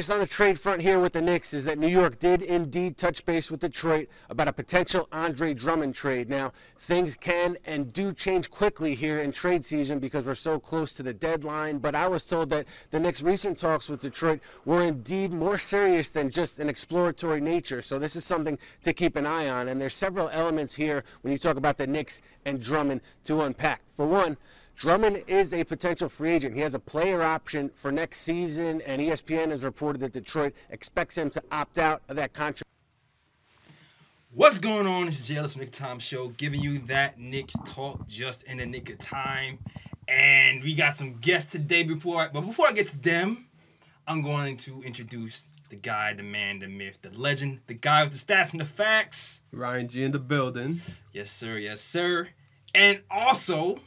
Latest on the trade front here with the Knicks is that New York did indeed touch base with Detroit about a potential Andre Drummond trade. Now, things can and do change quickly here in trade season because we're so close to the deadline, but I was told that the Knicks' recent talks with Detroit were indeed more serious than just an exploratory nature. So this is something to keep an eye on, and there's several elements here when you talk about the Knicks and Drummond to unpack. For one, Drummond is a potential free agent. He has a player option for next season, and ESPN has reported that Detroit expects him to opt out of that contract. What's going on? This is Jealous Nick Time Show, giving you that Knicks talk just in the nick of time. And we got some guests today. Before, I, but before I get to them, I'm going to introduce the guy, the man, the myth, the legend, the guy with the stats and the facts. Ryan G in the building. Yes, sir. Yes, sir. And also,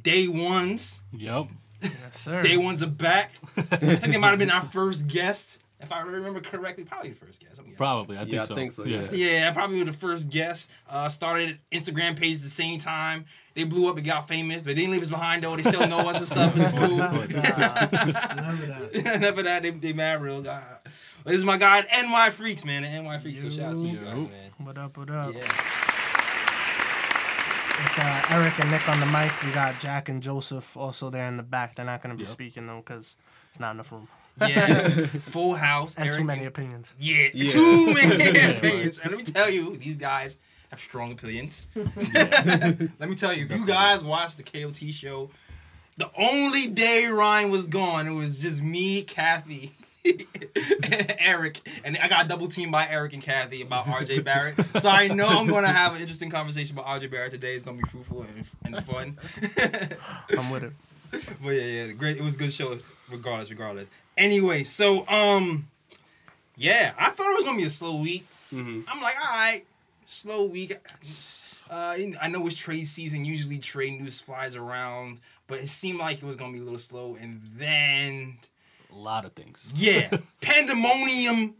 day ones. Yep. Yes, sir. Day ones are back. I think they might have been our first guest, if I remember correctly. Probably the first guest. I'm. Probably. I think Yeah, I so. think so, Yeah. yeah. Yeah, probably were the first guests. Uh, started Instagram pages at the same time. They blew up and got famous, but they didn't leave us behind though. They still know us and stuff, which is cool. Remember that. Never that they, they mad real. God. This is my guy, NY Freaks, man. The NY Freaks. So shout out to you guys, man. What up, what up? Yeah. It's uh, Eric and Nick on the mic. We got Jack and Joseph also there in the back. They're not going to be Yep. speaking, though, because it's not enough room. Yeah. Full house. And too Eric- many opinions. Yeah, Yeah. too many opinions. And let me tell you, these guys have strong opinions. let me tell you, if you guys watch the KOT show, the only day Ryan was gone, it was just me, Kathy, Eric, and I got double teamed by Eric and Kathy about RJ Barrett. So I know I'm going to have an interesting conversation about RJ Barrett today. It's going to be fruitful and, and fun. I'm with it. But yeah, yeah, great. It was a good show, regardless, regardless. Anyway, so um, yeah, I thought it was gonna be a slow week. Mhm. I'm like, all right, slow week. Uh, I know it's trade season. Usually, trade news flies around, but it seemed like it was gonna be a little slow. And then, A lot of things. yeah, pandemonium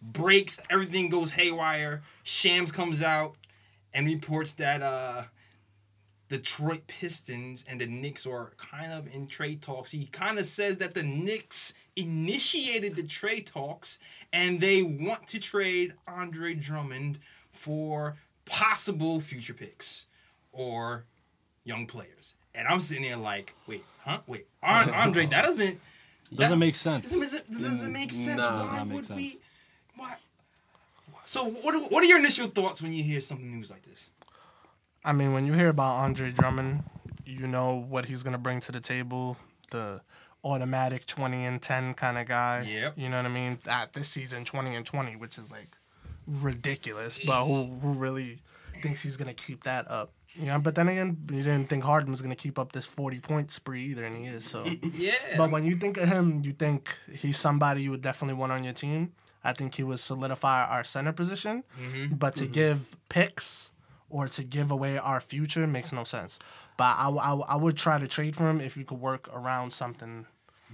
breaks. Everything goes haywire. Shams comes out and reports that uh the Detroit Pistons and the Knicks are kind of in trade talks. He kind of says that the Knicks initiated the trade talks and they want to trade Andre Drummond for possible future picks or young players. And I'm sitting there like, wait, huh? Wait, Andre, that doesn't Doesn't that- make sense. doesn't, that doesn't make sense. Mm, nah, does Why not make would we? sense. Why? So what? Are, what are your initial thoughts when you hear something news like this? I mean, when you hear about Andre Drummond, you know what he's going to bring to the table. The automatic 20 and 10 kind of guy. Yep. You know what I mean? At this season, 20 and 20, which is like ridiculous. But who, who really thinks he's going to keep that up? You know, but then again, you didn't think Harden was going to keep up this 40 point spree either, and he is. So, Yeah. but when you think of him, you think he's somebody you would definitely want on your team. I think he would solidify our center position. Mm-hmm. But to mm-hmm. give picks or to give away our future makes no sense. But I, I, I would try to trade for him if you could work around something.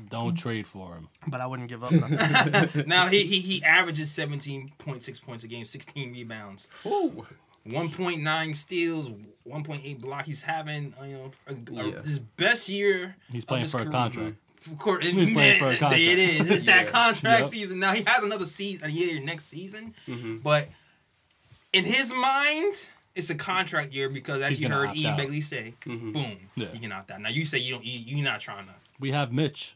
Don't trade for him. But I wouldn't give up nothing. now he, he he averages 17.6 points a game, 16 rebounds, Ooh. 1.9 steals, 1.8 block. He's having uh, you know a, a- Yeah. his best year. He's of playing his for a contract. Of course, He's playing for a contract. It is. It's that contract Yep. season. Now he has another season, a year next season. Mm-hmm. But in his mind, it's a contract year because as He's you heard opt E. out. Begley say, boom, Yeah. you can opt out. Now you say you don't. You, you're not trying to. We have Mitch.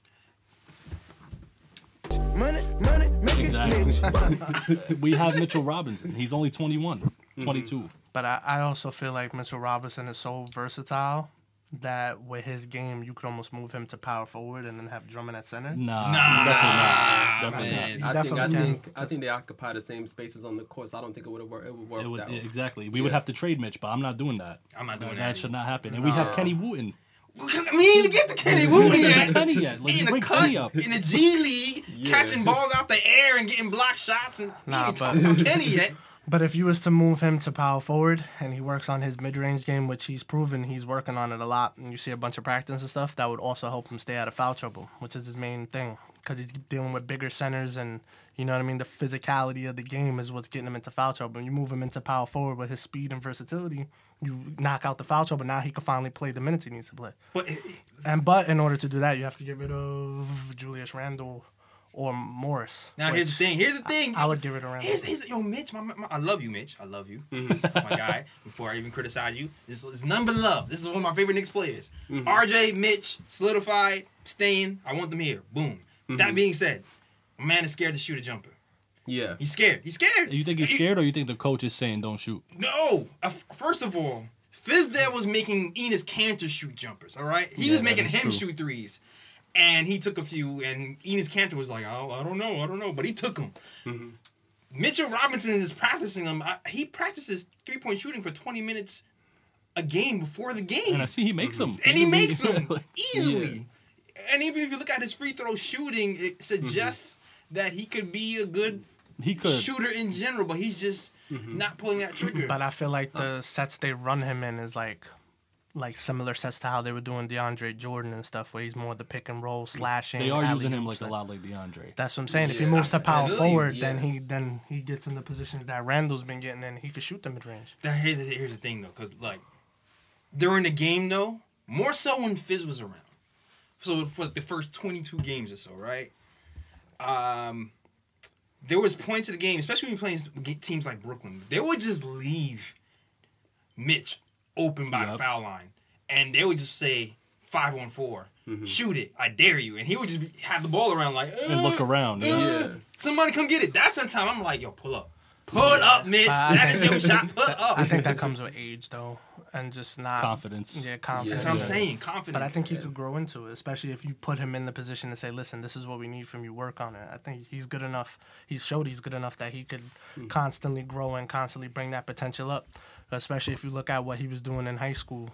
Money, money, make it Exactly. we have Mitchell Robinson. He's only 21, Mm-hmm. 22. but I, I also feel like Mitchell Robinson is so versatile that with his game, you could almost move him to power forward and then have Drummond at center. Nah, Nah, definitely not. Definitely man. I think I think I think they occupy the same spaces on the course. I don't think it would have worked. It would work not. It would, that yeah, way. exactly. We would have to trade Mitch, but I'm not doing that. I'm not doing that. that. That should not happen. And we have Kenny Wooten. We didn't even get to Kenny Wooten yet. Kenny yet. Like, in you the bring cut, Kenny up. in the G League, Yeah. catching balls out the air and getting block shots, and we Nah, ain't talking about Kenny yet. But if you was to move him to power forward and he works on his mid range game, which he's proven he's working on it a lot, and you see a bunch of practice and stuff, that would also help him stay out of foul trouble, which is his main thing. because he's dealing with bigger centers and you know what I mean. The physicality of the game is what's getting him into foul trouble. When you move him into power forward with his speed and versatility, you knock out the foul trouble. Now he can finally play the minutes he needs to play. But it- And but in order to do that, you have to get rid of Julius Randle or Morris. now here's the thing. Here's the thing. I would give it around. Here's, here's yo, Mitch. My, my, I love you, Mitch. I love you, mm-hmm. my guy. Before I even criticize you, this is none but love. This is one of my favorite Knicks players. Mm-hmm. RJ, Mitch, solidified, staying. I want them here. Boom. That mm-hmm. being said, a man is scared to shoot a jumper. Yeah. He's scared. He's scared. You think he's He- scared, or you think the coach is saying don't shoot? No. Uh, first of all, Fizdale was making Enes Kanter shoot jumpers. All right, he Yeah, was making him true. shoot threes, and he took a few. And Enes Kanter was like, oh, I don't know, I don't know, but he took them. Mm-hmm. Mitchell Robinson is practicing them. I, he practices three point shooting for twenty minutes a game before the game, And I see he makes mm-hmm. them, and he makes them Like, easily. And even if you look at his free throw shooting, it suggests mm-hmm. that he could be a good he could. shooter in general, but he's just mm-hmm. not pulling that trigger. But I feel like the sets they run him in is like like similar sets to how they were doing DeAndre Jordan and stuff, where he's more the pick and roll slashing. They are using him like a lot like DeAndre. That's what I'm saying. if he moves to power feel you, forward, then he then he gets in the positions that Randle's been getting in. He could shoot the mid range. That here's the, here's the thing though, because like during the game though, more so when Fizz was around. So for the first 22 games or so, right? Um, there was points of the game, especially when you're playing teams like Brooklyn, they would just leave Mitch open by the foul line, and they would just say five on 4 shoot it, I dare you, and he would just be, have the ball around like And look "Uh, around. uh, Yeah. Yeah. Somebody come get it. That's the time I'm like, yo, pull up. Put up, Mitch. I That is think- your shot. Put up. I think that comes with age though, and just not Confidence. Yeah, confidence. That's what I'm Yeah. saying. Confidence. But I think he could grow into it, especially if you put him in the position to say, "Listen, this is what we need from you. Work on it." I think he's good enough. He's showed he's good enough that he could constantly grow and constantly bring that potential up. Especially if you look at what he was doing in high school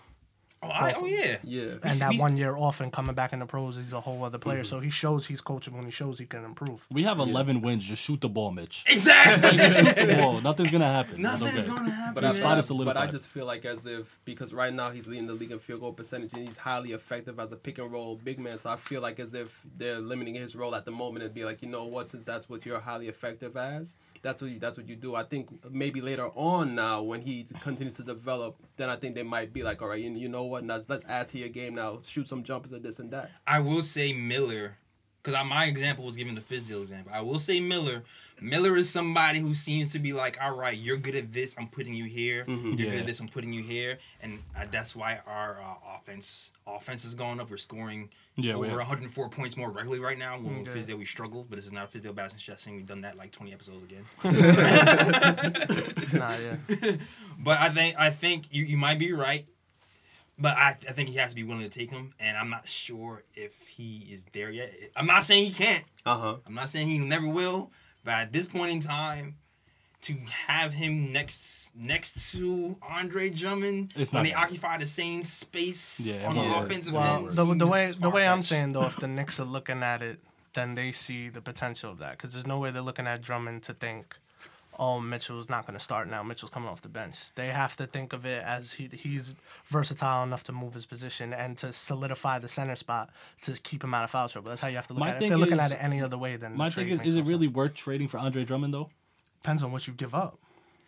Oh, I, oh yeah. Yeah. and He's- that he's- one year off and coming back in the pros, he's a whole other player. Mm-hmm. So he shows he's coachable and he shows he can improve. We have 11 wins. Just shoot the ball, Mitch. Exactly. shoot the ball. Nothing's gonna happen. Nothing's okay. gonna happen. But Your I, spot man. is but I just feel like as if because right now he's leading the league in field goal percentage and he's highly effective as a pick and roll big man. So I feel like as if they're limiting his role at the moment and be like, you know what, since that's what you're highly effective as, that's what you that's what you do. I think maybe later on now when he continues to develop, then I think they might be like, all right, you, you know what, now let's add to your game now, shoot some jumpers and this and that. I will say Miller, because my example was given the Fizdale example. I will say Miller. Miller is somebody who seems to be like, all right, you're good at this. I'm putting you here. You're good at this. I'm putting you here, and uh, that's why our uh, offense offense is going up. We're scoring Yeah, we over have- 104 points more regularly right now. When with Okay. Fizdale we struggle, but this is not a Fizdale balancing stressing. We've done that like 20 episodes again. Nah, yeah. But I think I think you, you might be right. But I, I think he has to be willing to take him, and I'm not sure if he is there yet. I'm not saying he can't. Uh huh. I'm not saying he never will. But at this point in time, to have him next next to Andre Drummond It's when they gonna- occupy the same space Yeah, on yeah. the offensive Well, end, the, the way the way I'm saying though, if the Knicks are looking at it, then they see the potential of that. Because there's no way they're looking at Drummond to think, "Oh, Mitchell's not going to start now. Mitchell's coming off the bench." They have to think of it as he he's versatile enough to move his position and to solidify the center spot to keep him out of foul trouble. That's how you have to look My at it. If they're looking at it any other way, then My the thing is, is no it sense. really worth trading for Andre Drummond though? depends on what you give up?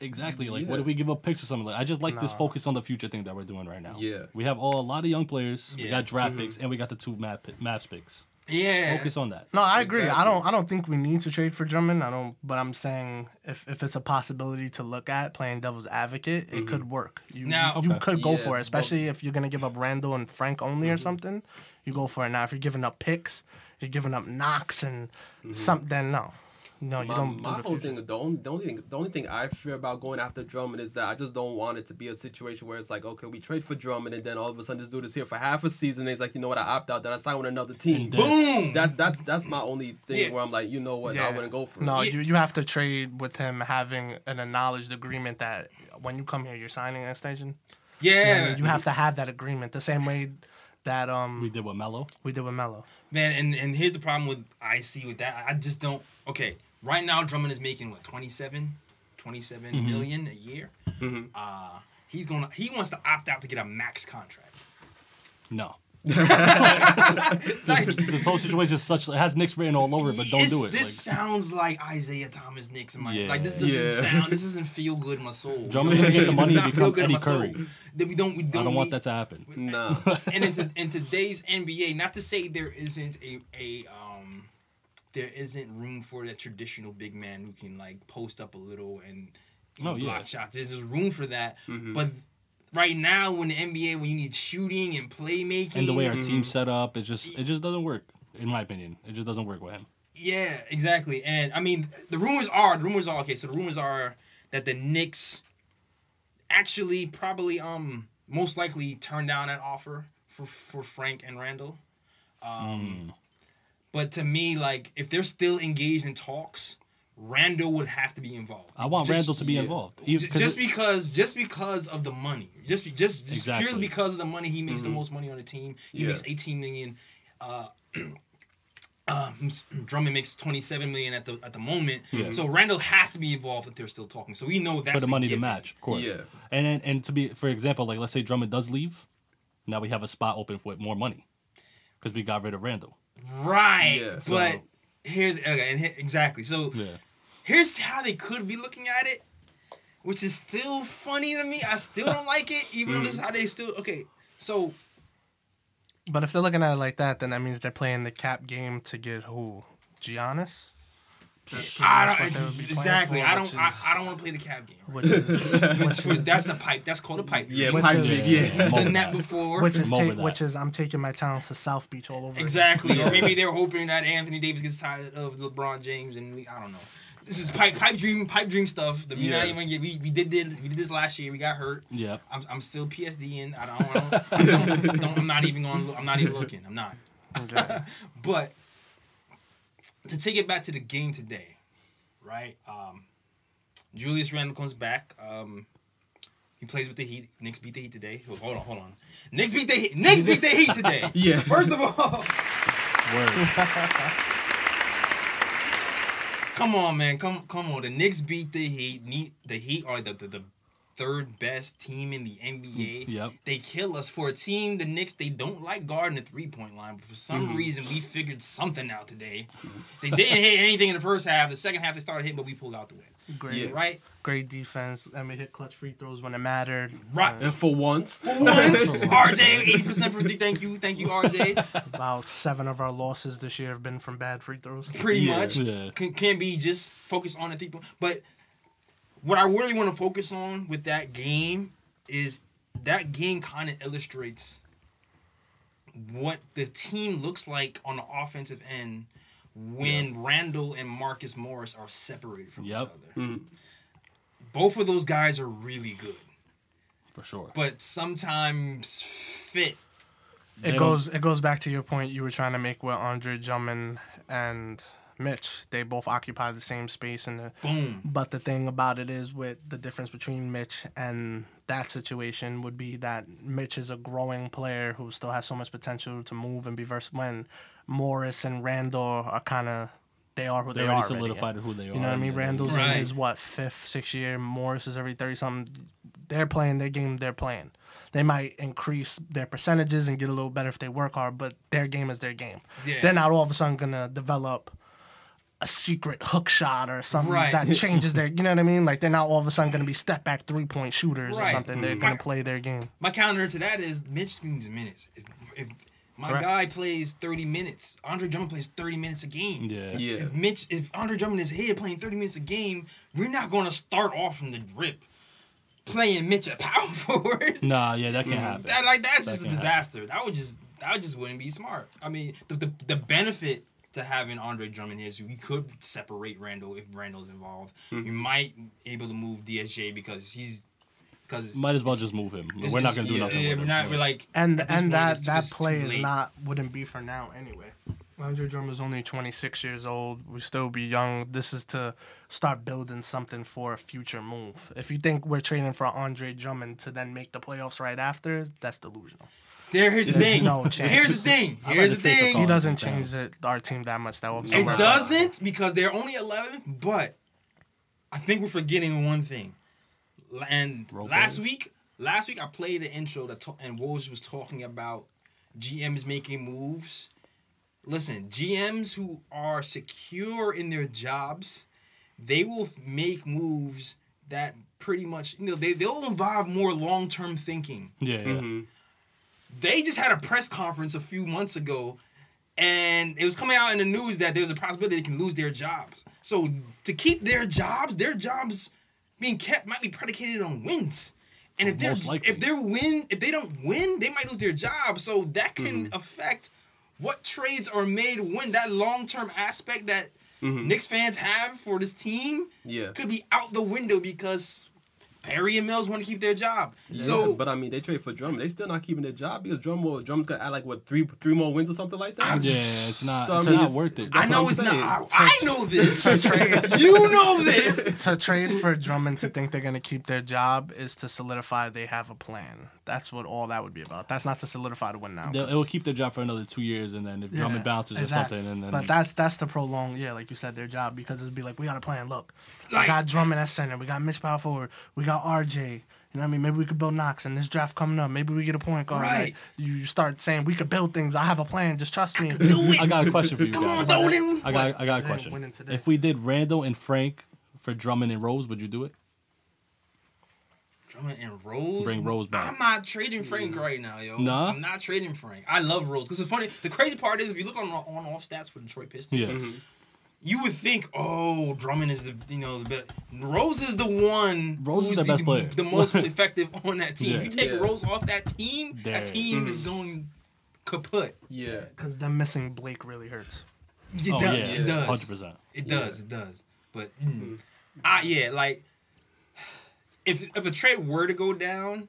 Exactly. Like, Yeah. what if we give up picks or something? Like, I just like this focus on the future thing that we're doing right now. Yeah. We have all a lot of young players. Yeah. We got draft mm-hmm. picks, and we got the two map match picks. Yeah. Focus on that. No, I agree. I don't. I don't think we need to trade for Drummond. I don't. But I'm saying if, if it's a possibility to look at playing devil's advocate, it could mm-hmm. work. You Now- you, you Okay. could go Yeah, for it, especially if you're gonna give up Randle and Frank only or mm-hmm. something. You go for it. Now, if you're giving up picks, you're giving up Knox and mm-hmm. something. Then no, no, you my, don't my do whole future. thing, the only, the only thing, the only thing I fear about going after Drummond is that I just don't want it to be a situation where it's like, okay, we trade for Drummond, and then all of a sudden this dude is here for half a season. And he's like, you know what, I opt out. Then I sign with another team. And Boom. That's that's that's my only thing Yeah. where I'm like, you know what, I wouldn't go for it. No, it. you, you have to trade with him having an acknowledged agreement that when you come here, you're signing an extension. You, know I yeah. mean? you have to have that agreement the same way that um We did with Melo. we did with Melo. Man, and, and here's the problem with I see with that. I just don't. Okay, right now Drummond is making what 27, 27 Mm-hmm. million a year. Uh, he's gonna he wants to opt out to get a max contract. No. this whole situation is such. It has Knicks written all over it, but don't do it. This Like, sounds like Isiah Thomas Knicks in my Yeah. like this doesn't Yeah. sound this doesn't feel good in my soul. Drummond's gonna get the money It to feel become good in Eddie my soul. Curry. That we don't we don't, I don't want that to happen. Nah. and in, to, in today's NBA, not to say there isn't a a um, there isn't room for that traditional big man who can like post up a little and you know, Oh, yeah. block shots. There's just room for that, Mm-hmm. but right now, when the NBA, when you need shooting and playmaking, And the way our team's set up, it just it just doesn't work. In my opinion, it just doesn't work with him. Yeah, exactly. And I mean, the rumors are, the rumors are okay. So the rumors are that the Knicks actually probably um most likely turned down that offer for for Frank and Randle. Um, but to me, like if they're still engaged in talks, Randle would have to be involved. I want Just- Randle to be yeah. involved. J- just it- because just because of the money just just, just Exactly. purely because of the money he makes the most money on the team he Yeah. makes 18 million uh um, Drummond makes 27 million at the at the moment so Randle has to be involved if they're still talking so we know that's for the a money to match, of course. Yeah. And and and to be for example, like let's say Drummond does leave, now we have a spot open with more money because we got rid of Randle. Right Yeah. but here's okay and he- exactly so Yeah. here's how they could be looking at it which is still funny to me I still don't like it even though mm. this is how they still okay so But if they're looking at it like that, then that means they're playing the cap game to get who? Giannis? That's pretty I don't what they would be playing exactly. for, I don't. I, is- I don't want to play the cab game. Which is, Which is- that's the pipe. That's called a pipe. Yeah, Which pipe is- dream, Yeah. yeah. Mow Done that. that before. which is ta- which is I'm taking my talents to South Beach all over. again. exactly. Or maybe they're hoping that Anthony Davis gets tired of LeBron James, and we, I don't know. This is pipe pipe dream pipe dream stuff. That we Yeah. not even get. We, we did this. We did this last year. We got hurt. Yeah. I'm, I'm still PSD in. I don't. I don't, I don't, I don't I'm not even going. I'm not even looking. I'm not. Okay. But to take it back to the game today, right? Um, Julius Randle comes back. Um, he plays with the Heat. Knicks beat the Heat today. Hold on, hold on. Knicks beat the Heat. Knicks beat the Heat today. Yeah. First of all, Word. come on, man. Come, come on. The Knicks beat the Heat. The Heat are the, the, the third best team in the NBA. Yep. They kill us for a team. The Knicks they don't like guarding the three point line, but for some Mm-hmm. reason we figured something out today. They didn't hit anything in the first half. The second half they started hitting, but we pulled out the win. Great, Yeah. Right. great defense. I we hit clutch free throws when it mattered. Right. And for once, For once, RJ, eighty percent for the thank you, thank you, RJ. About seven of our losses this year have been from bad free throws. Pretty Yeah. much Yeah. can, can be just focused on the three point. But what I really want to focus on with that game is that game kind of illustrates what the team looks like on the offensive end when Randle and Marcus Morris are separated from Yep. each other. Hmm. Both of those guys are really good, For sure. but sometimes fit. It goes it goes back to your point you were trying to make with Andre Drummond and Mitch. They both occupy the same space in the Boom. But the thing about it is, with the difference between Mitch and that situation would be that Mitch is a growing player who still has so much potential to move and be versatile. When Morris and Randle are kind of they are who They they, already are. already. solidified who they are. You know what I mean? and- Randle's Right. in his what fifth, sixth year. Morris is every thirty something. They're playing their game. They're playing. They might increase their percentages and get a little better if they work hard, but their game is their game. Yeah. They're not all of a sudden gonna develop a secret hook shot or something Right. that changes their. You know what I mean? Like they're not all of a sudden gonna be step back three point shooters or Right. something. They're mm-hmm. gonna play their game. My counter to that is Mitch needs minutes. If, if my Correct. guy plays 30 minutes, Andre Drummond plays 30 minutes a game. Yeah. yeah. If Mitch, if Andre Drummond is here playing 30 minutes a game, we're not going to start off from the drip playing Mitch at power forward. Nah, yeah, that can't happen. That like that's That just a can't disaster. That would just that just wouldn't be smart. I mean, the, the the benefit to having Andre Drummond here is we could separate Randle if Randle's involved. Hmm. We might able to move DSJ because he's because Might as well just move him. it's- We're not gonna do yeah, nothing. Yeah, with we're him. not. We're like And and point, that that play is not wouldn't be for now anyway. Andre Drummond's only 26 years old. We still be young. This is to start building something for a future move. If you think we're trading for Andre Drummond to then make the playoffs right after, that's delusional. There, here's the There's thing. no chance. Here's the thing. Here's the to take a thing. He doesn't change it, our team that much. That will It doesn't because they're only 11. But I think we're forgetting one thing. And Role last players. week, last week I played an intro that to- and Woj was talking about GMs making moves. Listen, GMs who are secure in their jobs, they will make moves that pretty much you know they they'll involve more long term thinking. Yeah, yeah. Mm-hmm. They just had a press conference a few months ago, and it was coming out in the news that there's a possibility they can lose their jobs. So to keep their jobs, their jobs being kept might be predicated on wins. And if they're likely. if they're win if they don't win, they might lose their job. So that can Mm-hmm. affect what trades are made when that long term aspect that Knicks fans have for this team Mm-hmm. Yeah. could be out the window because Perry and Mills want to keep their job. Yeah, So but I mean, they trade for Drummond. They still not keeping their job because Drummond, Drummond's gonna add like what three, three more wins or something like that. Yeah, it's not. So, I it's mean, not it's- worth it. I know it's I'm not. I, I know this. you know this. to trade for Drummond to think they're gonna keep their job is to solidify they have a plan. That's what all that would be about. That's not to solidify to win now. They'll, it will keep their job for another two years, and then if Yeah, Drummond bounces exactly. or something, and then but that's that's the prolong, yeah, like you said, their job because it'd be like we got a plan. Look, Like- we got Drummond at center, we got Mitch Power forward, we got RJ. You know what I mean? Maybe we could build Knox in this draft coming up. Maybe we get a point guard. Right. Like, you you start saying we could build things. I have a plan. Just trust me. Do it. I got a question for you Come on, guys. Dolan. I got I got a question. If we did Randle and Frank for Drummond and Rose, would you do it? Drummond and Rose. Bring Rose back. I'm not trading Frank right now, yo. Nah? I'm not trading Frank. I love Rose because the funny, the crazy part is if you look on on off stats for Detroit Pistons, Yeah. Mm-hmm. You would think, oh, Drummond is the you know the best. Rose is the one. Rose is who's their best the, player. the most effective on that team. Yeah. You take Yeah. Rose off that team, There. that team is going kaput. Yeah. Because them missing Blake really hurts. It Oh does. yeah, It does. hundred percent. It Yeah. does. It does. But mm, I yeah, like if if a trade were to go down,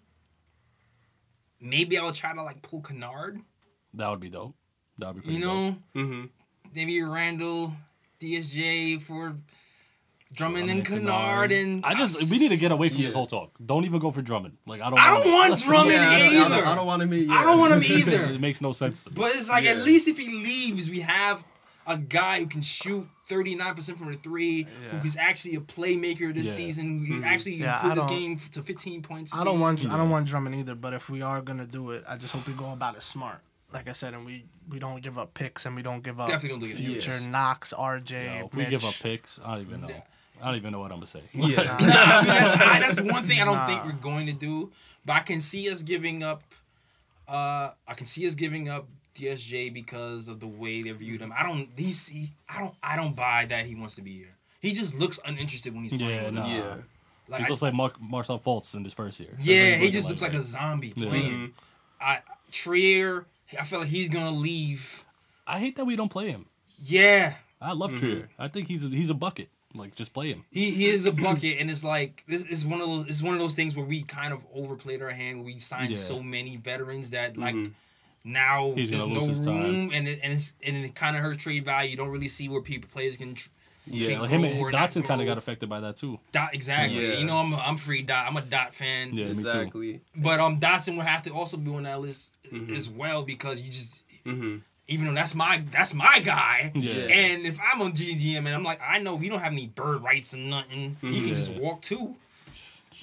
maybe I would try to like pull Kennard. That would be dope. That would be pretty You know, Mm-hmm. maybe Randle, DSJ for Drummond and Drummond, Kennard, and I just we need to get away from Yeah. this whole talk. Don't even go for Drummond. Like I don't. I don't want Drummond yeah, I don't, I either. don't, I don't want to be. Yeah. I don't want him either. it makes no sense. To me. But it's like Yeah. at least if he leaves, we have a guy who can shoot 39% from the three, Yeah. who's actually a playmaker this Yeah. season, who mm-hmm. actually Yeah, improved this game to 15 points. I don't game. want I don't want Drummond either, but if we are gonna do it, I just hope we go about it smart. Like I said, and we we don't give up picks and we don't give up Definitely don't do it. future Yes. Knox, RJ. Yo, if we give up picks, I don't even know. I don't even know what I'm gonna say. Yeah. Nah, I mean, that's, I, that's one thing I don't Nah. think we're going to do. But I can see us giving up. Uh, I can see us giving up DSJ because of the way they viewed him. I don't. He's. He, I don't. I don't buy that he wants to be here. He just looks uninterested when he's playing. Yeah, nah. Yeah. Like, He's I- just like Mark, Markelle Fultz in his first year. Yeah, he looking just looks like a zombie Yeah. playing. I Trier, I feel like he's gonna leave. I hate that we don't play him. Yeah, I love Mm-hmm. Trier. I think he's a, he's a bucket. Like just play him. he he is a bucket, and it's like this is one of those. It's one of those things where we kind of overplayed our hand. We signed Yeah. so many veterans that like Mhm. now He's there's no lose time. room, and it, and it's and it kind of hurts trade value. You don't really see where people players can. Tr- Yeah, can like him grow and Dotson kind of got affected by that too. Dot exactly. Yeah. You know, I'm a, I'm free dot. I'm a dot fan. Yeah, me too. Exactly. But um, Dotson would have to also be on that list Mm-hmm. as well because you just Mm-hmm. even though that's my that's my guy. Yeah. And if I'm on GGM and I'm like, I know we don't have any bird rights and nothing. He can just walk too.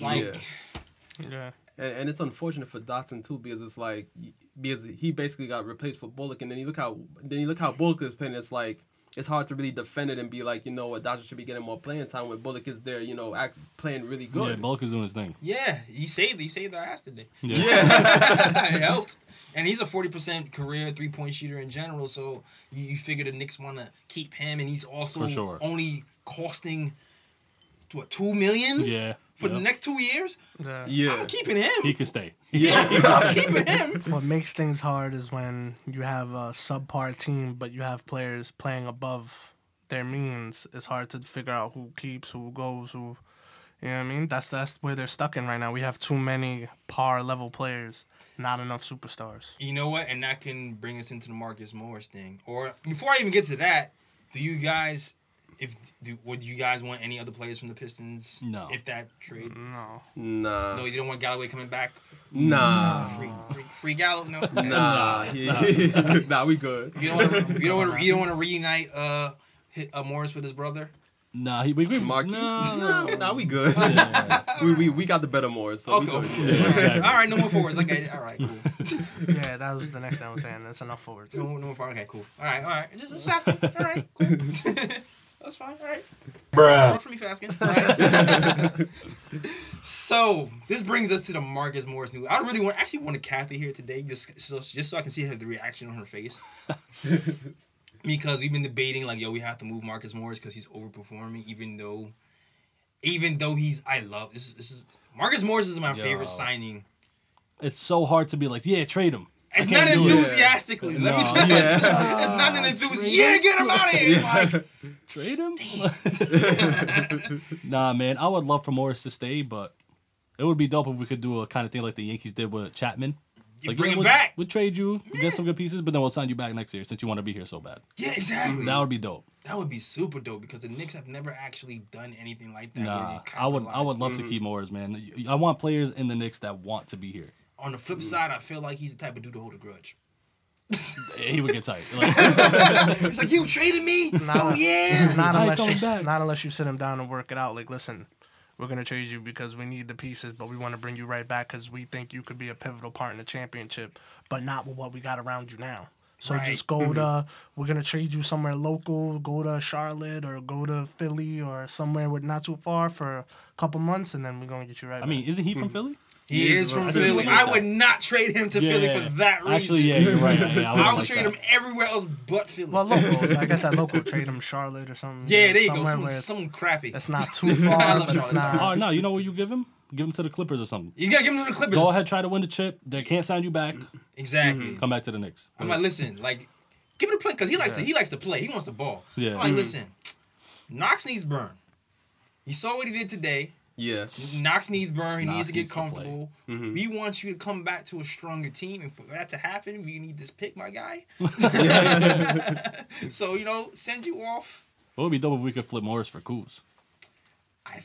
Like, Yeah. Yeah. And, and it's unfortunate for Dotson too because it's like because he basically got replaced for Bullock, and then you look how then you look how Bullock is playing. It's like it's hard to really defend it and be like, you know what, Dotson should be getting more playing time when Bullock is there, you know, act playing really good. Yeah. Bullock is doing his thing. yeah, he saved he saved our ass today. Yeah. it helped. And he's a forty percent career three point shooter in general. So you, you figure the Knicks want to keep him, and he's also For sure. only costing what two million Yeah. For yeah. the next two years. Yeah. yeah, I'm keeping him. He can stay. Yeah, I'm keeping him. What makes things hard is when you have a subpar team, but you have players playing above their means. It's hard to figure out who keeps, who goes, who. You know what I mean? That's that's where they're stuck in right now. We have too many par level players, not enough superstars. You know what? And that can bring us into the Marcus Morris thing. Or before I even get to that, do you guys, if do, would you guys want any other players from the Pistons? No. If that trade, No. nah, no, you don't want Galloway coming back. nah, Free, free, free Gallo, no. nah, nah, we good. You don't want to. You don't want to. You don't want to reunite uh, hit, uh Morris with his brother. Nah, he we, we Markieff? No, no. nah, we good. we, we we got the better more. So Okay. good. okay. Yeah, All right. exactly. All right. No more forwards. Okay. All right. Cool. Yeah, that was the next thing I was saying. That's enough forwards. No, no more forwards. Okay. Cool. All right. All right. Just, just asking. All right. Cool. That's fine. All right. Bruh. for me for asking. All right. so this brings us to the Marcus Morris news. I really want, actually wanted Kathy here today, just so, just so I can see her the reaction on her face. because we've been debating like, yo, we have to move Marcus Morris because he's overperforming, even though, even though he's, I love this. This is Marcus Morris is my Yo. favorite signing. It's so hard to be like, yeah, trade him. I It's can't not it. enthusiastically. Let me tell you, Yeah. it's not an enthusiasm. Yeah, get him out of here. It's like, Trade him? nah, man. I would love for Morris to stay, but it would be dope if we could do a kind of thing like the Yankees did with Chapman. You like, bring yeah, him we'll, back. We'll trade you, we'll get some good pieces, but then we'll sign you back next year since you want to be here so bad. yeah, exactly. That would be dope. That would be super dope because the Knicks have never actually done anything like that. Nah, I would I would capitalize. love to keep Morris, man. I want players in the Knicks that want to be here. On the flip side, I feel like he's the type of dude to hold a grudge. He would get tight. Like, He's like, "You traded me? Nah. oh yeah." Not unless you, back. not unless you sit him down and work it out. Like, listen, we're gonna trade you because we need the pieces, but we want to bring you right back because we think you could be a pivotal part in the championship, but not with what we got around you now. So Right. just go mm-hmm. to. We're gonna trade you somewhere local. Go to Charlotte or go to Philly or somewhere with not too far for a couple months, and then we're gonna get you right. Back. I mean, isn't he from mm-hmm. Philly? He He is is from I didn't Philly. look at I would not trade him to Philly for that reason. Actually, yeah, you're right. Yeah, I, I wouldn't would like trade that. him everywhere else but Philly. well, local. like I said, local. Trade him Charlotte or something. yeah, there you go. somewhere Some, where some crappy. That's not too I far, love but it's not. Oh no, you know what you give him? Give him to the Clippers or something. You gotta give him to the Clippers. Go ahead, try to win the chip. They can't sign you back. Exactly. Come back to the Knicks. I'm like, listen, like, give it a play because he likes to. He likes to play. He wants the ball. Yeah. I'm like, listen, Knox needs burn. You saw what he did today. Yeah. Knox needs burn. He Knox needs to get needs to play. comfortable. Mhm. We want you to come back to a stronger team, and for that to happen, we need this pick, my guy. so you know, send you off. It would be dope if we could flip Morris for Kuz. I,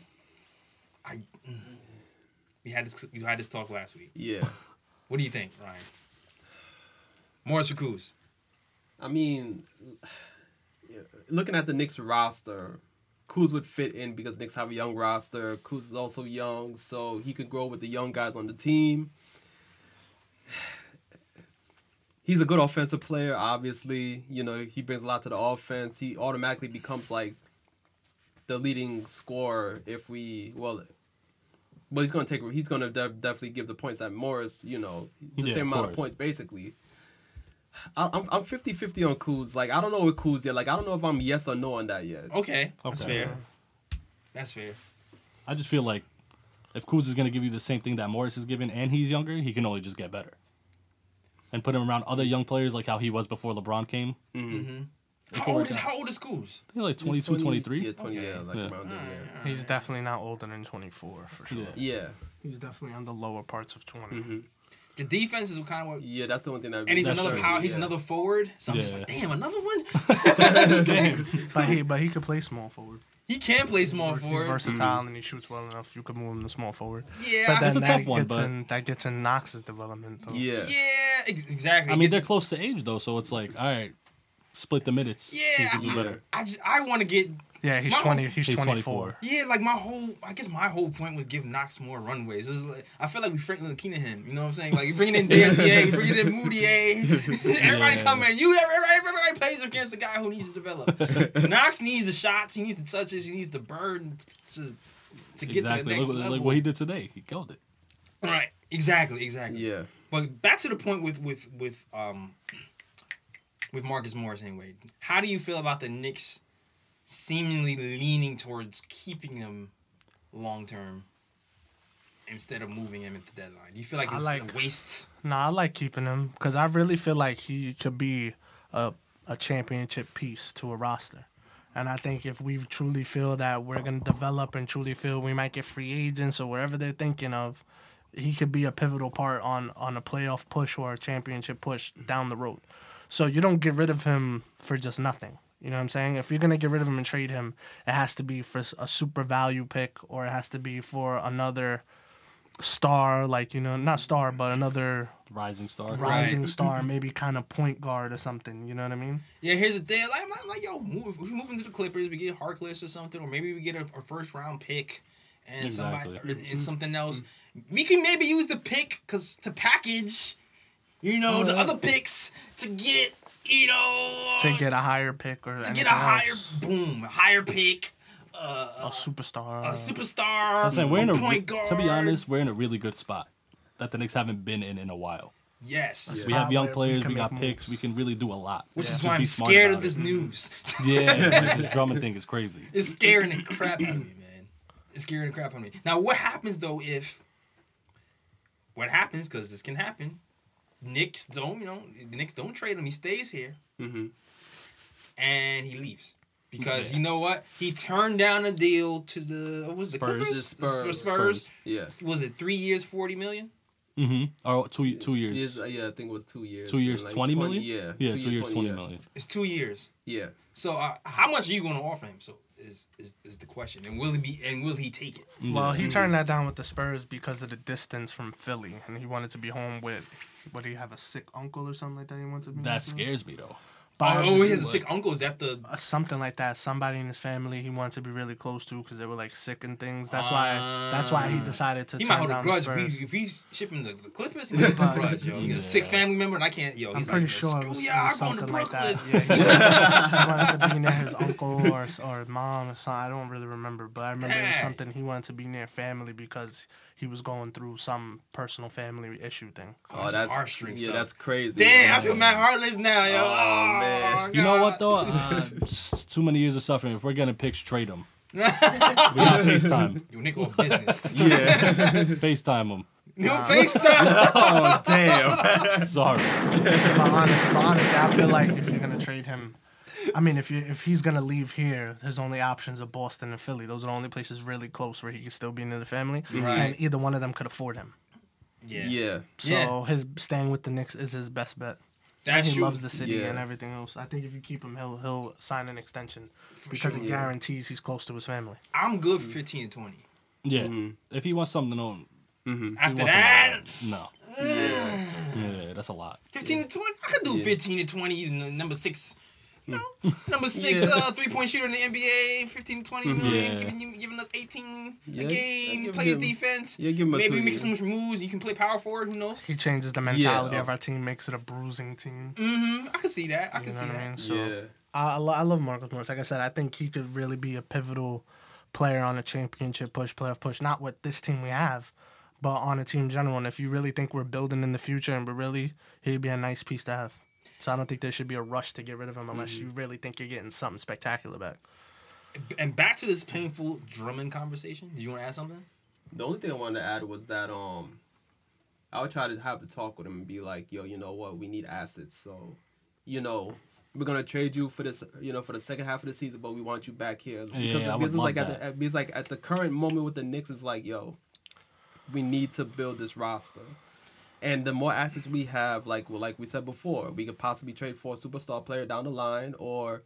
I, mm. we had this. We had this talk last week. Yeah. What do you think, Ryan? Morris for Kuz. I mean, looking at the Knicks roster, Kuz would fit in because Knicks have a young roster. Kuz is also young, so he could grow with the young guys on the team. He's a good offensive player, obviously. You know, he brings a lot to the offense. He automatically becomes like the leading scorer if we well but he's gonna take he's gonna de- definitely give the points at Morris, you know, the Yeah, same amount of points basically. I- I'm I'm 50-50 on Kuz. Like I don't know with Kuz yet. Like I don't know if I'm yes or no on that yet. Okay, that's Okay. fair. That's fair. I just feel like if Kuz is going to give you the same thing that Morris is giving and he's younger, he can only just get better. And put him around other young players like how he was before LeBron came. Mm-hmm. Mm-hmm. How old is how old is Kuz? I think like 22, 23. Yeah, 20, Okay. yeah, like Yeah. around there. He's definitely not older than 24 for sure. Yeah. Yeah. yeah. He's definitely on the lower parts of 20. Mm-hmm. The defense is kind of what. Yeah, that's the one thing that. And he's That's another true, power. He's yeah. another forward. So I'm just like, damn, another one. But he but he could play small forward. He can play small He's forward. versatile mm-hmm. and he shoots well enough. You could move him to small forward. Yeah, But then a that tough one, gets but- in that gets in Knox's development though. Yeah. yeah, ex- exactly. I mean, gets- they're close to age though, so it's like, all right, split the minutes. so you Yeah, can do Yeah. better. I just I want to get Yeah, he's My- 20 he's, He's 24. 24. yeah like my whole I guess my whole point was give Knox more runways. This is like, I feel like we Franklin him. You know what I'm saying? Like you bringing in Dacier, you bringing in Moutier, everybody Yeah. come in. You everybody, everybody plays against a guy who needs to develop. Knox needs the shots, he needs the touches, he needs the burn to to get to Exactly. the next Look, level. like what he did today. He killed it. right? Exactly, exactly. Yeah. But back to the point with with with um with Marcus Morris anyway. How do you feel about the Knicks seemingly leaning towards keeping him long term instead of moving him at the deadline? Do you feel like it's like- a waste? Nah, I like keeping him because I really feel like he could be a a championship piece to a roster. And I think if we truly feel that we're gonna develop and truly feel we might get free agents or whatever they're thinking of, he could be a pivotal part on on a playoff push or a championship push down the road. So you don't get rid of him for just nothing. You know what I'm saying? If you're gonna get rid of him and trade him, it has to be for a super value pick or it has to be for another star, like you know, not star, but another Rising star. rising star, maybe kind of point guard or something. You know what I mean? Yeah, here's the thing. Like, like, like yo, move, if we move into the Clippers, we get Harkless or something, or maybe we get a, a first round pick and somebody Exactly. or, and mm-hmm. something else. Mm-hmm. We can maybe use the pick cause to package, you know, the other picks to get, you know, To get a higher pick or to get a higher boom, a higher pick, uh, a superstar. a superstar, I'm saying we're in a a re- guard. to be honest, we're in a really good spot that the Knicks haven't been in in a while. yes, We have young where we players, we, got picks, moves. we can really do a lot. which Just is why be I'm scared of this it. news. Yeah, this Drummond thing is crazy. It's scaring the crap out of me, man. It's scaring the crap out of me. Now, what happens though if what happens because this can happen? Knicks don't, you know, the Knicks don't trade him. He stays here, Mm-hmm. and he leaves because Yeah. you know what? He turned down a deal to the what was the Spurs. Clippers? The Spurs. The Spurs. Yeah. Was it three years, forty million? Mm-hmm. Or two two years. Years, uh, yeah, I think it was two years. Two years, Like twenty million. Yeah. yeah, two, years, twenty yeah. million. It's two years. Yeah. So uh, how much are you going to offer him? So is, is is the question, and will he be and will he take it? Mm-hmm. Well, he turned that down with the Spurs because of the distance from Philly, and he wanted to be home with. What do you have a sick uncle or something like that? He wants to be. That home with? scares me though. But oh, he has a sick uncle. Is that the uh, something like that. Somebody in his family he wanted to be really close to because they were like sick and things. That's why. That's why he decided to He might hold a down the grudge if, Spurs. he, if he's shipping the, the Clippers. He might hold a grudge, yo. He's a sick family member, and I can't. Yo, I'm he's pretty like, sure it Screw was, it yeah, was I'm going to something like Brooklyn. that. Yeah, he wanted, he wanted to be near his uncle or or mom or something. I don't really remember, but I remember it was something he wanted to be near family because he was going through some personal family issue thing. Oh, Oh, some that's heartstring yeah, stuff. that's crazy. Damn, I man. feel mad heartless now, yo. Oh, man. You know what though? Uh, too many years of suffering. If we're gonna picks, trade him. we got FaceTime. Yo, Nick off business. Yeah. FaceTime them. No FaceTime. oh damn. Sorry. But, hon- but honestly, I feel like if you're gonna trade him, I mean, if you if he's gonna leave here, his only options are Boston and Philly. Those are the only places really close where he can still be near the family, Right. and either one of them could afford him. Yeah. Yeah. So Yeah. his staying with the Knicks is his best bet. And That's he true. loves the city Yeah. and everything else. I think if you keep him, he'll he'll sign an extension because sure. it Yeah. guarantees he's close to his family. I'm good for 15 and 20. Yeah. Mm-hmm. If he wants something on, he After that, something no. Yeah, that's a lot. 15 and 20. I could do Yeah. 15 and 20. Number six. You know, number six Yeah. uh, three point shooter in the NBA, 15 20 million, Yeah. giving, you- giving us 18 Yeah, a game, plays him- defense. yeah, give him Maybe two make year. some moves. You can play power forward. Who knows? He changes the mentality Yeah. of our team, makes it a bruising team. Mm-hmm. I can see that. I You can know see what I that. mean? So Yeah. I, I, lo- I love Marcus Morris. Like I said, I think he could really be a pivotal player on a championship push, playoff push. Not with this team we have, but on a team general. And if you really think we're building in the future and we're really, he'd be a nice piece to have. So I don't think there should be a rush to get rid of him unless you really think you're getting something spectacular back. And back to this painful Drummond conversation. Do you want to add something? The only thing I wanted to add was that um, I would try to have the talk with him and be like, "Yo, you know what? We need assets. So, you know, we're gonna trade you for this, you know, for the second half of the season, but we want you back here because, Yeah, I would it's like love at the, because like at the current moment with the Knicks, it's like, yo, we need to build this roster." And the more assets we have, like well, like we said before, we could possibly trade for a superstar player down the line, or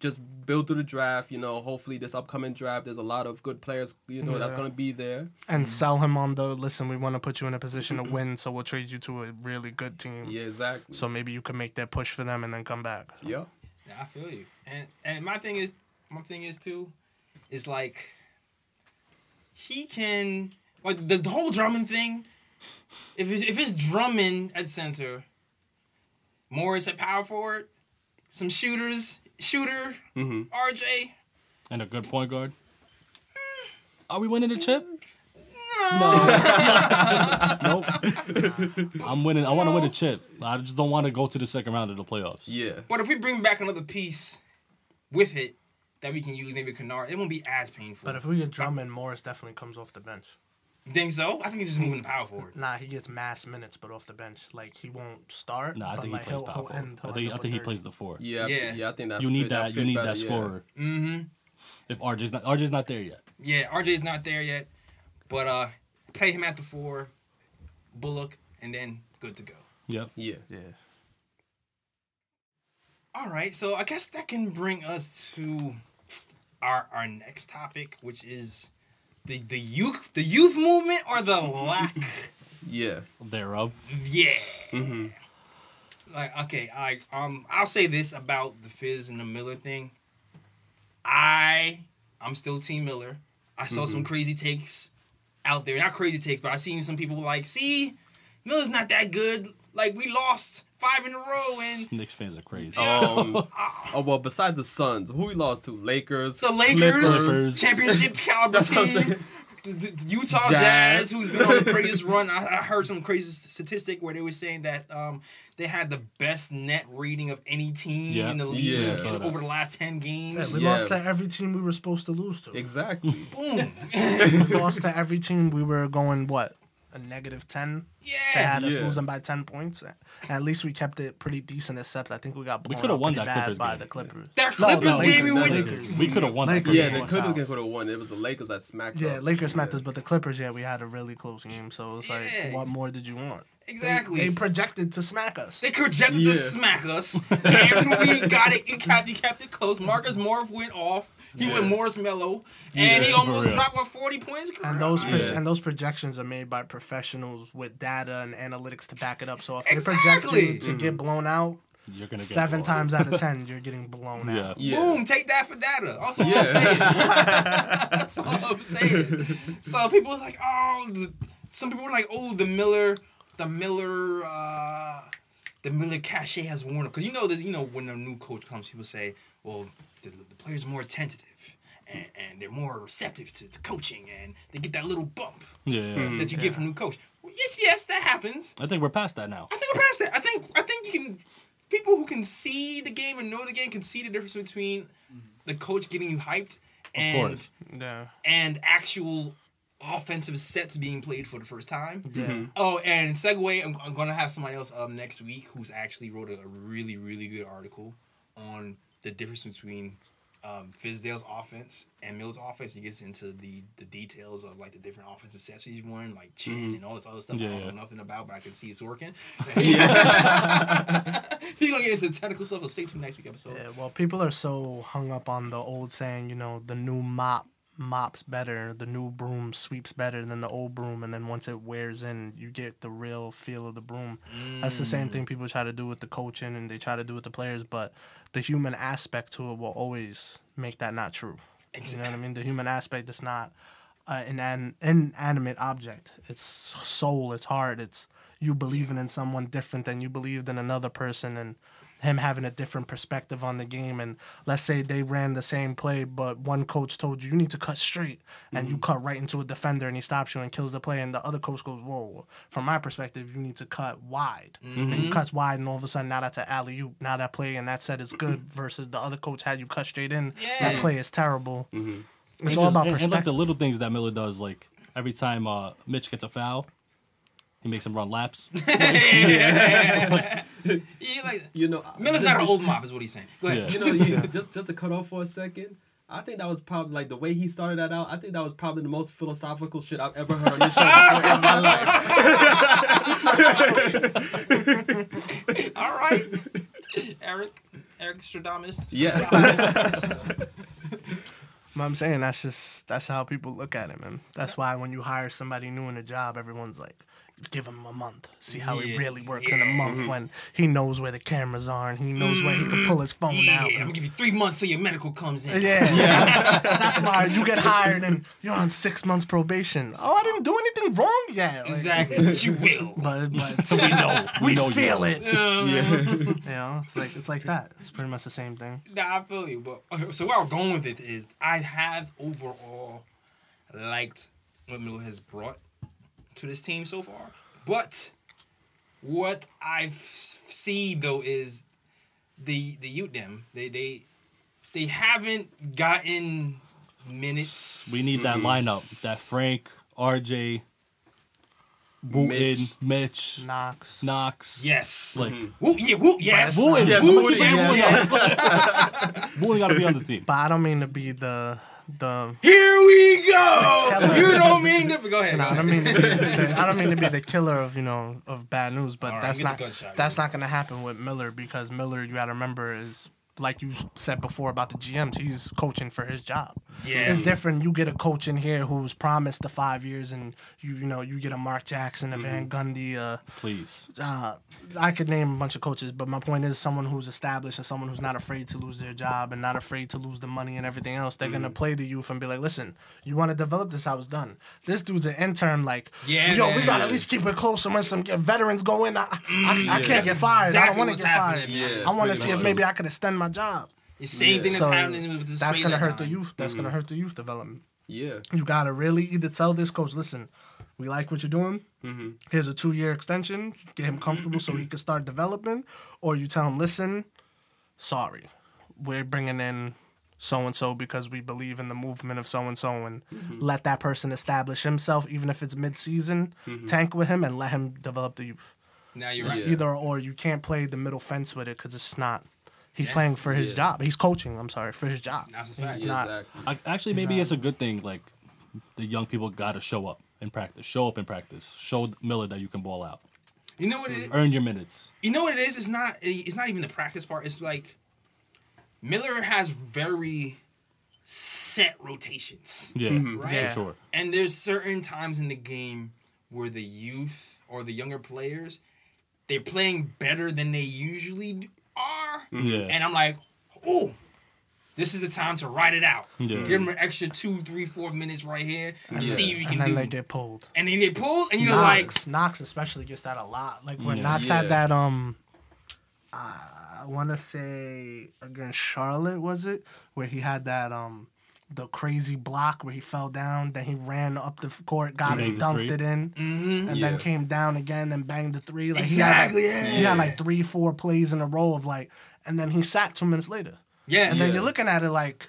just build through the draft. You know, hopefully this upcoming draft, there's a lot of good players. You know, that's gonna be there. And sell him on the listen, we want to put you in a position to win, so we'll trade you to a really good team. Yeah, exactly. So maybe you can make that push for them and then come back. yeah. Yeah, I feel you. And and my thing is, my thing is too, is like he can like the, the whole Drummond thing. If it's, if it's Drummond at center, Morris at power forward, some shooters, shooter, Mm-hmm. RJ. And a good point guard. Are we winning the chip? No. nope. I'm winning. I want to win a chip. I just don't want to go to the second round of the playoffs. Yeah. But if we bring back another piece with it that we can use, maybe Kennard, it won't be as painful. But if we get Drummond, Morris definitely comes off the bench. You think so, I think he's just moving the power forward. Nah, he gets mass minutes, but off the bench. Like he won't start. No, I but, think like, he plays he'll- power he'll forward. I think I think he plays the four. Yeah. Yeah. Yeah. I think that You need fit- that. You need better, that yeah. scorer. Mm-hmm. If RJ's not RJ's not there yet. Yeah, RJ's not there yet, but uh, play him at the four, Bullock, and then good to go. Yep. Yeah. Yeah. All right, so I guess that can bring us to our our next topic, which is the the youth the youth movement or the lack Yeah. Thereof. yeah. Hmm like okay I um I'll say this about the Fizz and the Miller thing. I I'm still Team Miller. I saw some crazy takes out there. Not crazy takes but I seen some people like see Miller's not that good like we lost five in a row and Knicks fans are crazy. Um, oh well, besides the Suns, who we lost to? Lakers. the Lakers, Clippers. championship caliber That's what I'm team. The, the Utah Jazz. Jazz. who's been on the craziest run. I, I heard some crazy statistic where they were saying that um, they had the best net rating of any team Yeah. in the league Yeah, in- over the last ten Yeah, games. we Yeah. lost to every team we were supposed to lose to. Exactly. Boom. we lost to every team we were going what a negative ten. They yeah. had us Yeah. losing by ten points. At least we kept it pretty decent. Except I think we got We blown coulda won that bad Clippers by game. the Clippers. That Clippers no, game we Lakers, We could have won. Lakers. Clippers Yeah, Yeah, the us Clippers game could have won. It was the Lakers that smacked. Us. Yeah, up. Lakers smacked us, but the Clippers, yeah, we had a really close game. So it's like, Yeah. what more did you want? They- Exactly. They, projected to smack us. They projected Yeah. to smack us. And we got it. He kept, he kept it close. Marcus Morris went off. He went Yeah. Morris Melo. And he Yeah, for almost dropped like 40 points. And those pro- Yeah. and those projections are made by professionals with data and analytics to back it up. So if they project Exactly. you to get mm-hmm. blown out You're gonna get seven blown. times out of ten, you're getting blown Yeah. out. Yeah. Boom, take that for data. Also, all Yeah. I'm saying. That's all I'm saying. So people are like, oh, some people were like, oh, the Miller, the Miller, uh, the Miller cachet has worn off. Because you know, there's, you know, when a new coach comes, people say, well, the, the players are more tentative. And, and they're more receptive to, to coaching, and they get that little bump Yeah. yeah. that you get from new coach. Well, yes, yes, that happens. I think we're past that now. I think we're past that. I think I think you can people who can see the game and know the game can see the difference between the coach getting you hyped and course. Yeah. and actual offensive sets being played for the first time. Yeah. Oh, and segue, I'm, I'm gonna have somebody else um next week who's actually wrote a, a really really good article on the difference between um, Fizdale's offense and Mills' offense. He gets into the the details of like the different offensive sets he's worn, like chin and all this other stuff Yeah, I don't yeah. know nothing about, but I can see it's working. he's gonna get into the technical stuff. So stay tuned next week episode. Yeah, well, people are so hung up on the old saying, you know, the new mop mops better, the new broom sweeps better than the old broom, and then once it wears in, you get the real feel of the broom. That's the same thing people try to do with the coaching and they try to do with the players, but the human aspect to it will always make that not true. You know what I mean? The human aspect is not uh, an an inanimate object. It's soul. It's heart. It's you believing in someone different than you believed in another person, and him having a different perspective on the game. And let's say they ran the same play, but one coach told you you need to cut straight, and you mm-hmm. cut right into a defender, and he stops you and kills the play. And the other coach goes, "Whoa!" From my perspective, you need to cut wide, and you mm-hmm. cuts wide, and all of a sudden now that's an alley oop. Now that play and that set is good versus the other coach had you cut straight in. That play is terrible. Mm-hmm. It's And all just- about and, and like the little things that Miller does, like every time uh, Mitch gets a foul, he makes him run laps. Yeah, like You know, Miller's not an old mop, is what he's saying. Go ahead. Yeah. You know, you, just just to cut off for a second. I think that was probably like the way he started that out. I think that was probably the most philosophical shit I've ever heard on this show in my life. All right, Eric, Eric Stradamus. Yes. But I'm saying that's just that's how people look at it, man. That's why when you hire somebody new in a job, everyone's like, give him a month, see how he Yeah, really works in a yeah. month mm-hmm. when he knows where the cameras are and he knows where he can pull his phone mm-hmm. Yeah, out. I'm gonna give you three months so your medical comes in. Yeah, yeah. That's why you get hired and you're on six months probation. Oh, I didn't do anything wrong yet. Like, Exactly, but you will. But, but we know. we, know you feel will. it. You know, it's like it's like that. It's pretty much the same thing. Nah, I feel you. But okay, so where I'm going with it is, I have overall liked what Miller has brought to this team so far. But what I see though is the the youth them they they they haven't gotten minutes. We need that mm-hmm. lineup. That Frank, RJ, Wooten, Mitch. Mitch, Knox. Knox. Yes. Like mm-hmm. Woo, yeah, woo, yes. Wooten. Yes, Woo, Wooten, yes, yes. yes. Wooten got to be on the team. But I don't mean to be the the Here we go. you don't mean to. Go ahead. No, go I don't mean to be the, I don't mean to be the killer of you know of bad news, but All right, that's not gunshot. that's not gonna happen with Miller because Miller, you gotta remember, is like you said before about the GMs, he's coaching for his job. Yeah. It's different. You get a coach in here who's promised the five years, and you you know you get a Mark Jackson, a Van Gundy. Uh, Please. uh, I could name a bunch of coaches, but my point is someone who's established and someone who's not afraid to lose their job and not afraid to lose the money and everything else. They're gonna play the youth and be like, "Listen, you want to develop this? I was done. This dude's an intern. Like, Yeah, yo, we gotta at least keep it close. And when some veterans go in, I, I, I can't That's get fired. I don't want to get fired. happening, man. Yeah, I want to see if maybe I could extend my job. The same thing that's So happening with this. that's gonna hurt the youth. That's gonna hurt the youth development. Yeah. You gotta really either tell this coach, listen, we like what you're doing. Mm-hmm. Here's a two year extension. Get him comfortable so he can start developing. Or you tell him, listen, sorry, we're bringing in so and so because we believe in the movement of so and so, and let that person establish himself, even if it's mid season. Mm-hmm. Tank with him and let him develop the youth. Now you're It's right. Either or you can't play the middle fence with it because it's not. He's Yeah. playing for his Yeah. job. He's coaching. I'm sorry for his job. That's a He's fact. Yeah, not. exactly. I, actually, maybe it's a good thing. Like the young people got to show up in practice. Show up in practice. Show Miller that you can ball out. You know what it is? Earn your minutes. You know what it is? It's not. It's not even the practice part. It's like Miller has very set rotations, Yeah, mm-hmm. right? Yeah. sure. And there's certain times in the game where the youth or the younger players they're playing better than they usually are, Yeah. and I'm like, oh. This is the time to ride it out. Yeah. Give them an extra two, three, four minutes right here and see if you And can then do. they get pulled. and then they pulled, and you're like, Knox, Knox especially gets that a lot. Like when Yeah. Knox Yeah. had that um uh, I wanna say against Charlotte was it? Where he had that um the crazy block where he fell down, then he ran up the court, got it, the dunked three. it in, and Yeah. then came down again and banged the three. Like Exactly, he had like, yeah. he had like three, four plays in a row of like and then he sat two minutes later. yeah, And then you're looking at it like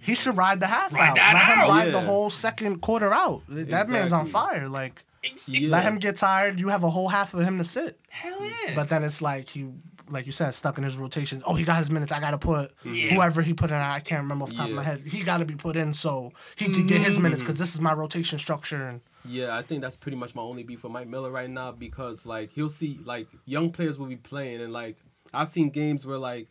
he should ride the half Ride out. that Let him out. ride the whole second quarter out. That man's on fire. Like Ex- Yeah. let him get tired. You have a whole half of him to sit. Hell yeah. But then it's like he, like you said, stuck in his rotations. Oh, he got his minutes. I got to put Yeah. whoever he put in. I can't remember off the top of my head. He got to be put in so he could get his minutes because this is my rotation structure. And Yeah, I think that's pretty much my only beef with Mike Miller right now because like he'll see like young players will be playing and like I've seen games where like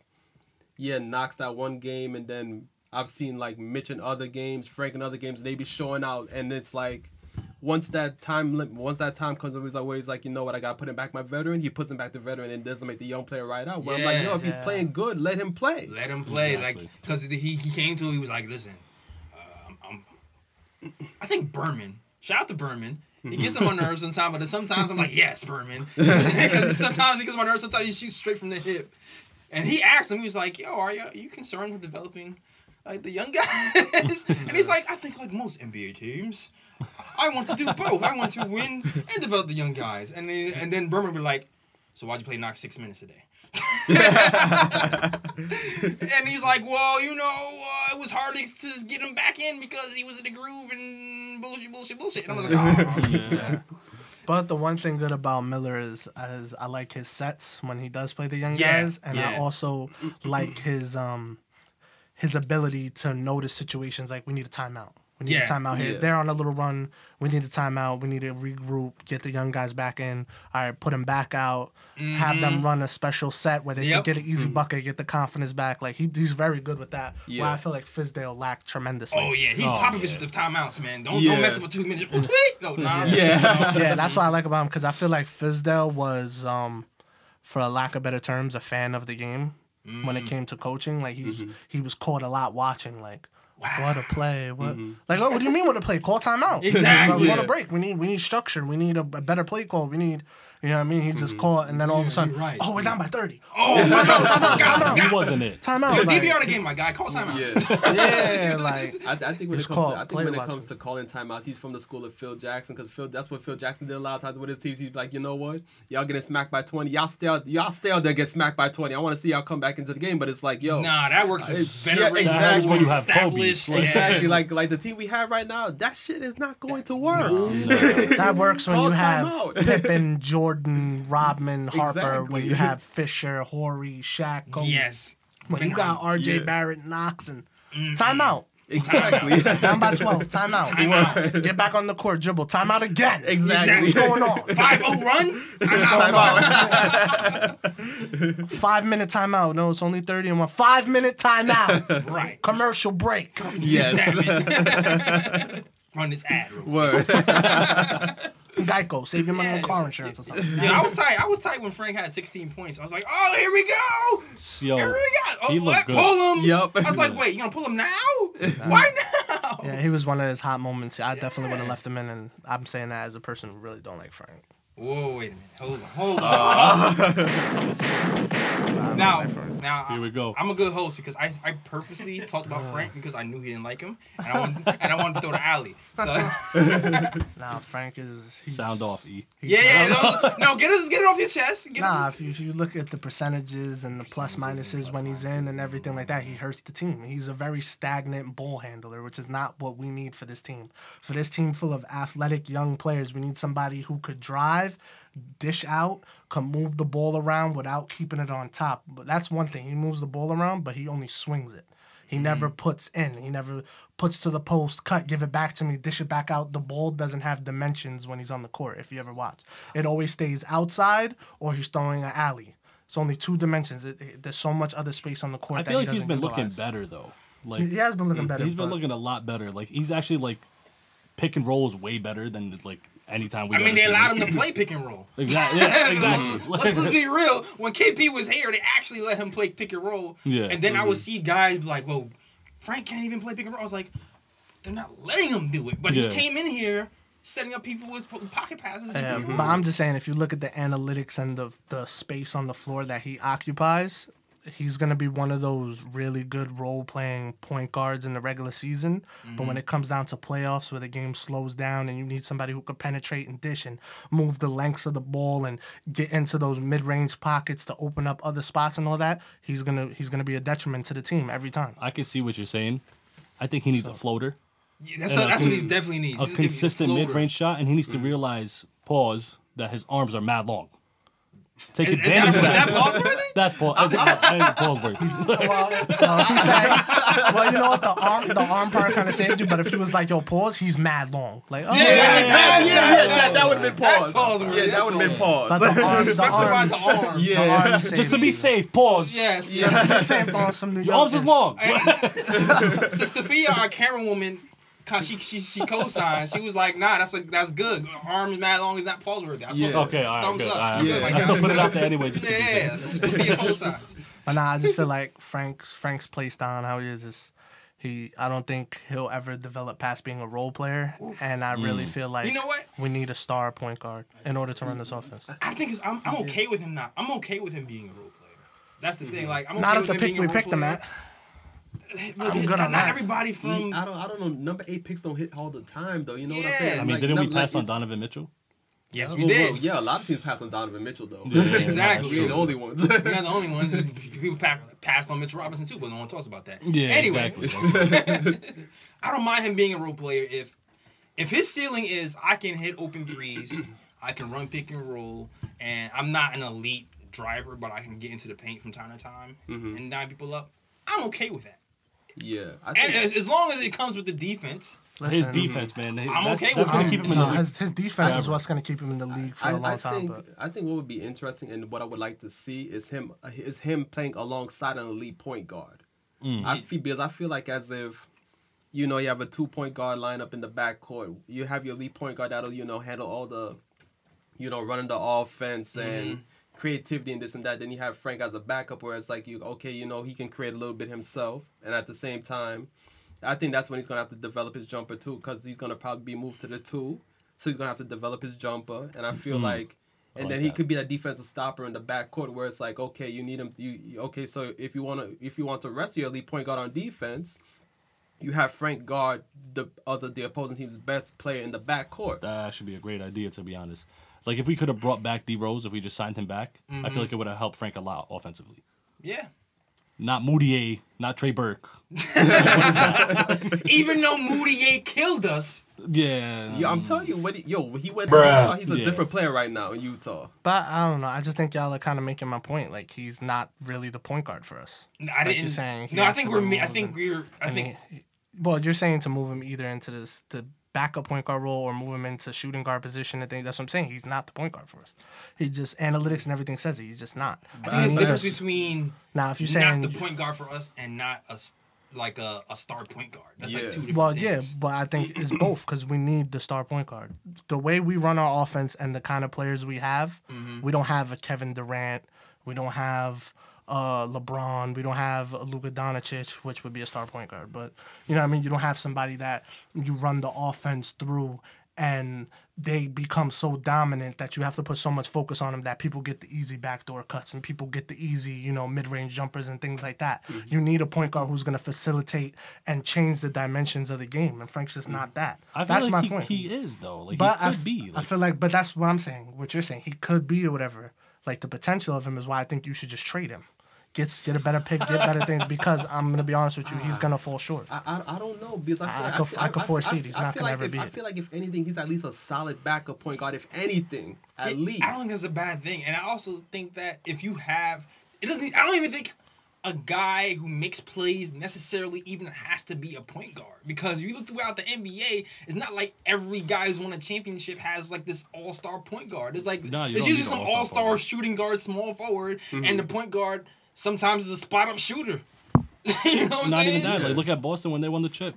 yeah Knox that one game and then I've seen like Mitch in other games, Frank in other games, they be showing out and it's like once that time lim- once that time comes over, he's like, where he's like, you know what, I got to put him back my veteran. He puts him back the veteran and doesn't make the young player ride out. Where I'm like, Yeah. yo, if he's playing good, let him play. Let him play, Exactly. like, because he he came to, he was like, listen, uh, I'm, I'm, I think Berman. Shout out to Berman. He gets on my nerves sometimes, but then sometimes I'm like, yes, Berman. Because sometimes he gets on my nerves. Sometimes he shoots straight from the hip. And he asked him, he was like, yo, are you, are you concerned with developing like the young guys? and he's like, I think like most NBA teams, I want to do both. I want to win and develop the young guys. And then, and then Berman would be like, so why'd you play Knox six minutes a day? and he's like, well, you know, uh, it was hard to, to get him back in because he was in the groove and bullshit, bullshit, bullshit. And I was like, oh. Yeah. but the one thing good about Miller is, is I like his sets when he does play the young Yeah, guys, and I also like his um his ability to notice situations like we need a timeout. We need Yeah. a timeout here. Yeah. They're on a little run. We need a timeout. We need to regroup, get the young guys back in. All right, put them back out. Have them run a special set where they Mm-hmm. Yep. can get an easy bucket, get the confidence back. Like he, he's very good with that. Where I feel like Fizdale lacked tremendously. Oh yeah, he's Oh, Popovich yeah. with the timeouts, man. Don't Yeah. don't mess it for two minutes. Oh, wait, no, nah. Yeah. yeah, that's what I like about him because I feel like Fizdale was, um, for a lack of better terms, a fan of the game when it came to coaching. Like he's he was caught a lot watching. Like what a play! What mm-hmm. like oh, what do you mean what a play? Call timeout. Exactly. What a break. We need we need structure. We need a, a better play call. We need you know what I mean. He just mm-hmm. caught and then all of a sudden, right. oh we're down by thirty. Oh, timeout, timeout, He timeout. wasn't it. Timeout. Yo, like, DVR the game, my guy. Call timeout. Yeah. yeah, like I, I think when it comes called to, I think when it comes to calling timeouts, he's from the school of Phil Jackson because Phil that's what Phil Jackson did a lot of times with his teams. He's like, you know what, y'all getting smacked by twenty, y'all stay out, y'all stay out there and get smacked by twenty. I want to see y'all come back into the game, but it's like, yo, Nah, that works with It's- veteran, yeah, exactly. when you have Kobe. established. Like- exactly like like the team we have right now, that shit is not going to work. That works when Call you have. Pippen, Jordan, Rodman, Harper. When Exactly. you have Fisher, Horry, Shaq, Kobe. Yes. When you got R.J. Yeah. Barrett, Knox, and timeout. Exactly. Down by 12. Timeout. Timeout. Get back on the court. Dribble. Timeout again. Exactly. What's going on? 5 0 run? Timeout. Five minute timeout. No, it's only 30 and one. Five minute timeout. Right. Commercial break. Yes. Exactly. Run this ad. Word. Geico, save your money on car insurance or something. Yeah, I was tight. I was tight when Frank had 16 points. I was like, oh, here we go. Yo, Here we go. Oh, he what? good. Pull him. Yup. I was like, wait, you gonna pull him now? Why now? Yeah, he was one of his hot moments. I definitely would have left him in, and I'm saying that as a person who really don't like Frank. Whoa, wait a minute. Hold on. Hold on. Uh, now, now, Here we go. I'm a good host because I, I purposely talked about Frank because I knew he didn't like him, and I wanted, and I wanted to throw the alley. So Nah, Frank is. He's, sound off, E. yeah, yeah. those- no, get it, get it off your chest. Get Nah, it. if you, if you look at the percentages and the plus minuses when he's in and everything like that, he hurts the team. He's a very stagnant ball handler, which is not what we need for this team. For this team full of athletic young players, we need somebody who could drive, dish out, can move the ball around without keeping it on top. But that's one thing. He moves the ball around, but he only swings it. He mm-hmm. never puts in. He never puts to the post, cut, give it back to me, dish it back out. The ball doesn't have dimensions when he's on the court, if you ever watch. It always stays outside or he's throwing an alley. It's only two dimensions. It, it- there's so much other space on the court. I feel he like he's doesn't been looking better though. Like He has been looking mm, better. he's been looking a lot better. Like he's actually like pick and roll is way better than like anytime we. I mean, they allowed him to play pick and roll. Exactly. Yeah, exactly. let's, let's be real. When KP was here, they actually let him play pick and roll. Yeah. And then I would mm-hmm. see guys be like, "Well, Frank can't even play pick and roll." I was like, "They're not letting him do it." But Yeah. he came in here setting up people with pocket passes. Yeah, pick and but. I'm just saying, if you look at the analytics and the the space on the floor that he occupies, he's gonna be one of those really good role playing point guards in the regular season. But when mm-hmm. it comes down to playoffs, where the game slows down and you need somebody who could penetrate and dish and move the lengths of the ball and get into those mid range pockets to open up other spots and all that, he's gonna he's gonna be a detriment to the team every time. I can see what you're saying. I think he needs a floater, Yeah, that's, and a that's what he definitely needs. a He's- he's consistent mid range shot, and he needs to mm. realize pause that his arms are mad long. Take Is, is that, advantage is of that that. plausible? That's Paul. That's Paul's word. well, well, if he said, well, you know what, the arm, the arm part kind of saved you. But if he was like, "Yo, pause," he's mad long. Like, oh, Yeah, yeah, yeah, that, that would have been That's pause. pause. Yeah, that would have been pause. But pause. the arms, the arms, the arms. the arms Just to be you. safe, pause. Yes, Yeah. yes. Just to save on some Your arms is long. so Sophia, our camera woman, kind- she she she co-signed. She was like, "Nah, that's a, that's good. Arm is mad long is not pause worthy." I Yeah. that. Okay, all right, Thumbs good. up. All right, Good, okay. like I still put it out there anyway, just Yeah, to be yeah, safe. yeah. Sophia co-signs. But nah, I just feel like Frank's Frank's play style and how he is is he. I don't think he'll ever develop past being a role player, and I really mm. feel like You know what? we need a star point guard in order to run this offense. I think it's I'm, I'm okay with him not. I'm okay with him being a role player. That's the thing. Mm-hmm. Like I'm okay Not at with the him pick being a we role picked him player. at. Look, I'm good not, on not that. everybody from. I don't, I don't know. Number eight picks don't hit all the time, though. You know what I'm saying? I mean, Like, didn't we pass like, on Donovan Mitchell? yes, we Well, did. well, yeah, a lot of teams passed on Donovan Mitchell, though. Yeah, yeah, Exactly. we ain't the only ones. We're not the only ones. People passed on Mitchell Robinson too, but no one talks about that. Yeah, Anyway, exactly. I don't mind him being a role player if if his ceiling is I can hit open threes, I can run pick and roll, and I'm not an elite driver, but I can get into the paint from time to time Mm-hmm. and dime people up. I'm okay with that. Yeah, I And as, as long as it comes with the defense, His defense, man. I'm that's, okay That's with gonna him. keep him in the league. his, his defense is what's going to keep him in the league for I, a long I time. think But I think what would be interesting and what I would like to see is him is him playing alongside an elite point guard. Mm. I feel because I feel like as if you know you have a two point guard lineup in the backcourt, you have your elite point guard that'll you know handle all the you know running the offense and creativity and this and that. Then you have Frank as a backup where it's like you okay you know he can create a little bit himself and at the same time. I think that's when he's gonna have to develop his jumper too, because he's gonna probably be moved to the two, so he's gonna have to develop his jumper. And I feel Mm. like, and like then he that. could be that defensive stopper in the backcourt, where it's like, okay, you need him. You okay? So if you wanna, if you want to rest your elite point guard on defense, you have Frank guard the other the opposing team's best player in the backcourt. That should be a great idea, to be honest. Like if we could have brought back D Rose, if we just signed him back, I Mm-hmm. feel like it would have helped Frank a lot offensively. yeah. Not Mudiay, not Trey Burke. Even though Mudiay killed us, Yeah. Yeah, I'm telling you, what he, yo, he went to Bruh. Utah. He's a Yeah. different player right now in Utah. but I don't know. I just think y'all are kind of making my point. Like he's not really the point guard for us. I Like you're didn't. saying, no, I think we're. I think him. we're. I I think. mean, well, you're saying to move him either into this to backup point guard role or move him into shooting guard position and things. That's what I'm saying. He's not the point guard for us. He just analytics and everything says it. He's just not. I think there's a difference between Now, if you're saying not the point guard for us and not a s- like a, a star point guard. That's Yeah. like two different Well, things. yeah, but I think it's both because we need the star point guard. The way we run our offense and the kind of players we have, Mm-hmm. we don't have a Kevin Durant. We don't have uh, LeBron. We don't have Luka Doncic, which would be a star point guard. But you know, what I mean, you don't have somebody that you run the offense through and they become so dominant that you have to put so much focus on them that people get the easy backdoor cuts and people get the easy, you know, mid-range jumpers and things like that. Mm-hmm. You need a point guard who's going to facilitate and change the dimensions of the game, and Frank's just not that. Mm-hmm. I that's like my he, point. he is though. Like but he I, could f- be. I feel like, but that's what I'm saying. What you're saying, he could be or whatever. Like the potential of him is why I think you should just trade him. Get get a better pick, get better things. Because I'm gonna be honest with you, he's ah. gonna fall short. I, I, I don't know because I feel I like, could- feel- I could foresee I, it. He's I not feel gonna like ever if, be I it. feel like if anything, he's at least a solid backup point guard. If anything, at It- least. I don't think that's a bad thing, and I also think that if you have, it doesn't. I don't even think a guy who makes plays necessarily even has to be a point guard because if you look throughout the NBA, it's not like every guy who's won a championship has like this all star point guard. It's like No, it's usually some all-star all star shooting guard, small forward, Mm-hmm. and the point guard sometimes is a spot up shooter. you know what I'm not saying? even that. Like look at Boston when they won the chip.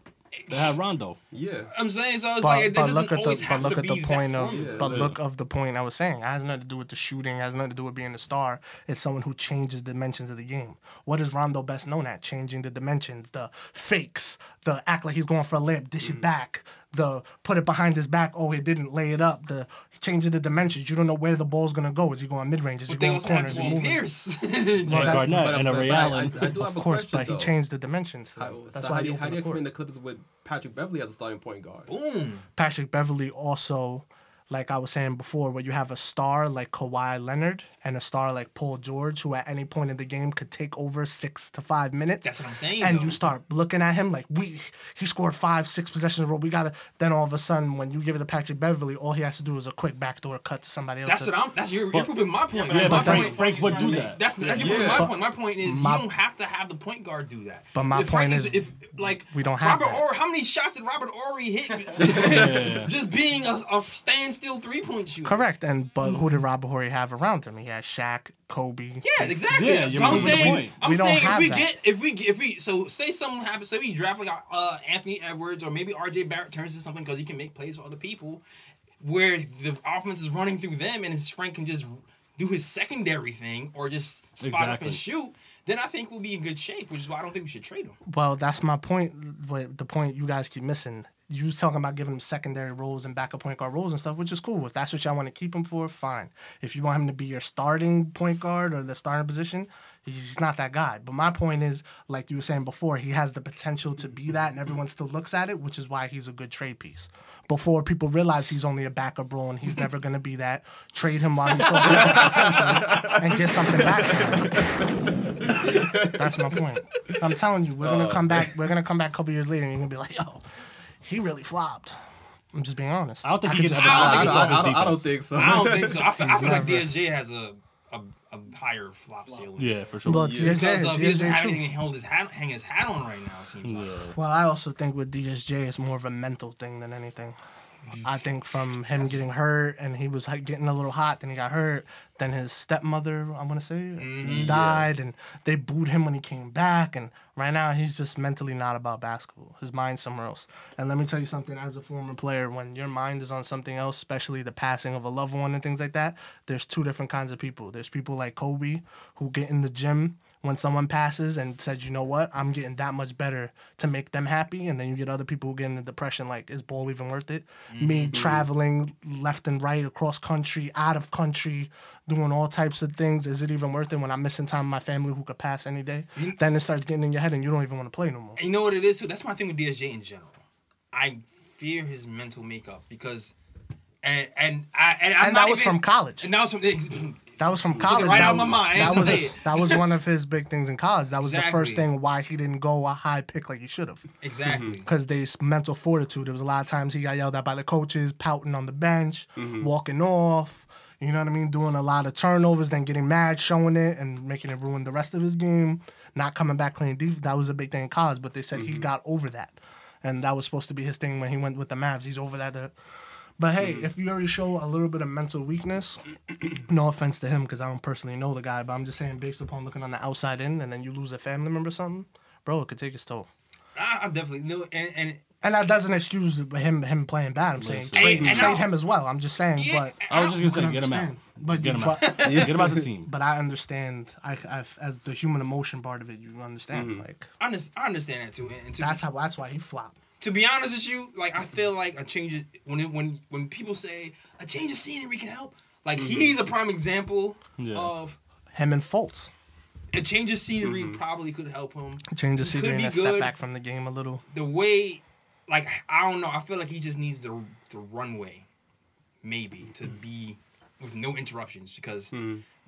They had Rondo. yeah. I'm saying so. It's But, like it but look at the but look at the point of formula. but Yeah. look of the point I was saying. It has nothing to do with the shooting. It has nothing to do with being a star. It's someone who changes dimensions of the game. What is Rondo best known at? Changing the dimensions, the fakes, the act like he's going for a layup, dish Mm. it back, the put it behind his back. Oh, he didn't lay it up. The changing the dimensions. You don't know where the ball's gonna go. Is he going mid range? Is he But going also corners? Is he Paul moving? Pierce. And that- Garnett But- and a but Ray I- Allen. I, I do have Of a course, question but he changed the dimensions for How, them. so That's how why do he you, how do you opened the court. explain the Clippers with Patrick Beverley as a starting point guard? Boom. Patrick Beverley also, like I was saying before, where you have a star like Kawhi Leonard and a star like Paul George, who at any point in the game could take over six to five minutes. That's what I'm saying, And though. you start looking at him like we, he scored five, six possessions in a row. We gotta. Then all of a sudden, when you give it to Patrick Beverley, all he has to do is a quick backdoor cut to somebody else. That's to- what I'm. That's you're, you're proving my point. Yeah, my but Frank, point. Frank would do that. That's that's you're proving my But point. My point is my- you don't have to have the point guard do that. But my if point is if like we don't have Robert that. Horry. How many shots did Robert Horry hit? yeah. Just being a, a standstill three point shooter. Correct, and but who did Robert Horry have around him? He had Shaq, Kobe. Yeah, exactly. Yeah, so I'm saying. I'm We saying if we that. get, if we get, if we, so say something happens, say we draft like uh, Anthony Edwards or maybe RJ Barrett turns into something because he can make plays for other people, where the offense is running through them and his Frank can just do his secondary thing or just spot up and shoot. Then I think we'll be in good shape, which is why I don't think we should trade him. Well, that's my point. What the point you guys keep missing. You was talking about giving him secondary roles and backup point guard roles and stuff, which is cool. If that's what y'all want to keep him for, fine. If you want him to be your starting point guard or the starting position, he's not that guy. But my point is, like you were saying before, he has the potential to be that, and everyone still looks at it, which is why he's a good trade piece. Before people realize he's only a backup role and he's never going to be that, trade him while he's still got potential and get something back from him. That's my point. I'm telling you, we're gonna oh. come back. We're gonna come back a couple years later, and you're gonna be like, "Yo, he really flopped." I'm just being honest. I don't think he could can just- ever I don't I think don't, so. I, don't, I don't think so. I don't think so. I feel, I feel like DSJ has a, a, a higher flop ceiling. Yeah, for sure. But Yeah. Because uh, DSJ, of, he doesn't have anything to hold his hat, hang his hat on right now. It seems like. yeah. Well, I also think with DSJ, it's more of a mental thing than anything. I think from him getting hurt and he was like, getting a little hot, then he got hurt. Then his stepmother, I want to say, Mm-hmm. died, and they booed him when he came back. And right now, he's just mentally not about basketball. His mind's somewhere else. And let me tell you something: as a former player, when your mind is on something else, especially the passing of a loved one and things like that, there's two different kinds of people. There's people like Kobe who get in the gym when someone passes and says, you know what, I'm getting that much better to make them happy. And then you get other people who get into depression, like, is ball even worth it? Me mm-hmm. traveling left and right across country, out of country, doing all types of things. Is it even worth it when I'm missing time with my family who could pass any day? Then it starts getting in your head and you don't even want to play no more. You know what it is too? That's my thing with DSJ in general. I fear his mental makeup because, and and I and, I'm And that was even- from college. And that was from That was from it college. right that, out of my mind. That was gonna say it. that was one of his big things in college. That was the first thing why he didn't go a high pick like he should have. exactly. Mm-hmm. because there's mental fortitude. There was a lot of times he got yelled at by the coaches, pouting on the bench, mm-hmm. walking off. You know what I mean? Doing a lot of turnovers, then getting mad, showing it, and making it ruin the rest of his game. Not coming back playing defense. That was a big thing in college, but they said he mm-hmm. got over that. and that was supposed to be his thing when he went with the Mavs. He's over that. uh, But hey, Mm. if you already show a little bit of mental weakness, no offense to him because I don't personally know the guy, but I'm just saying based upon looking on the outside in, and then you lose a family member or something, bro, it could take its toll. I, I definitely know, and and And that doesn't excuse him him playing bad. I'm saying Listen. trade, And- and trade him as well. I'm just saying, yeah, but I was just gonna say, get him out. But Get him but, out. Get him out the team. but I understand. I, I as the human emotion part of it, you understand. Mm-hmm. Like I, under- I understand that too. And to, that's how that's why he flopped. To be honest with you, like I feel like a change of, when it, when when people say a change of scenery can help, like mm-hmm. he's a prime example Yeah. of Him and Fultz a change of scenery mm-hmm. probably could help him. change the He scenery could and be a step good. back from the game a little. The way, like I don't know, I feel like he just needs the the runway, maybe to mm-hmm. be with no interruptions because.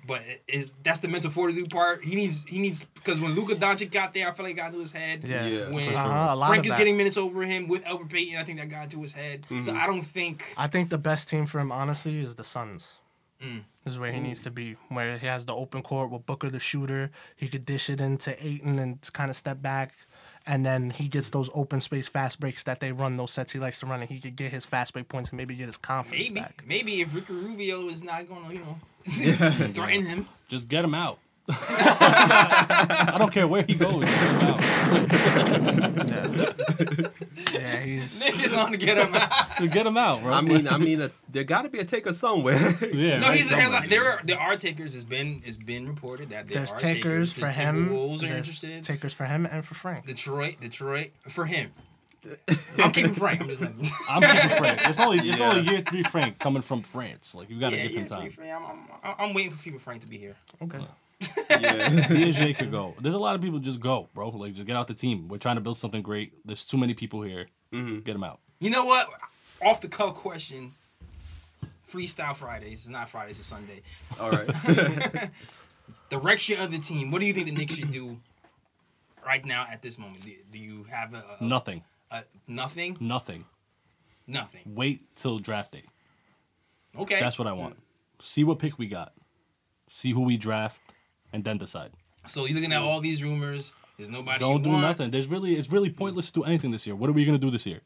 But it is that's the mental fortitude part. He needs he needs because when Luka Doncic got there, I feel like it got to his head. Yeah, Yeah, when. Uh-huh, Frank is that. getting minutes over him with Elfrid Payton, I think that got into his head. So I don't think I think the best team for him, honestly, is the Suns. Mm. This is where he needs to be, where he has the open court with Booker the shooter. He could dish it into Ayton and kind of step back, and then he gets those open space fast breaks that they run those sets he likes to run, and he could get his fast break points and maybe get his confidence maybe back. maybe if Ricky Rubio is not gonna you know threaten him, Just get him out. I don't care where he goes. Get him out. Yeah, he's niggas on to get him out. Just get him out, bro. I mean, I mean, uh, there got to be a taker somewhere. yeah. No, right, he's, somewhere. he's there. Are, there are takers. Has been has been reported that there there's are takers for him. Timberwolves are interested. Takers for him and for Frank. Detroit, Detroit for him. I'm keeping Frank. I'm just like I'm keeping Frank. It's only it's Yeah. only year three Frank coming from France. Like you gotta yeah, give him time. Frank, I'm, I'm, I'm waiting for FIBA Frank to be here. Okay. yeah. DJ could go. There's a lot of people just go, bro. Like just get out the team. We're trying to build something great. There's too many people here. Mm-hmm. Get them out. You know what? Off the cuff question. Freestyle Fridays. It's not Fridays. It's Sunday. All right. Direction of the team. What do you think the Knicks should do right now at this moment? Do, do you have a, a, Nothing. a nothing? Nothing. Nothing. Wait till draft day. Okay. That's what I want. Mm. See what pick we got. See who we draft, and then decide. so you're looking at all these rumors. There's nobody. Don't you do want. nothing. There's really it's really pointless to do anything this year. What are we gonna do this year?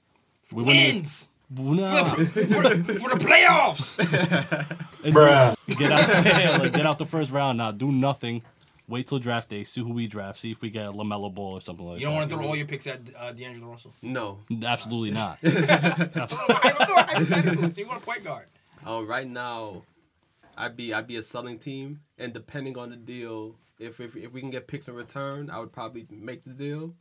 We win the- Wins Nah. for, the, for the playoffs. Bruh. Get out, like, get out the first round now. Do nothing. Wait till draft day. See who we draft. See if we get a LaMelo Ball or something like You don't that. want to throw all your picks at uh, D'Angelo Russell. no. Absolutely not. Hypothetical. So you want a point guard. Um, right now, I'd be I'd be a selling team, and depending on the deal, if if, if we can get picks in return, I would probably make the deal.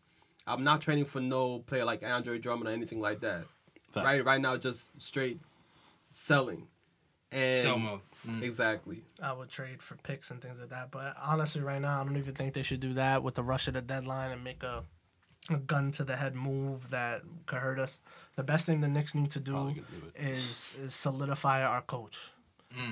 I'm not trading for no player like Andre Drummond or anything like that. Facts. Right, right now, just straight selling. And Sell mode. Mm. Exactly. I would trade for picks and things like that. But honestly, right now, I don't even think they should do that with the rush of the deadline and make a, a gun to the head move that could hurt us. The best thing the Knicks need to do Probably gonna do it. is is solidify our coach.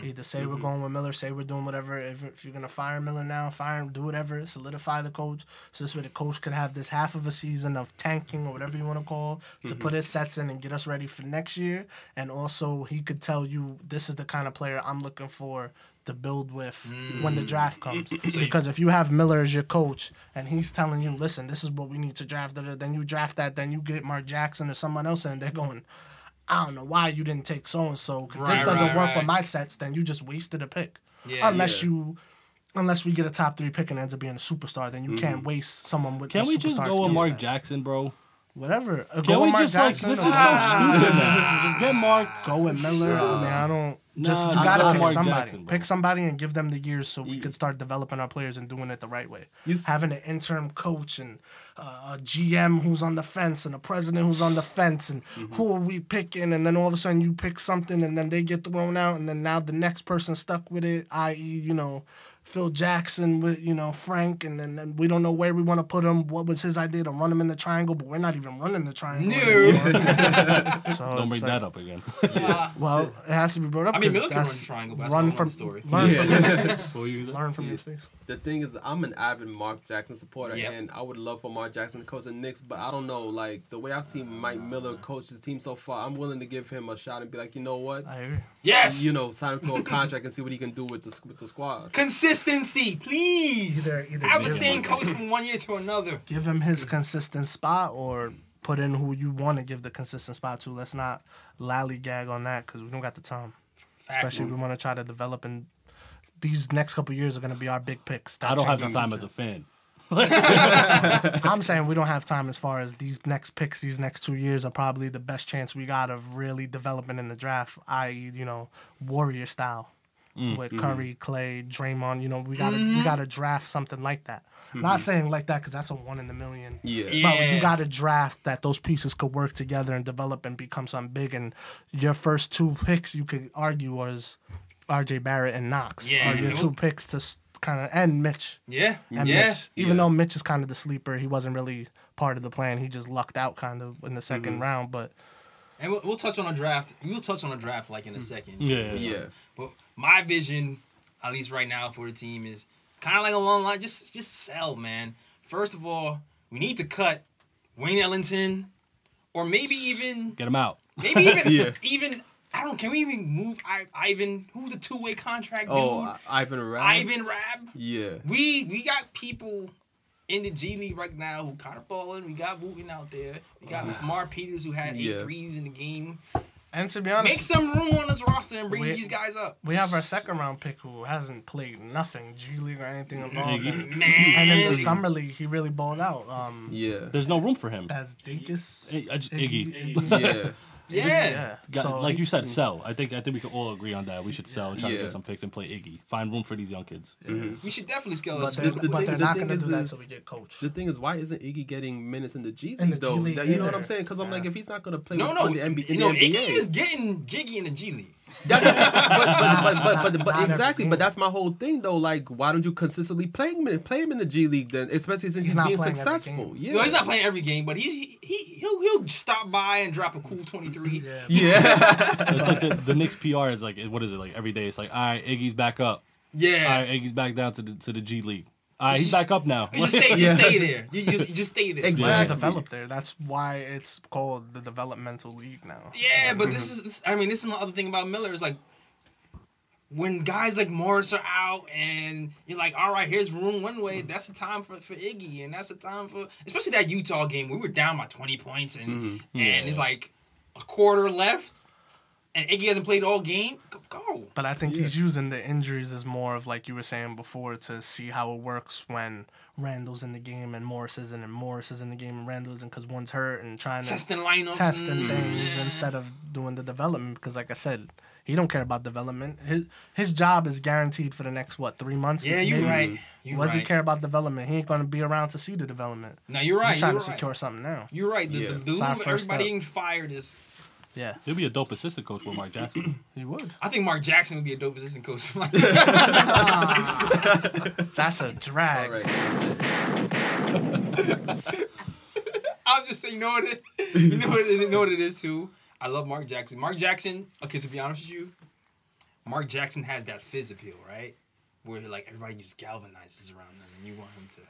Either say Mm-hmm. we're going with Miller, say we're doing whatever. If, if you're gonna fire Miller now, fire him, do whatever. Solidify the coach, so this way the coach could have this half of a season of tanking or whatever you want to call to Mm-hmm. put his sets in and get us ready for next year. And also, he could tell you this is the kind of player I'm looking for to build with when the draft comes. because if you have Miller as your coach and he's telling you, listen, this is what we need to draft, then you draft that, then you get Mark Jackson or someone else, and they're going. I don't know why you didn't take so and so because this doesn't right, work right. with my sets. Then you just wasted a pick. Yeah, unless yeah. you, unless we get a top three pick and ends up being a superstar, then you can't waste someone with. Can a we just go with Mark set. Jackson, bro? Whatever. Uh, Can go we with Mark just like this or- is so stupid now? Just get Mark. Go with Miller. I mean, I don't. Just Nah, you gotta pick Mark somebody. Jackson, pick somebody and give them the years so we You- could start developing our players and doing it the right way. You s- Having an interim coach and uh, a GM who's on the fence and a president who's on the fence and Mm-hmm. who are we picking? And then all of a sudden you pick something and then they get thrown out and then now the next person stuck with it, i.e., you know. Phil Jackson with you know Frank, and then, then we don't know where we want to put him. What was his idea to run him in the triangle? But we're not even running the triangle. No. so Don't it's bring like- that up again. Uh, well, it has to be brought up. I mean, 'cause Miller can run triangle, but run from the story. Learn Yeah. from your mistakes. What you Learn from your mistakes. The thing is, I'm an avid Mark Jackson supporter, Yep. and I would love for Mark Jackson to coach the Knicks, but I don't know, like the way I've seen Mike Miller coach his team so far, I'm willing to give him a shot and be like, you know what, I agree. Yes. you know, sign him to a contract and see what he can do with the with the squad. Consistency, please. Either- either Have the give same coach from one year to another. Give him his consistent spot or put in who you want to give the consistent spot to. Let's not lollygag on that because we don't got the time. Especially if we want to try to develop and these next couple years are going to be our big picks. I don't have the time as a fan. I'm saying we don't have time as far as these next picks. These next two years are probably the best chance we got of really developing in the draft. I.e., you know, warrior style with mm-hmm. Curry, Clay, Draymond. You know, we gotta we mm-hmm. gotta draft something like that. Not mm-hmm. saying like that because that's a one in a million. Yeah. But Yeah. you got to draft that those pieces could work together and develop and become something big. And your first two picks, you could argue, was R.J. Barrett and Knox. Yeah. Are your two picks to kind of and Mitch. Yeah, And yeah. Mitch, even though Mitch is kind of the sleeper, he wasn't really part of the plan. He just lucked out kind of in the 2nd Mm-hmm. round. But And we'll, we'll touch on a draft. We'll touch on a draft like in a hmm. second. Yeah. Yeah. Um, but my vision, at least right now for the team, is kind of like along the line. Just just sell, man. First of all, we need to cut Wayne Ellington, or maybe even Get him out. maybe even Yeah. even I don't. Can we even move I, Ivan? Who's the two way contract oh, dude? Oh, I- Ivan Rabb. Ivan Rabb. Yeah. We we got people in the G League right now who kind of balling. We got Wooten out there. We got Mar Peters who had eight Yeah. threes in the game. and to be honest, Make some room on this roster and bring We- these guys up. we have our second round pick who hasn't played nothing G League or anything involved. And, man. and in the summer league, he really balled out. Um, Yeah. There's no room for him. as Dinkus. I- I just- Iggy. Yeah. Yeah. Yeah. Got- so like you said, sell. I think I think we can all agree on that. We should sell and try to get some picks and play Iggy. Find room for these young kids. Mm-hmm. We should definitely scale But us. they're, the but thing- they're the not going to is- do that is- until we get coached. The thing is, why isn't Iggy getting minutes in the G League In the G though? League That- you know what. I'm saying? Because I'm like, if he's not gonna play No, with no, on the NBA, in no. the Iggy is getting jiggy in the G League. But, but, but, but, but Not exactly. But that's my whole thing, though. Like, why don't you consistently play him, in- play him in the G League then? Especially since he's, He's not being successful. Yeah. No, he's not playing every game, but he's he, he he'll he'll stop by and drop a cool twenty three. Yeah. Yeah. it's like the, the Knicks PR is like, what is it like every day? It's like, all right, Iggy's back up. Yeah. All right, Iggy's back down to the to the G League. Uh, all right, he's back up now. You just stay, just Yeah. stay there. You, you, you just stay there. Exactly. Well, develop there. That's why it's called the developmental league now. Yeah, but this is this, I mean this is another thing about Miller is like when guys like Morris are out and you're like, all right, here's room one way. That's the time for, for Iggy, and that's the time for especially that Utah game. We were down by 20 points, and mm-hmm. and it's like a quarter left, and Iggy hasn't played all game. Go, go. But I think he's using the injuries as more of like you were saying before to see how it works when Randle's in the game and Morris isn't, and Morris is in the game and Randall isn't because one's hurt and trying to testing lineups, testing and- things instead of doing the development. Because like I said, he don't care about development. His his job is guaranteed for the next what three months. Yeah, you're maybe? right. You're what does right. he care about development? He ain't going to be around to see the development. No, you're right. He's trying You're to right. secure something now. You're right. The, Yeah. the, the It's our loom of first everybody step. getting fired is. Yeah, He'll be a dope assistant coach with Mark Jackson. he would. I think Mark Jackson would be a dope assistant coach. Ah. That's a drag. All right. I'm just saying, you know what it, you know what it, you know what it is too. I love Mark Jackson. Mark Jackson. Okay, to be honest with you, Mark Jackson has that fizz appeal, right? Where like everybody just galvanizes around him, and you want him to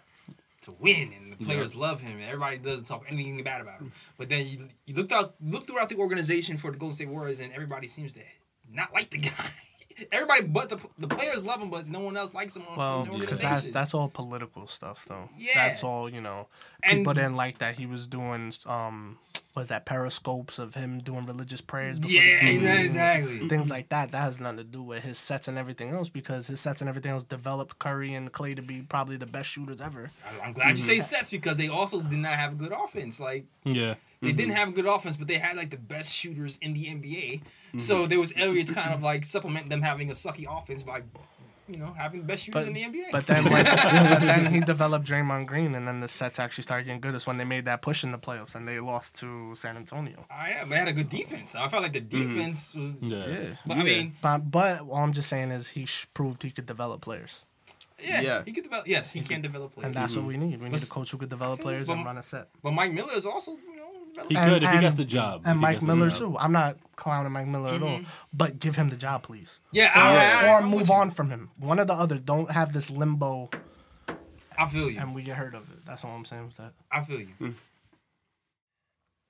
to win, and the players love him, and everybody doesn't talk anything bad about him. But then you you looked out look throughout the organization for the Golden State Warriors, and everybody seems to not like the guy. Everybody but the the players love him, but no one else likes him on Well, because that's that's all political stuff, though. Yeah. That's all you know. And- People didn't like that he was doing um, was that periscopes of him doing religious prayers. before the yeah, game. exactly. Things like that. That has nothing to do with his sets and everything else because his sets and everything else developed Curry and Clay to be probably the best shooters ever. I- I'm glad you say sets because they also did not have a good offense. Like yeah. They didn't mm-hmm. have a good offense, but they had like the best shooters in the NBA. Mm-hmm. So there was area kind of like supplement them having a sucky offense by, you know, having the best shooters But, in the NBA. but then when, but then he developed Draymond Green, and then the sets actually started getting good. It's when they made that push in the playoffs, and they lost to San Antonio. Ah, I am. They had a good defense. I felt like the mm-hmm. defense was. Yeah. But I mean, But but all I'm just saying is he sh- proved he could develop players, yeah, Yeah. he could develop. Yes, he can develop players. and that's what we need. We But need a coach who could develop players but- and run a set. But Mike Miller is also, you know, He developing. could if he gets the job. And Mike Miller too. I'm not clowning Mike Miller at all, but give him the job, please. yeah, Or, I, I, I, or I'm with move you. on from him. One or the other. Don't have this limbo I feel you. and we get hurt of it. That's all I'm saying with that. I feel you.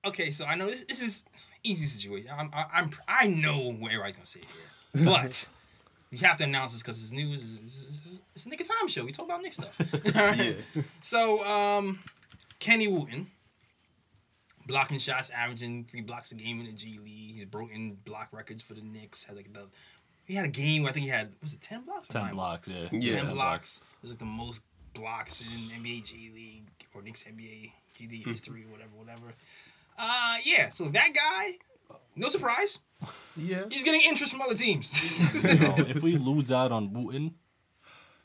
Okay, so I know this, this is easy situation. I'm, I, I'm I know what everybody's gonna say here, but we have to announce this because it's news. It's, it's, it's a nigga time show. We talk about Knick stuff. Yeah. So, um, Kenny Wooten, blocking shots, averaging three blocks a game in the G League. He's broken block records for the Knicks. Had like the he had a game. Where I think he had was it ten blocks? Ten Ten nine blocks, yeah. Yeah. Ten blocks. It was like the most blocks in NBA G League or Knicks NBA G League history, whatever, whatever. Uh, yeah. So that guy, no surprise, Yeah. he's getting interest from other teams. You know, if we lose out on Wooten,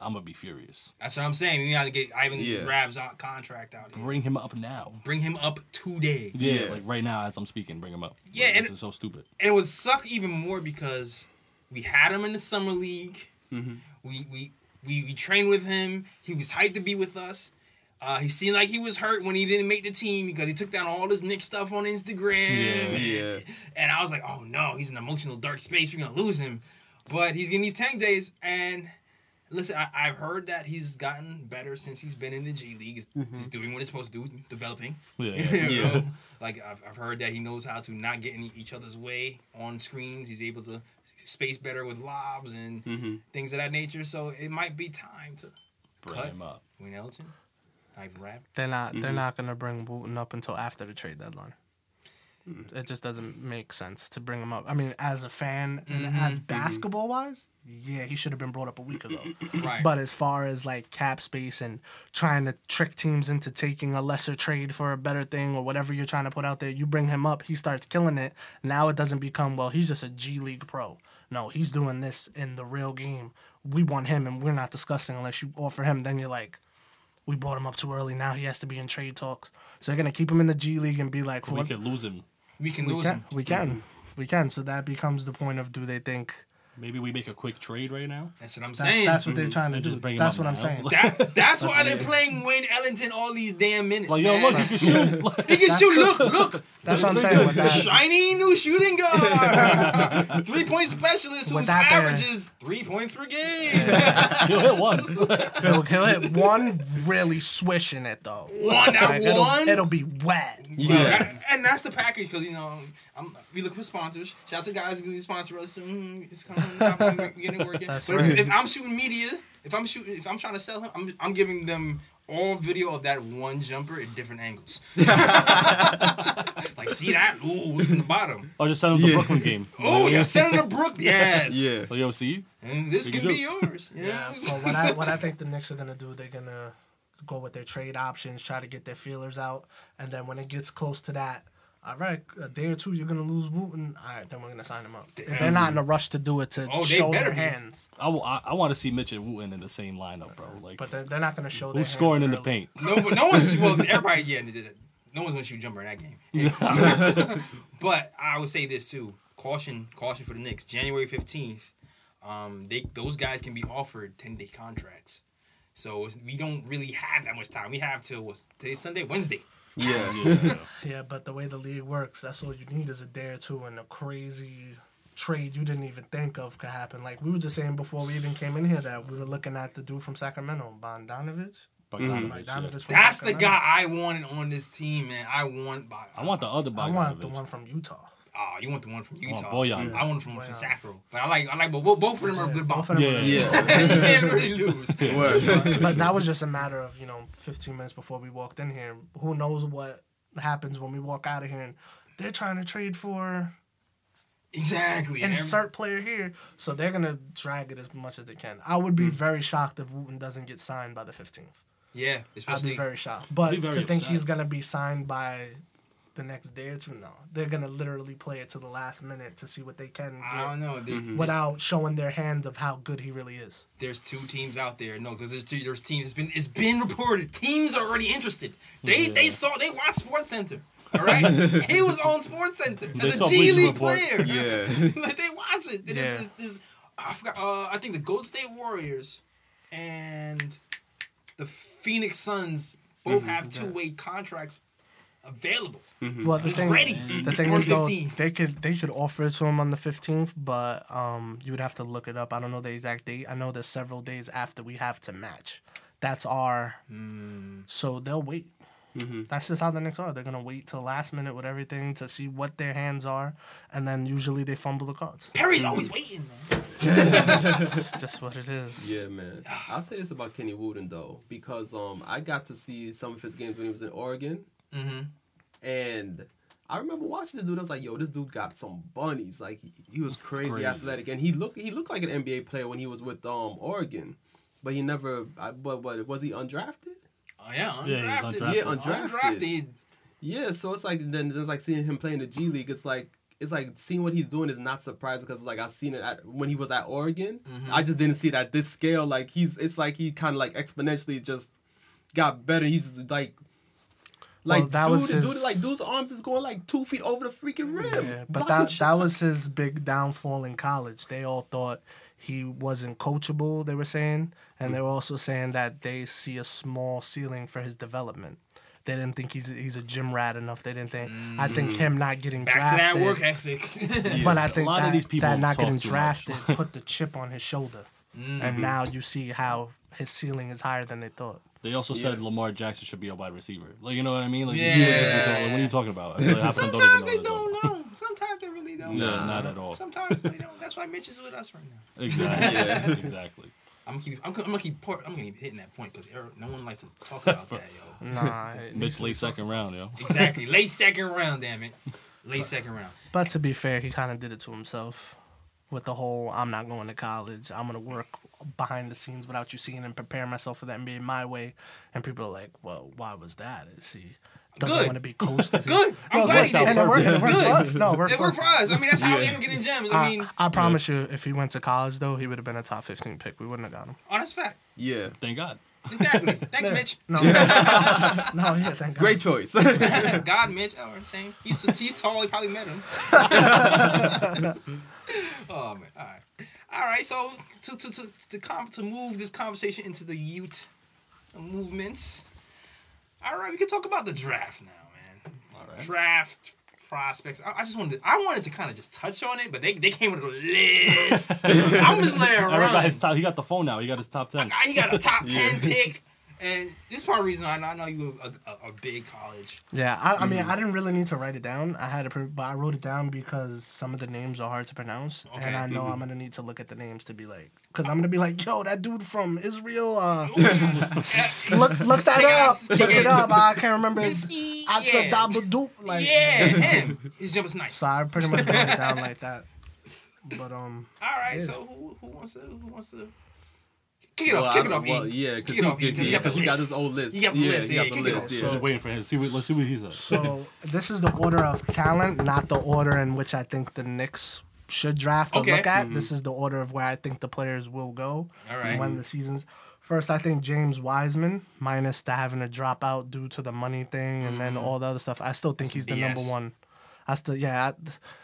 I'm gonna be furious. That's what I'm saying. You gotta get Ivan Yeah. Rabb's contract out here. Bring him up now. Bring him up today. Yeah, Yeah. like right now as I'm speaking, bring him up. Yeah, Like, and- this is so stupid. And it would suck even more because we had him in the summer league. Mm-hmm. We, we we we trained with him. He was hyped to be with us. Uh, he seemed like he was hurt when he didn't make the team because he took down all this Knick stuff on Instagram. Yeah. Yeah. And I was like, oh no, he's in an emotional dark space. We're gonna lose him. But he's getting these tank days. And listen, I, I've heard that he's gotten better since he's been in the G League. He's, he's doing what he's supposed to do, developing. Yeah, You yeah. Yeah. Like I've, I've heard that he knows how to not get in each other's way on screens. He's able to space better with lobs and Mhm. things of that nature. So it might be time to Bring cut him up. Wayne Ellington, Ivan Rabb. They're not. They're Mhm. not gonna bring Wooten up until after the trade deadline. It just doesn't make sense to bring him up. I mean, as a fan and mm-hmm. as mm-hmm. basketball wise, yeah, he should have been brought up a week ago. Right. But as far as like cap space and trying to trick teams into taking a lesser trade for a better thing or whatever you're trying to put out there, you bring him up, he starts killing it. Now it doesn't become well, he's just a G League pro. No, he's doing this in the real game. We want him, and we're not discussing unless you offer him. Then you're like, we brought him up too early. Now he has to be in trade talks. So they're gonna keep him in the G League and be like, We what? could lose him. We can We lose can, him. we can, we can. So that becomes the point of do they think Maybe we make a quick trade right now. That's what I'm that's, saying. that's what they're trying to And do? just bring That's what I'm now. saying. That, that's why they're playing Wayne Ellington all these damn minutes. Like, yo, man. look, you can shoot. Like, He can shoot. Look, look. That's what I'm saying with that. Shiny new shooting guard. three point specialist With whose that there- three points per game. He'll hit once. He'll, he'll hit one really swishing it though. One out Like, of it'll, one. it'll be wet. Yeah. And that's the package because you know I'm, we look for sponsors. Shout out to guys who sponsor us. Mm, it's coming, we're getting it. That's but right. if, if I'm shooting media, if I'm shooting, if I'm trying to sell him, I'm, I'm giving them all video of that one jumper at different angles. like see that? Ooh, from the bottom. Or just send him the Yeah. Brooklyn game. Oh yeah, Senator Brook. Yes. Yeah. Like, yo, see? And this Big can be joke. yours. Yeah. Yeah. So what I what I think the Knicks are gonna do, they're gonna go with their trade options, try to get their feelers out, and then when it gets close to that, all right, a day or two you're gonna lose Wooten. All right, then we're gonna sign him up. They're not in a rush to do it to Oh, they show better their be. hands, I, want to see Mitch and Wooten in the same lineup, bro. Like, but they're, they're not gonna show. their who's scoring in hands the paint? No, but no one's well. Everybody, yeah, they did it. no one's gonna shoot jumper in that game. but I would say this too: caution, caution for the Knicks. January fifteenth, um, they those guys can be offered ten day contracts. So it's- we don't really have that much time. We have till what's today's Sunday, Wednesday. Yeah. Yeah. Yeah, but the way the league works, that's all you need is a day or two and a crazy trade you didn't even think of could happen. Like we were just saying before we even came in here that we were looking at the dude from Sacramento, Bogdanovich. Bogdanovich, mm-hmm. Bogdanovich yeah. from That's the guy I wanted on this team, man. I want. By, I want the other I want the one from Utah. Oh, you want the one from want Utah? Bojan. I want the one from Bojan. Sacro, but I like I like both. Both of them are good both bombs. of them Yeah, are yeah. good. you can't really lose. Word. but that was just a matter of you know 15 minutes before we walked in here. Who knows what happens when we walk out of here and they're trying to trade for Exactly. and every- insert player here, so they're gonna drag it as much as they can. I would be hmm. very shocked if Wooten doesn't get signed by the 15th. Yeah, I'd be very shocked. But Be very to think he's gonna be signed by the next day or two, no. They're gonna literally play it to the last minute to see what they can I don't know. There's, there's, without showing their hand of how good he really is. there's two teams out there. No, because there's two. There's teams. It's been it's been reported. Teams are already interested. They Yeah. they saw they watched Sports Center. All right, he was on Sports Center They as a saw G Bleacher League Report. player. Yeah. like they watch it. It is- Yeah. it's- it's- I forgot. Uh, I think the Golden State Warriors and the Phoenix Suns both Mm-hmm. have two way contracts available. Well, the He's thing, ready. the thing is though, they could they could offer it to him on the fifteenth, but um, you would have to look it up. I don't know the exact date. I know there's several days after we have to match. That's our. Hmm. So they'll wait. That's just how the Knicks are. They're gonna wait till last minute with everything to see what their hands are, and then usually they fumble the cards. Perry's always waiting, man. it's just what it is. Yeah, man. I'll say this about Kenny Wooten though, because um I got to see some of his games when he was in Oregon, Mm-hmm. And I remember watching this dude. I was like, "Yo, this dude got some bunnies. Like he, he was crazy, Crazy. athletic, and he looked he looked like an NBA player when he was with um Oregon, but he never. I, but but was he undrafted? Oh yeah, Yeah, undrafted. Yeah, undrafted. undrafted. Undrafted. Yeah, so it's like then it's like seeing him play in the G League. It's like it's like seeing what he's doing is not surprising because like I've seen it at, when he was at Oregon. Mm-hmm. I just didn't see it at this scale. Like he's it's like he kind of like exponentially just got better. He's just like. Like Well, that dude, was his- dude, like dude's arms is going like two feet over the freaking rim. Yeah, but Blocking that that was his big downfall in college. They all thought he wasn't coachable. They were saying, and they were also saying that they see a small ceiling for his development. They didn't think he's he's a gym rat enough. They didn't think. I think mm. him not getting Back to that drafted. work ethic. But I think lot of that, these people that not talk getting drafted put the chip on his shoulder, and mm-hmm. now you see how his ceiling is higher than they thought. They also said Lamar Jackson should be a wide receiver. Like you know what I mean? Like, Yeah. you just be talking- like, what are you talking about? Like half of them Sometimes don't they even know what they're talking don't know. Sometimes they really don't. about. know. No, not at all. Sometimes they don't. That's why Mitch is with us right now. Exactly. Yeah. exactly. I'm gonna keep. I'm, gonna- I'm gonna keep. Por- I'm gonna keep hitting that point because no one likes to talk about that, yo. Nah, Mitch needs to be late second round, yo. Exactly. Late second round, damn it. Late second round. But to be fair, he kind of did it to himself with the whole I'm not going to college. I'm going to work behind the scenes without you seeing and prepare myself for the NBA my way. And people are like, well, why was that? Is he doesn't Good. want to be coached? Is he- Good. I'm No, glad he worked did. out. And it worked, it worked Good. for us. No, it worked, It worked for us. I mean, that's how we end up getting gems. I mean, I, I promise you, if he went to college, though, he would have been a top 15 pick. We wouldn't have got him. oh, that's fact. Yeah, Thank God. Exactly. Thanks, Mitch. No, no, yeah, thank God. great choice. God, Mitch. Oh, same. He's he's tall. He probably met him. oh man. All right. All right. So to to to to, com- to move this conversation into the youth movements. All right, we can talk about the draft now, man. All right. Draft prospects. I, I just wanted I wanted to kind of just touch on it, but they, they came with a list. I'm just laying around. Everett got run. his top. He got the phone now. He got his top ten. He got a top ten pick, and this is part of the reason I know, you were a, a, a big college. Yeah, I, I mean, Mm. I didn't really need to write it down. I had to, but I wrote it down because some of the names are hard to pronounce, Okay. and I know I'm gonna need to look at the names to be like, because I'm gonna be like, yo, that dude from Israel, uh, look, look that up, look it up. I can't remember. his- I said yeah. double dupe, like, yeah, him. His jump is nice. So I pretty much wrote it down like that. But um, All right, Yeah. so who, who wants to who wants to kick it Well, off? Kick I it off, well, E. yeah, kick because it off, he, because yeah, you got the 'cause he got his old list. You got the yeah, list, he yeah, got the kick it list. off. Yeah. Just waiting for him. See what. Let's see what he says. so this is the order of talent, not the order in which I think the Knicks should draft or Okay. look at. This is the order of where I think the players will go. All right. When the seasons. First, I think James Wiseman, minus the having to drop out due to the money thing and then all the other stuff. I still think he's the number one. I still, yeah, I,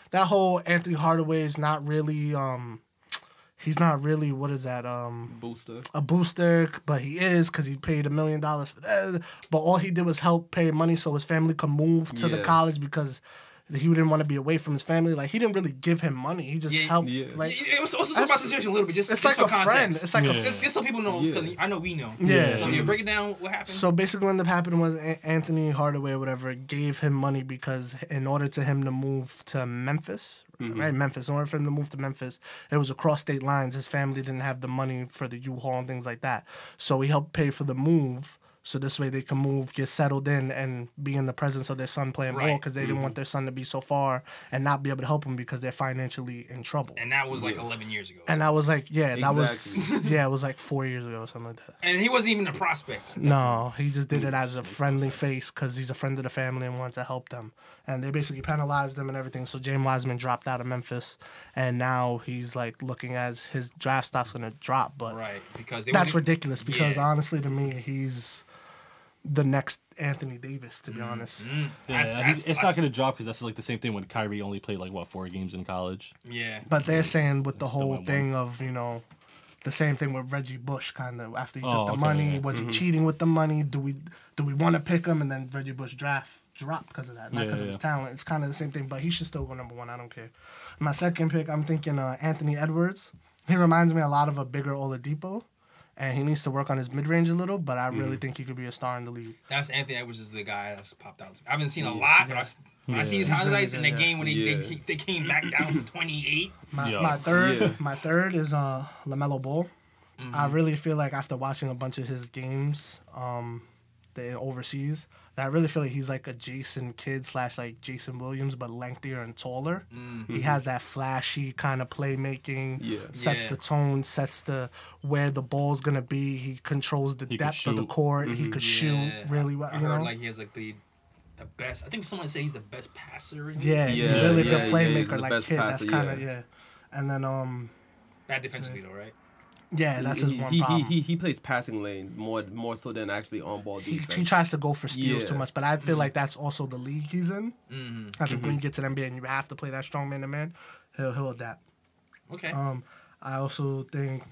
that whole Anthony Hardaway is not really, um, he's not really, what is that, um, Booster. a booster, but he is because he paid a million dollars for that. But all he did was help pay money so his family could move to the college because he didn't want to be away from his family. Like he didn't really give him money. He just Yeah, helped. yeah. Like It was also about the situation a little bit, just, it's just like a context. friend. It's like Yeah. a just, just so people know, because I know we know. Yeah. So yeah, break it down. What happened? So basically, what ended up happening was Anthony Hardaway or whatever gave him money because in order to him to move to Memphis, mm-hmm. right? Memphis. In order for him to move to Memphis, it was across state lines. His family didn't have the money for the U-Haul and things like that. So he helped pay for the move. So this way they can move, get settled in, and be in the presence of their son playing ball because they didn't mm-hmm. want their son to be so far and not be able to help him because they're financially in trouble. and that was like 11 years ago. And I was like, yeah, that was yeah, it was like four years ago or something like that. and he wasn't even a prospect. No, he just did it as a friendly face because he's a friend of the family and wanted to help them. And they basically penalized them and everything. So James Wiseman dropped out of Memphis, and now he's like looking as his draft stock's gonna drop. But Right, because they that's ridiculous because Yeah. honestly, to me, he's the next Anthony Davis. To be honest, Mm, Yeah, that's- that's- it's not going to drop because that's like the same thing when Kyrie only played like what four games in college. Yeah. but they're saying with the whole went one. thing of you know. The same thing with Reggie Bush, kind of after he took Oh, the okay, money. yeah. Was he cheating with the money? Do we do we want to pick him? And then Reggie Bush draft dropped because of that, not Yeah, because yeah, of his yeah. talent. It's kind of the same thing, but he should still go number one. I don't care. My second pick, I'm thinking uh, Anthony Edwards. He reminds me a lot of a bigger Oladipo, and he needs to work on his mid range a little. But I really think he could be a star in the league. That's Anthony Edwards is the guy that's popped out. I haven't seen a lot, but I, s- when I see his highlights in the yeah. game when they, Yeah. they, they came back down from 28. My, Yo. my third, Yeah. my third is uh LaMelo Ball. I really feel like after watching a bunch of his games, um, the overseas. That I really feel like he's like a Jason Kidd slash like Jason Williams, but lengthier and taller. He has that flashy kind of playmaking. Yeah. Sets Yeah. the tone, sets the where the ball's gonna be. He controls the He depth of the shoot. court. He could shoot really well. I You heard know. like he has like the the best. I think someone said he's the best passer. In yeah, the he's really yeah, good yeah, he's playmaker. the like best kid, that's kind of yeah. yeah. And then um Bad defensively though, right? Yeah, that's his he, one he, problem. He, he, he plays passing lanes more more so than actually on ball he, defense. he tries to go for steals Yeah. too much, but I feel like that's also the league he's in. Mm-hmm. I think when you get to the NBA and you have to play that strong man to man, he'll he'll adapt. Okay. Um, I also think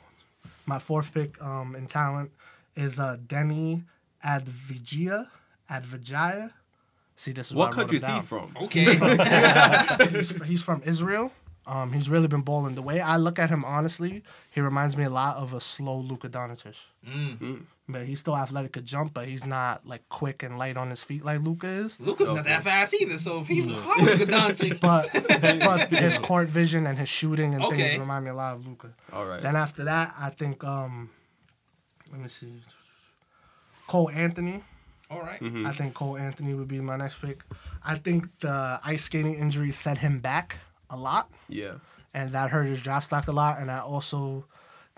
my fourth pick um, in talent is uh, Deni Avdija. Avdija. See, this is what why I wrote country is he from? okay. he's, he's from Israel. Um, he's really been balling. The way I look at him, honestly, he reminds me a lot of a slow Luka Doncic. Mm. But he's still athletic to jump, but he's not like quick and light on his feet like Luka is. Luka's not that fast either. So if he's a slow Luka Doncic, But but his court vision and his shooting and Okay. things remind me a lot of Luka. All right. Then after that, I think um, let me see, Cole Anthony. all right. Mm-hmm. I think Cole Anthony would be my next pick. I think the ice skating injury set him back a lot, yeah. and that hurt his draft stock a lot. And I also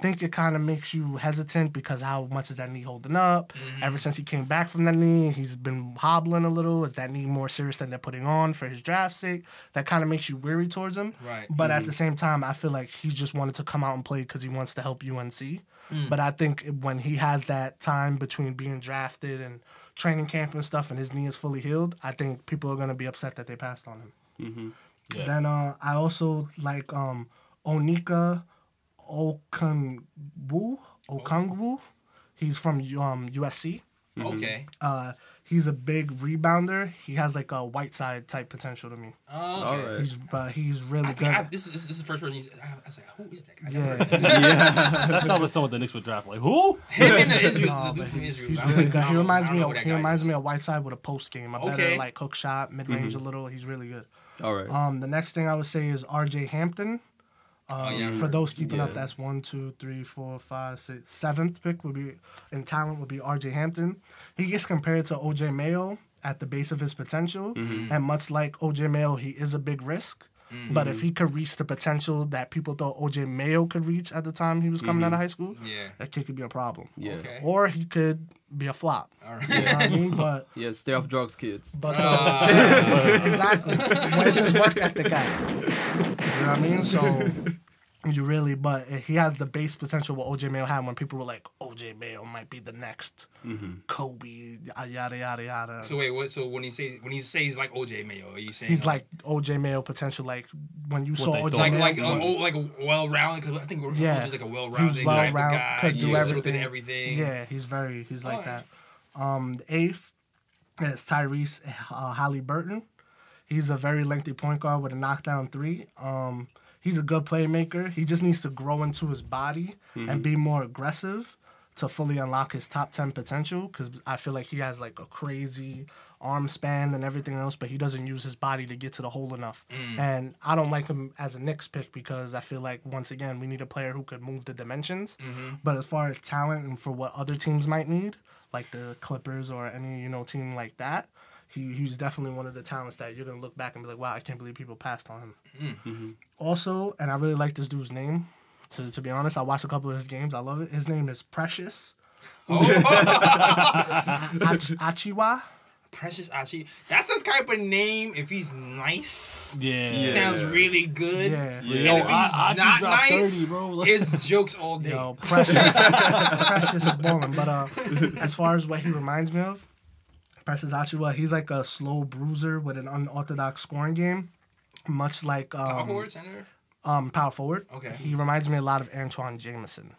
think it kind of makes you hesitant because how much is that knee holding up? Mm-hmm. Ever since he came back from that knee, he's been hobbling a little. Is that knee more serious than they're putting on for his draft sake? That kind of makes you weary towards him. Right. But at mm. the same time, I feel like he just wanted to come out and play because he wants to help UNC. Mm. But I think when he has that time between being drafted and training camp and stuff, and his knee is fully healed, I think people are gonna be upset that they passed on him. Mm-hmm. Yeah. Then uh, I also like um, Onyeka Okongwu. Okongwu. He's from um, USC. Okay. Uh, he's a big rebounder. He has like a Whiteside type potential to me. Oh, okay. All right. He's but he's really I, good. I, this, is, this is the first person you said. I, I was like, who is that guy? I never yeah, heard of him. that sounds like someone the Knicks would draft. Like who? Him and the Israel, No, the dude from Israel. he's I really good. He reminds me of he reminds is. me of Whiteside with a post game. A better Okay. like hook shot, mid range a little. He's really good. All right. Um, the next thing I would say is R.J. Hampton. Um, Oh, yeah, for those keeping up, Yeah. that's one, two, three, four, five, six, seventh pick would be in talent would be R.J. Hampton. He gets compared to O.J. Mayo at the base of his potential, Mm-hmm. and much like O.J. Mayo, he is a big risk. But if he could reach the potential that people thought O.J. Mayo could reach at the time he was coming out of high school, Yeah. that kid could be a problem. yeah. Okay. Or he could be a flop. All right. You know what I mean? But Yeah. Stay off drugs, kids. but uh, exactly. Where's his work ethic at? You know what I mean? So you really, but he has the base potential what OJ Mayo had when people were like, OJ Mayo might be the next Kobe, yada yada yada. So wait, what? So when he says when he says like OJ Mayo, are you saying He's like OJ Mayo potential. Like when you saw OJ like Mayo, like a, oh, like well-rounded? Because I think we're Yeah. just like a well-rounded type of guy. could do yeah, a little bit of everything. everything. Yeah, he's very he's like Alright. that. Um, the eighth is Tyrese uh, Halliburton. He's a very lengthy point guard with a knockdown three. Um, he's a good playmaker. He just needs to grow into his body and mm-hmm. be more aggressive to fully unlock his top ten potential. Because I feel like he has like a crazy arm span and everything else, but he doesn't use his body to get to the hole enough. Mm. And I don't like him as a Knicks pick because I feel like once again we need a player who could move the dimensions. Mm-hmm. But as far as talent and for what other teams might need, like the Clippers or any you know team like that, he he's definitely one of the talents that you're gonna look back and be like, wow, I can't believe people passed on him. Also, and I really like this dude's name. To, to be honest, I watched a couple of his games. I love it. His name is Precious. Ach- Achiuwa. Precious Achi. That's the type of name. If he's nice, Yeah. he Yeah. sounds really good. Yeah. And Yo, if he's I- not nice, 30, bro. it's jokes all day. Yo, Precious. Precious is balling. But uh, as far as what he reminds me of, Achiuwa, he's like a slow bruiser with an unorthodox scoring game, much like um, Power forward center. um power forward. Okay. He reminds me a lot of Antawn Jamison.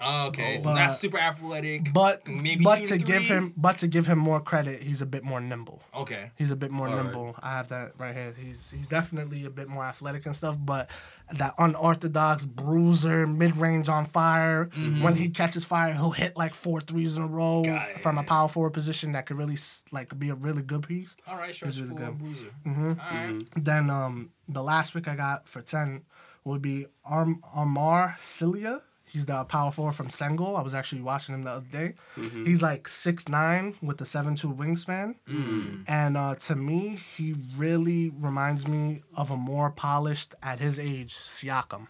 Oh, okay, so But- not super athletic. But maybe but to a give him but to give him more credit, he's a bit more nimble. Okay. He's a bit more All right. nimble. I have that right here. He's he's definitely a bit more athletic and stuff, but that unorthodox bruiser, mid range on fire. Mm-hmm. When he catches fire, he'll hit like four threes in a row from a power forward position that could really like be a really good piece. All right, stretch really full good. bruiser. Mm-hmm. All right. Then um the last pick I got for ten would be Arm Amar Sylla. He's the power forward from Sengal. I was actually watching him the other day. Mm-hmm. He's like six nine with a seven two wingspan, Mm. and uh, to me, he really reminds me of a more polished at his age Siakam.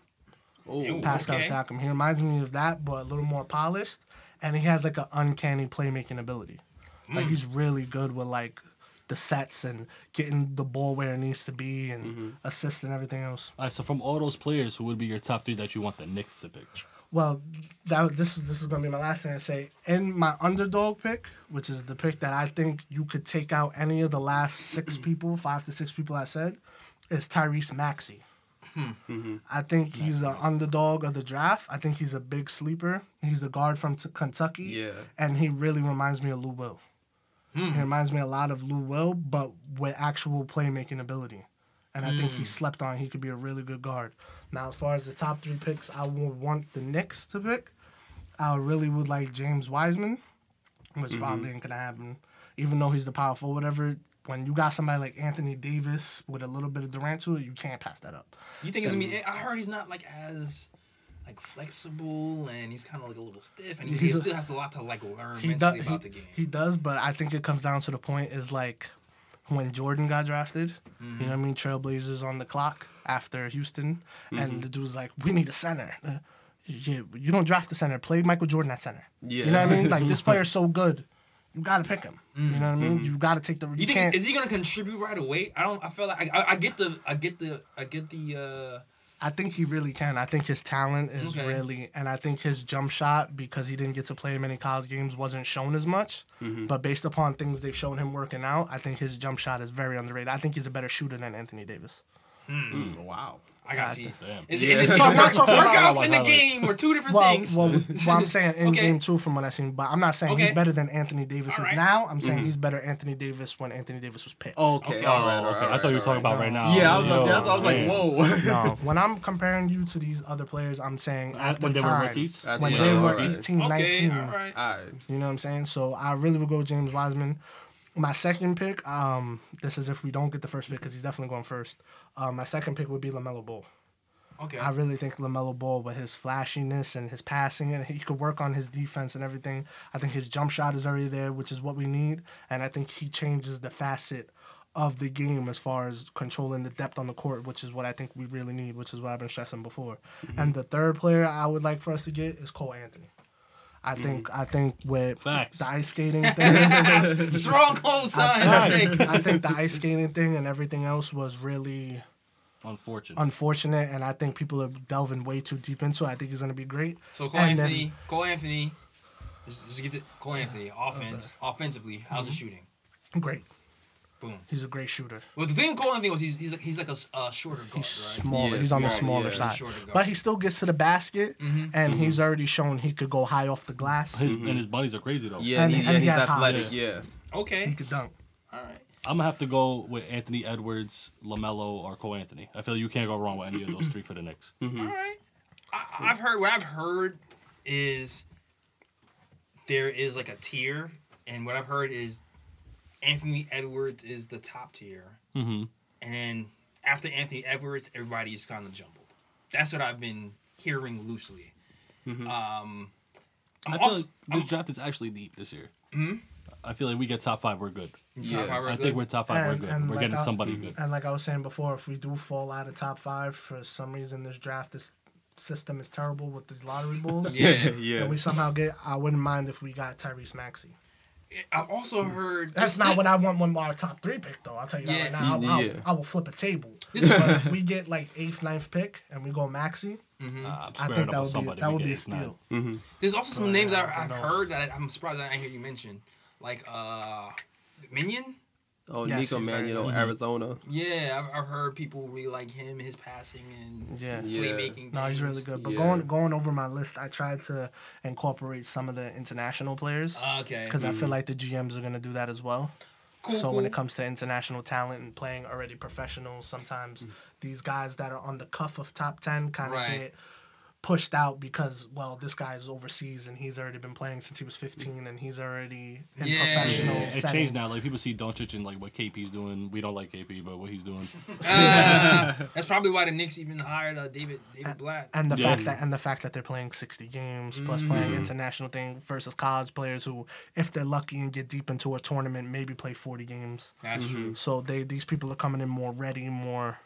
Oh, Pascal Okay. Siakam. He reminds me of that, but a little more polished, and he has like an uncanny playmaking ability. Like Mm. he's really good with like the sets and getting the ball where it needs to be and Mm-hmm. assist and everything else. All right, so from all those players, who would be your top three that you want the Knicks to pick? Well, that this is this is gonna be my last thing to say. In my underdog pick, which is the pick that I think you could take out any of the last six mm-hmm. people, five to six people I said, is Tyrese Maxey. Hmm. Mm-hmm. I think he's an underdog of the draft. I think he's a big sleeper. He's the guard from t- Kentucky. Yeah. And he really reminds me of Lou Will. Hmm. He reminds me a lot of Lou Will, but with actual playmaking ability. And I think he hmm. slept on. He could be a really good guard. Now, as far as the top three picks, I would want the Knicks to pick. I really would like James Wiseman, which mm-hmm. probably ain't gonna happen. Even though he's the power forward, whatever. When you got somebody like Anthony Davis with a little bit of Durant to it, you can't pass that up. You think it's gonna be? I heard he's not like as like flexible, and he's kind of like a little stiff, and he, he still has a lot to like learn He mentally does. about He, the game. he does, but I think it comes down to the point is like when Jordan got drafted. You know mm-hmm. what I mean? Trailblazers on the clock after Houston, and the dude's like, "We need a center." Uh, Yeah, you don't draft a center. Play Michael Jordan at center. Yeah. You know what I mean? Like this player's so good, you gotta pick him. You know what I mean? You gotta take the. You, you think can't. is he gonna contribute right away? I don't. I feel like I, I, I get the I get the I get the uh I think he really can. I think his talent is Okay. really, and I think his jump shot because he didn't get to play many college games wasn't shown as much. Mm-hmm. But based upon things they've shown him working out, I think his jump shot is very underrated. I think he's a better shooter than Anthony Davis. Mm, wow. I gotta see. Damn. Is Yeah. it, and it's So I'm not talking about- workouts in the game or two different Well, things. well, well, I'm saying in Okay. game two from what I've seen, but I'm not saying Okay. he's better than Anthony Davis is now. I'm saying he's better Anthony Davis when Anthony Davis was picked. Okay. Okay. All right. Oh, all okay. right, I thought you were all talking about right now. Yeah, I was, Yo, like, I was like, whoa. No, when I'm comparing you to these other players, I'm saying at When the they were time, rookies? When the they were alright. 18, 19. all right. All right. You know what I'm saying? So I really would go James Wiseman. My second pick, um, this is if we don't get the first pick because he's definitely going first. Um, my second pick would be LaMelo Ball. Okay. I really think LaMelo Ball, with his flashiness and his passing, and he could work on his defense and everything. I think his jump shot is already there, which is what we need, and I think he changes the facet of the game as far as controlling the depth on the court, which is what I think we really need, which is what I've been stressing before. And the third player I would like for us to get is Cole Anthony. I think I think with Facts. the ice skating thing, Strong close sign. I think the ice skating thing and everything else was really Unfortunate. unfortunate, and I think people are delving way too deep into it. I think he's gonna be great. So Cole And then- Anthony, Cole Anthony, just, just get the Cole Anthony offense, offensively. How's Mm-hmm. the shooting? great. Boom. He's a great shooter. Well, the thing with Cole Anthony was he's he's like, he's like a s- uh, shorter guard, He's right? smaller. Yeah, he's on the smaller yeah. side, but he still gets to the basket, mm-hmm. and mm-hmm. he's already shown he could go high off the glass. His mm-hmm. and his buddies are crazy though. Yeah, And- he, and yeah he he's has athletic. hops. Yeah. Okay. He could dunk. All right. I'm gonna have to go with Anthony Edwards, LaMelo, or Cole Anthony. I feel like you can't go wrong with any of those three for the Knicks. All right. I, I've heard what I've heard is there is like a tier, and what I've heard is Anthony Edwards is the top tier, Mm-hmm. and then after Anthony Edwards, everybody's kind of jumbled. That's what I've been hearing loosely. Um, I'm I feel also like this draft is actually deep this year. I feel like we get top five, we're good. Yeah. top five are I good. think we're top five, And- we're good. we're like getting I- somebody good. And like I was saying before, if we do fall out of top five for some reason, this draft this system is terrible with these lottery bulls. Yeah. yeah. And we somehow get, I wouldn't mind if we got Tyrese Maxey. I've also heard That's not what I want when our top three pick, though. I'll tell you that Yeah. right now. I'll, I'll- I will flip a table. But if we get like eighth, ninth pick and we go Maxey, Uh, I'm I squaring think that would be somebody. that would be a ace nine. steal. There's also some But, names uh, that I've heard that I, I'm surprised I didn't hear you mention, like uh, Mannion. Oh, Yes, Nico he's man, very you know. Arizona. Yeah, I've, I've heard people really like him, his passing and Yeah. Yeah. playmaking. No, he's really good. But Yeah. going going over my list, I tried to incorporate some of the international players Okay. because I feel mm-hmm. like the GMs are gonna do that as well. Cool, so when it comes to international talent and playing already professionals, sometimes mm. these guys that are on the cuff of top ten kind of Right. get pushed out because well this guy's overseas and he's already been playing since he was 15 and he's already in Yeah. professional Yeah, it changed now. Like people see Doncic and like what KP's doing. We don't like KP, but what he's doing. Uh, that's probably why the Knicks even hired uh, David David Blatt. and the Yeah. fact that and the fact that they're playing 60 games plus playing international thing versus college players who if they're lucky and get deep into a tournament maybe play 40 games That's true. so they these people are coming in more ready more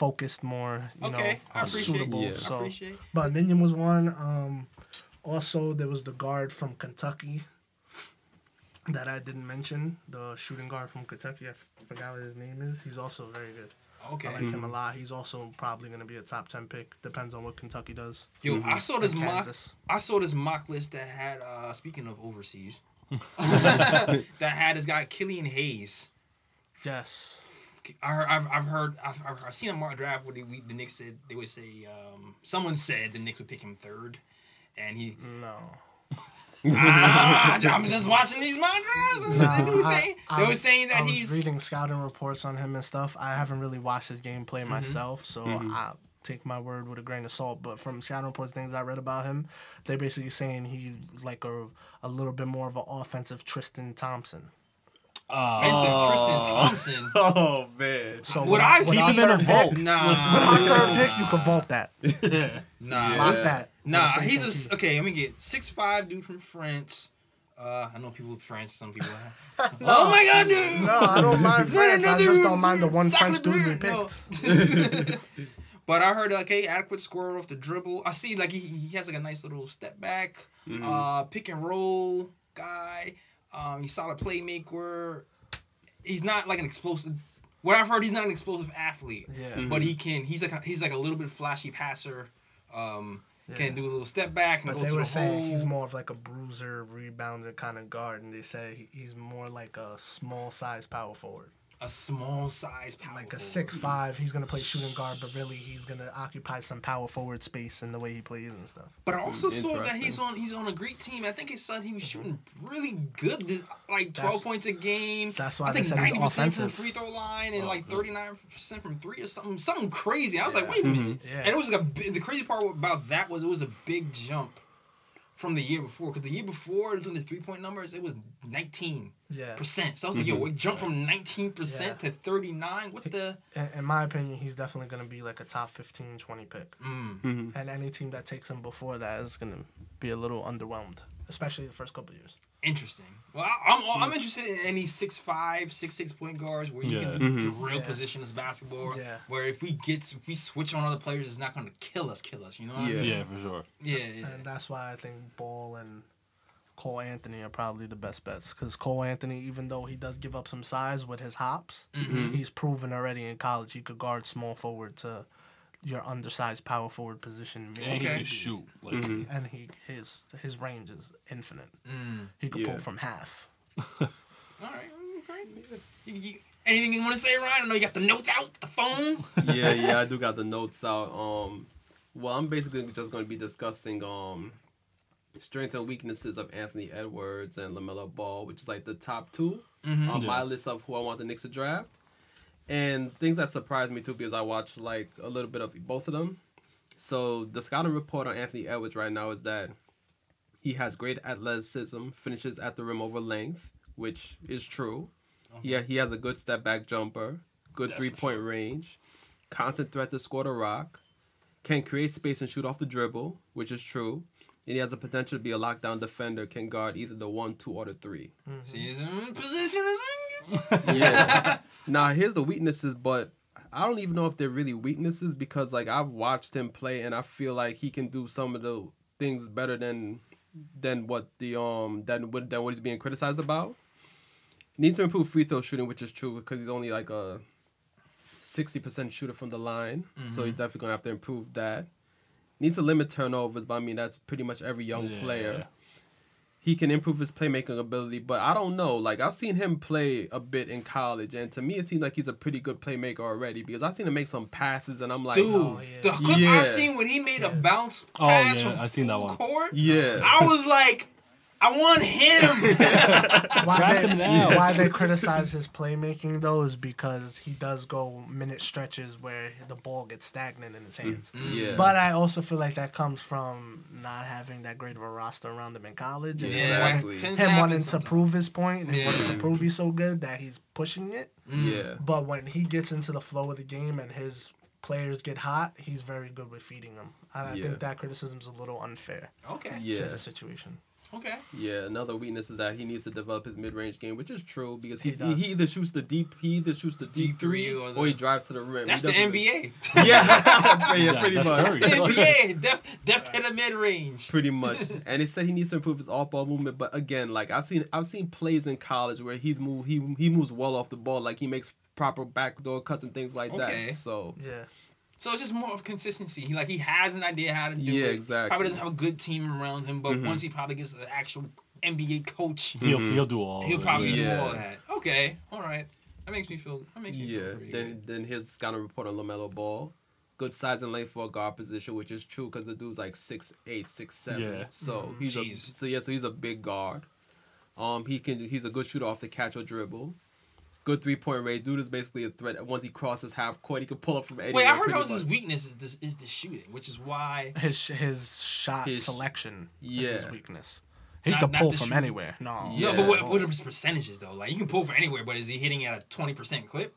focused more you Okay, know I uh, appreciate- suitable yeah. I so appreciate. but Mannion was one um also there was the guard from kentucky that i didn't mention the shooting guard from kentucky i f- forgot what his name is he's also very good Okay. I like him a lot. He's also probably going to be a top ten pick. Depends on what Kentucky does. Yo, I saw this mock. I saw this mock list that had. uh Speaking of overseas, that had this guy Killian Hayes. Yes. I heard, I've, I've heard I've, I've, I've seen a mock draft where they, we, the Knicks said they would say um, someone said the Knicks would pick him third, and he No. ah, I'm just watching these mock drafts. No, they, were I- saying, they were saying that I was he's reading scouting reports on him and stuff. I haven't really watched his gameplay Mm-hmm. myself, so I take my word with a grain of salt. But from scouting reports, things I read about him, they're basically saying he like a a little bit more of an offensive Tristan Thompson. Vincent Tristan Thompson. Oh man. So Would I our- keep him in a vault? Nah, With our third pick, you can vault that. nah, Lock this- that. Nah, With he's a team. okay. Let me get six five dude from France. Uh, I know people with France. Some people. Have. oh my God, dude! No, I don't mind Not France. I just don't mind the one Sacre French dude we picked. no. but I heard okay, adequate scorer off the dribble. I see like he, he has like a nice little step back, Mm-hmm. uh, pick and roll guy. Um, he's solid playmaker. He's not like an explosive. What I've heard, he's not an explosive athlete. Yeah. But he can. He's like a, he's like a little bit flashy passer. Um, can do a little step back and But go they to were the saying he's more of like a bruiser, rebounder kind of guard, and they say he's more like a small size power forward, a small size power. like a six five. He's gonna play shooting guard, but really he's gonna occupy some power forward space in the way he plays and stuff. But I hmm, also saw that he's on he's on a great team. I think his son he was mm-hmm. shooting really good. This like twelve That's- points a game. that's why I they think said he's ninety percent from offensive. free throw line and Oh, like thirty nine percent from three or something something crazy. I was like, wait a minute. Mm-hmm. Yeah. And it was like a the crazy part about that was it was a big jump from the year before because the year before doing the three point numbers it was nineteen Yeah. percent. So I was like, yo, we jumped from nineteen percent to thirty nine. What the? In, in my opinion, he's definitely gonna be like a top 15, 20 pick, Mm. and any team that takes him before that is gonna be a little underwhelmed, especially the first couple of years. Interesting. Well, I- I'm I'm interested in any six five, six six point guards where you Yeah. can do the Mm-hmm. real Yeah. positionless basketball. Yeah. Where if we get if we switch on other players, it's not going to kill us, kill us. You know what I Yeah. mean? Yeah, for sure. Yeah. yeah. And that's why I think Ball and Cole Anthony are probably the best bets. Because Cole Anthony, even though he does give up some size with his hops, Mm-hmm. he's proven already in college he could guard small forward to your undersized power forward position. And Okay. he can shoot. Like And he his his range is infinite. Mm. He could Yeah. pull from half. All right. Great. You, you, anything you want to say, Ryan? I know you got the notes out, the phone. yeah, yeah, I do got the notes out. Um, well, I'm basically just going to be discussing um, strengths and weaknesses of Anthony Edwards and LaMelo Ball, which is like the top 2 mm-hmm. on Yeah. my list of who I want the Knicks to draft. And things that surprised me too, because I watched like a little bit of both of them. So the scouting report on Anthony Edwards right now is that he has great athleticism, finishes at the rim over length, which is true. Yeah, he has a good step back jumper, good That's three for point range, constant threat to score the rock, can create space and shoot off the dribble, which is true. And he has the potential to be a lockdown defender, can guard either the one, two, or the three. See, he's in position this. Yeah. now here's the weaknesses, but I don't even know if they're really weaknesses because like I've watched him play and I feel like he can do some of the things better than than what the um than what than what he's being criticized about. Needs to improve free throw shooting, which is true because he's only like a sixty percent shooter from the line, so he's definitely gonna have to improve that. Needs to limit turnovers, but I mean that's pretty much every young Yeah. player he can improve his playmaking ability, but I don't know. Like I've seen him play a bit in college, and to me it seems like he's a pretty good playmaker already because I've seen him make some passes, and I'm like, Dude, Oh, yeah. the clip Yeah. I seen when he made a bounce Oh, pass yeah, from I seen that one. court, yeah, I was like, I want him. Why they, him why they criticize his playmaking though is because he does go minute stretches where the ball gets stagnant in his mm. hands. Mm. Yeah. But I also feel like that comes from not having that great of a roster around him in college and Yeah, him exactly. wanting, Tends to him wanting to sometimes. prove his point and Yeah. wanting to prove he's so good that he's pushing it. Mm. yeah. But when he gets into the flow of the game and his players get hot, he's very good with feeding them. And I Yeah. think that criticism's a little unfair Okay. Yeah. to the situation. Okay. Yeah, another weakness is that he needs to develop his mid-range game, which is true because He he's, he, he either shoots the deep, he either shoots the deep Deep three three, or or, he drives to the rim. That's the NBA. Yeah, yeah, Yeah, pretty that's much. Curry. the NBA. Depth, depth to the mid range. Pretty much, and it said he needs to improve his off-ball movement. But again, like I've seen, I've seen plays in college where he's move, he he moves well off the ball, like he makes proper backdoor cuts and things like Okay. that. So Yeah. So it's just more of consistency. He like he has an idea how to do Yeah, it. exactly. Probably doesn't have a good team around him, but Mhm. once he probably gets an actual NBA coach, He'll he'll do all. he'll probably yeah. do all that. Okay, all right. That makes me feel. That makes me yeah, feel then good. then here's scouting report on LaMelo Ball. Good size and length for a guard position, which is true because the dude's like six eight, six seven. Yeah. So he's a so yeah, so he's a big guard. Um, he can he's a good shooter off the catch or dribble. Good three point range. Dude is basically a threat. Once he crosses half court, he can pull up from anywhere. Wait, I heard pretty that was his much. weakness is this is the shooting, which is why. His his shot His- selection is his weakness. He Not- can not pull from shooting. anywhere. No. Yeah. No, but what, what are his percentages though? Like you can pull from anywhere, but is he hitting at a twenty percent clip?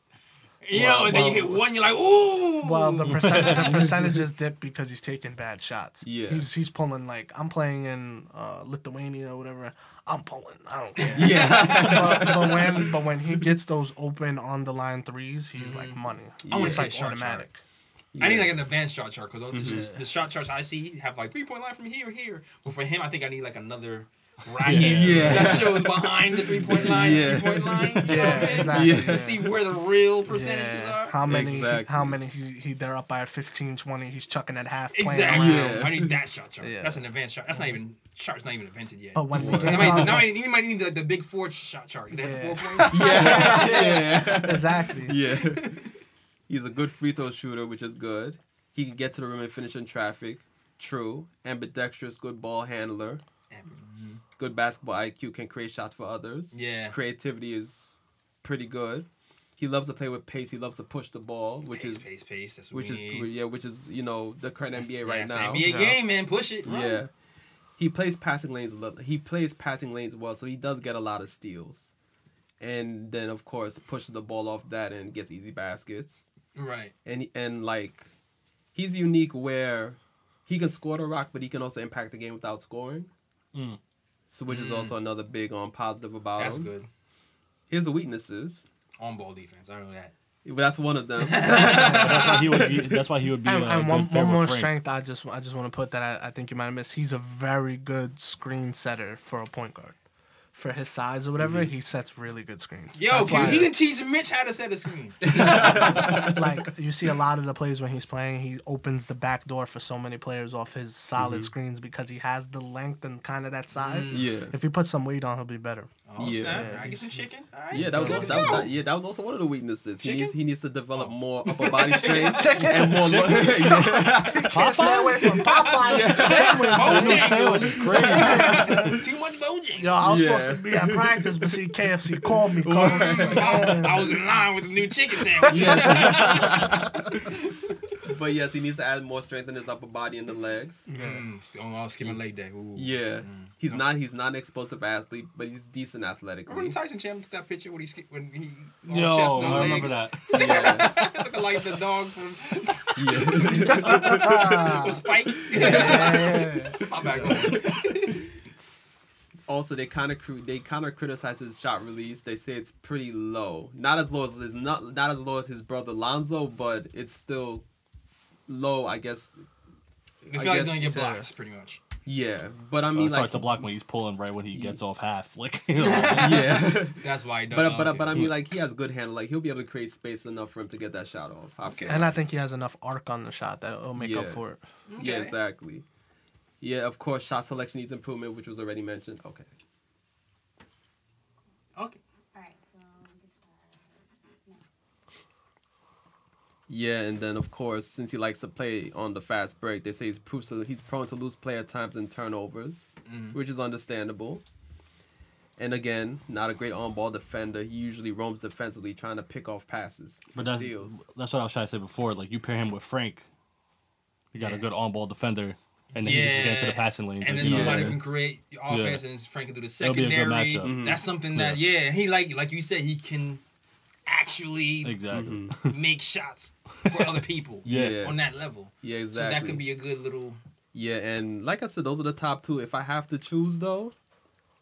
You Well- know, and then you hit one, you're like, ooh. Well, the percent the percentages dip because he's taking bad shots. Yeah. He's he's pulling like I'm playing in uh, Lithuania or whatever. I'm pulling. I don't care. Yeah. but, but when but when he gets those open on the line threes, he's like money. I wanna It's like a shot automatic. I need like an advanced shot chart because Mm-hmm. the shot charts I see have like three point line from here here. But for him, I think I need like another bracket Yeah. that shows behind the three point line, Yeah. three point line. you Yeah, I mean? exactly, Yeah. To see where the real percentages Yeah. are. How many? Exactly. How many? He, he they're up by 15, 20. He's chucking at half. playing Exactly. around. Yeah. I need that shot chart. Yeah. That's an advanced shot. That's not even chart's not even invented yet. But when the Now game might, now might- you might need like the big four shot chart. They have Yeah. the four points. yeah. yeah. exactly. Yeah. He's a good free throw shooter, which is good. He can get to the rim and finish in traffic. True. Ambidextrous, good ball handler. Mm-hmm. Good basketball IQ, can create shots for others. Yeah. Creativity is pretty good. He loves to play with pace. He loves to push the ball, which pace, is pace, pace. That's what which we is need. yeah, which is you know the current That's- NBA yeah, right it's now. The NBA Yeah. game, man. Push it. Run. Yeah. He plays passing lanes a lot. He plays passing lanes well, so he does get a lot of steals. And then of course pushes the ball off that and gets easy baskets. Right. And and like he's unique where he can score the rock, but he can also impact the game without scoring. Mm. So which is also another big on positive about Mm. That's him. good. Here's the weaknesses. On ball defense. I know that. But that's one of them. That's why he would be. That's why he would be. And, a and good one, one more Frank. strength I just I just want to put that I, I think you might have missed. He's a very good screen setter for a point guard. For his size or whatever, mm-hmm. he sets really good screens. Yo, That's can, he can teach Mitch how to set a screen. like you see a lot of the plays when he's playing, he opens the back door for so many players off his solid mm-hmm. screens because he has the length and kind of that size. Mm. yeah. If he puts some weight on, he'll be better. Oh, Yeah. snap. I get some chicken. All right. Yeah, that was also, that was, that, yeah, that was also one of the weaknesses. He needs he needs to develop oh. more upper body strength and more. Can't stay away from Popeyes and sandwich. Bojangles. It's great. Too much Bojangles. Yo, I was Yeah. supposed to be at practice, but see, KFC called me. Called me. I was in line with the new chicken sandwich. but yes, he needs to add more strength in his upper body and the legs. Mm, still on skimming leg day. Ooh. Yeah, he's not he's not an explosive athlete, but he's decent athletically. Remember Tyson Chandler took that picture when he ski- when he on Yo, chest no I remember legs? that. Yeah, Looking like the dog from yeah. with Spike. Yeah. My bad. Also, they kind of they kind of criticize his shot release. They say it's pretty low, not as low as his not not as low as his brother Lonzo, but it's still low, I guess. I I feel like he's gonna get yeah. blocked pretty much. Yeah, but I Well, mean, it's hard like, to block when he's pulling right when he gets off half. Like, you know, yeah. That's why he does. But but okay. but I mean like he has good handle. Like he'll be able to create space enough for him to get that shot off. I feel And I think he has enough arc on the shot that it'll make up for it. yeah, exactly. Yeah, of course, shot selection needs improvement, which was already mentioned. Okay. Okay. Alright, so we can start now. Yeah, and then of course, since he likes to play on the fast break, they say he's proof so he's prone to lose play at times and turnovers, Mm-hmm. which is understandable. And again, not a great on-ball defender. He usually roams defensively, trying to pick off passes But that's steals. that's what I was trying to say before. Like you pair him with Frank, you got a good on ball defender, and then you can just get into the passing lanes. And like, then you know, somebody Yeah. can create offense and Frank can do the It'll be a good secondary. matchup. Mhm. That's something that yeah. he like like you said he can actually exactly. make shots for other people Yeah. Yeah. on that level. Yeah, exactly. So that could be a good little Yeah, and like I said, those are the top two. If I have to choose, though,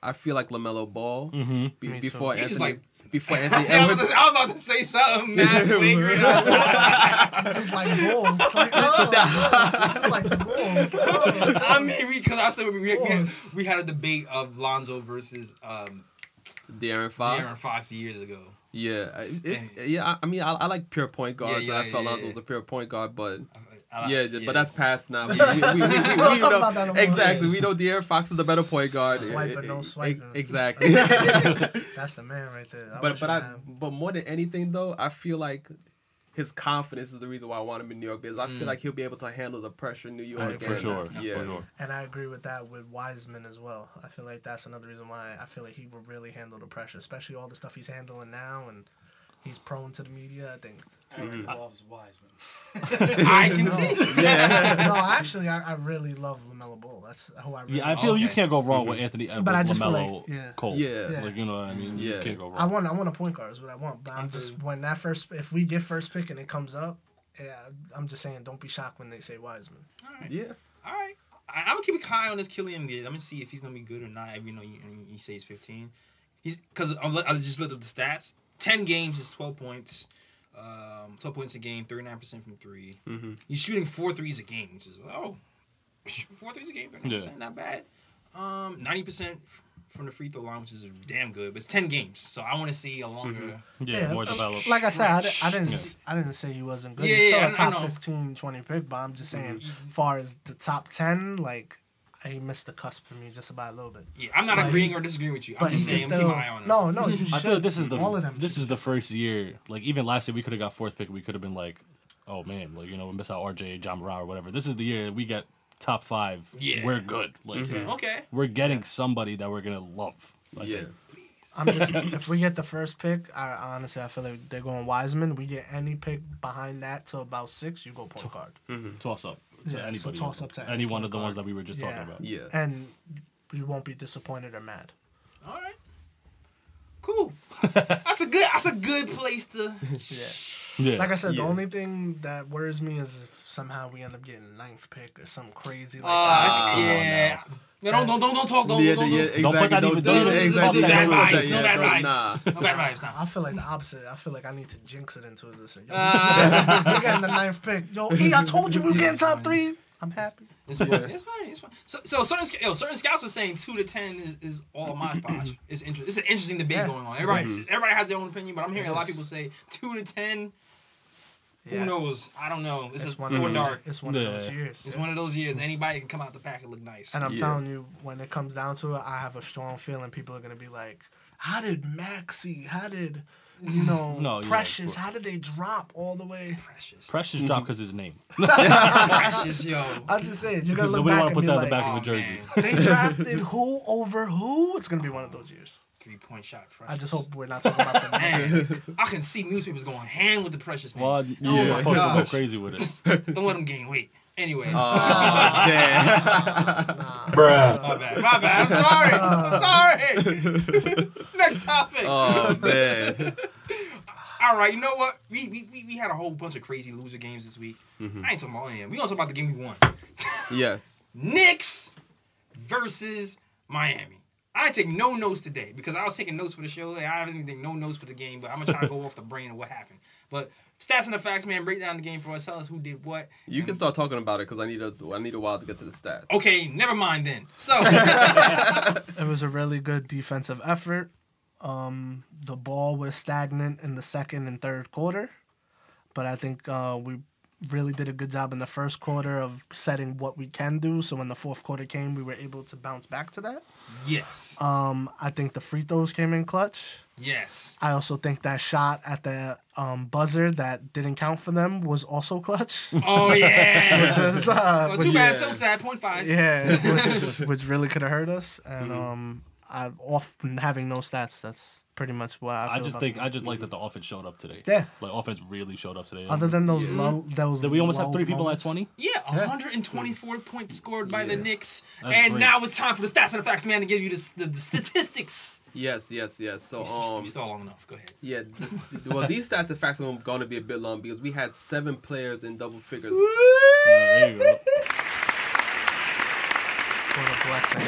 I feel like LaMelo Ball Mm-hmm. be- before He's just Anthony. like- before I Anthony was, about Edwards. to, I was about to say something mad flagrant. Just like bulls. Like, oh, just like the bulls. Oh. I mean, because I said we, we, we, we had a debate of Lonzo versus um, De'Aaron Fox. Aaron Fox years ago. Yeah, I- it, yeah. I, I mean, I, I like pure point guards. Yeah, yeah, I felt yeah, Lonzo yeah. was a pure point guard, but I like- yeah, but that's past now. We, we, we, we, we, we don't talk know, about that no more. exactly. We know De'Aaron Fox is the better point guard. Swiper, no swiping. Exactly. That's the man right there. I but but I had- but more than anything though, I feel like his confidence is the reason why I want him in New York because I Mm. feel like he'll be able to handle the pressure in New York. Right, For sure. Yeah. For sure. And I agree with that with Wiseman as well. I feel like that's another reason why I feel like he will really handle the pressure, especially all the stuff he's handling now, and he's prone to the media. I think. Aaron loves Wiseman. I can see. Yeah. no, actually, I, I really love LaMelo Ball. That's who I really. Yeah, I feel you can't go wrong with mm-hmm. Anthony Edwards, But I just feel LaMelo, like- yeah. Cole. Yeah. Yeah. Like you know what I mean. You Yeah. can't go wrong. I want I want a point guard is what I want. But I'm just mm-hmm. when that first if we get first pick and it comes up, yeah, I'm just saying don't be shocked when they say Wiseman. All right. Yeah. All right. I, I'm gonna keep an eye on this Killian kid. I'm gonna see if he's gonna be good or not. You know, you, you say he's 15. He's because I just looked at the stats. 10 games is 12 points. Um, 12 points a game, 39 percent from 3 Mm-hmm. He's shooting four threes a game, which is oh, four threes a game, 39 percent, not bad. Um, 90 percent from the free throw line, which is damn good. But it's 10 games, so I want to see a longer. yeah, more uh, developed. Like I said, I, di- I didn't Yeah. I didn't say he wasn't good. Yeah, He's still yeah, a I top know. 15, 20 pick, but I'm just saying, Mhm. far as the top 10, like he missed the cusp for me just about a little bit. Yeah, I'm not But agreeing he- or disagreeing with you. But I'm he just can saying, keep still an eye on him. no no. You I feel like this is the all of them. this should. is the first year. Like even last year, we could have got fourth pick. We could have been like, oh man, like you know, we miss out RJ, Ja Morant, or whatever. This is the year we get top five. Yeah. we're good. Like Okay. we're getting somebody that we're gonna love. I Yeah. I'm just if we get the first pick, I honestly I feel like they're going Wiseman. We get any pick behind that to about six, you go point guard. Mm-hmm. toss up to Yeah, so anybody. toss up to any any one of the point ones that we were just Yeah. talking about. Yeah. and you won't be disappointed or mad. All right. Cool. that's a good. That's a good place to. Yeah. Yeah, Like I said, Yeah. the only thing that worries me is if somehow we end up getting ninth pick or something crazy like Uh, that. yeah. No, don't don't don't don't talk. Don't yeah, don't yeah, don't. exactly. Don't put that even- Don't, don't don't, even don't, talk do that bad into vibes. it. No bad don't- vibes. nah. No bad vibes. Nah. I feel like the opposite. I feel like I need to jinx it into it. Listen, yo, Uh, we're getting the ninth pick. Yo, E, I told you we were getting top three. I'm happy. it's fine. It's fine. It's fine. So, so certain sc- yo, certain scouts are saying two to ten is, is all a mosh posh. It's interesting. It's an interesting debate Yeah. going on. Everybody everybody has their own opinion, but I'm hearing a lot of people say two to ten. Who Yeah. knows? I don't know. This It's is one more of those, dark. It's one Yeah. of those years. It's one of those years. Anybody can come out the pack and look nice. And I'm Yeah. telling you, when it comes down to it, I have a strong feeling people are gonna be like, "How did Maxey? How did you know No, Precious? course. How did they drop all the way?" Precious. Precious mm-hmm. dropped because his name. Precious, yo. I'm just saying, you're gonna look Nobody back want and to put be that in like, the back Oh, of a oh, jersey. man. "They drafted who over who?" It's gonna be one of those years. Three point shot. Precious. I just hope we're not talking about the Man, I can see newspapers going hand with the precious name. Well, Oh yeah, my supposed to go gosh. crazy with it. Don't let them gain weight. Anyway, Oh, damn. my bad. My bad. I'm sorry. I'm sorry. Next topic. Oh man. All right. You know what? We, we we we had a whole bunch of crazy loser games this week. Mm-hmm. I ain't talking about any of them. We gonna talk about the game we won. Yes. Knicks versus Miami. I take no notes today because I was taking notes for the show. and I didn't take no notes for the game, but I'm gonna try to go off the brain of what happened. But stats and the facts, man. Break down the game for us. Tell us who did what. You can start talking about it because I need a I need a while to get to the stats. Okay, never mind then. So It was a really good defensive effort. Um, the ball was stagnant in the second and third quarter, but I think uh, we really did a good job in the first quarter of setting what we can do. So when the fourth quarter came, we were able to bounce back to that. yes, Um, I think the free throws came in clutch. yes. I also think that shot at the um, buzzer that didn't count for them was also clutch. Oh yeah. which was uh, well, which- too bad. yeah. So sad. Point five. yeah, which, which really could have hurt us. And um, I off having no stats. That's pretty much what I. Feel I just about think I just like that the offense showed up today. Yeah. Like offense really showed up today. Other than those low, those. Did we almost low have three people moments. at twenty? Yeah, 124 points scored by the Yeah. Knicks. That's and great. now it's time for the stats and the facts, man, to give you the, the, the statistics. Yes, yes, yes. So You still- um, you still long enough. Go ahead. yeah. This, well, these stats and facts are going to be a bit long because we had seven players in double figures. Uh, there you go. What a blessing.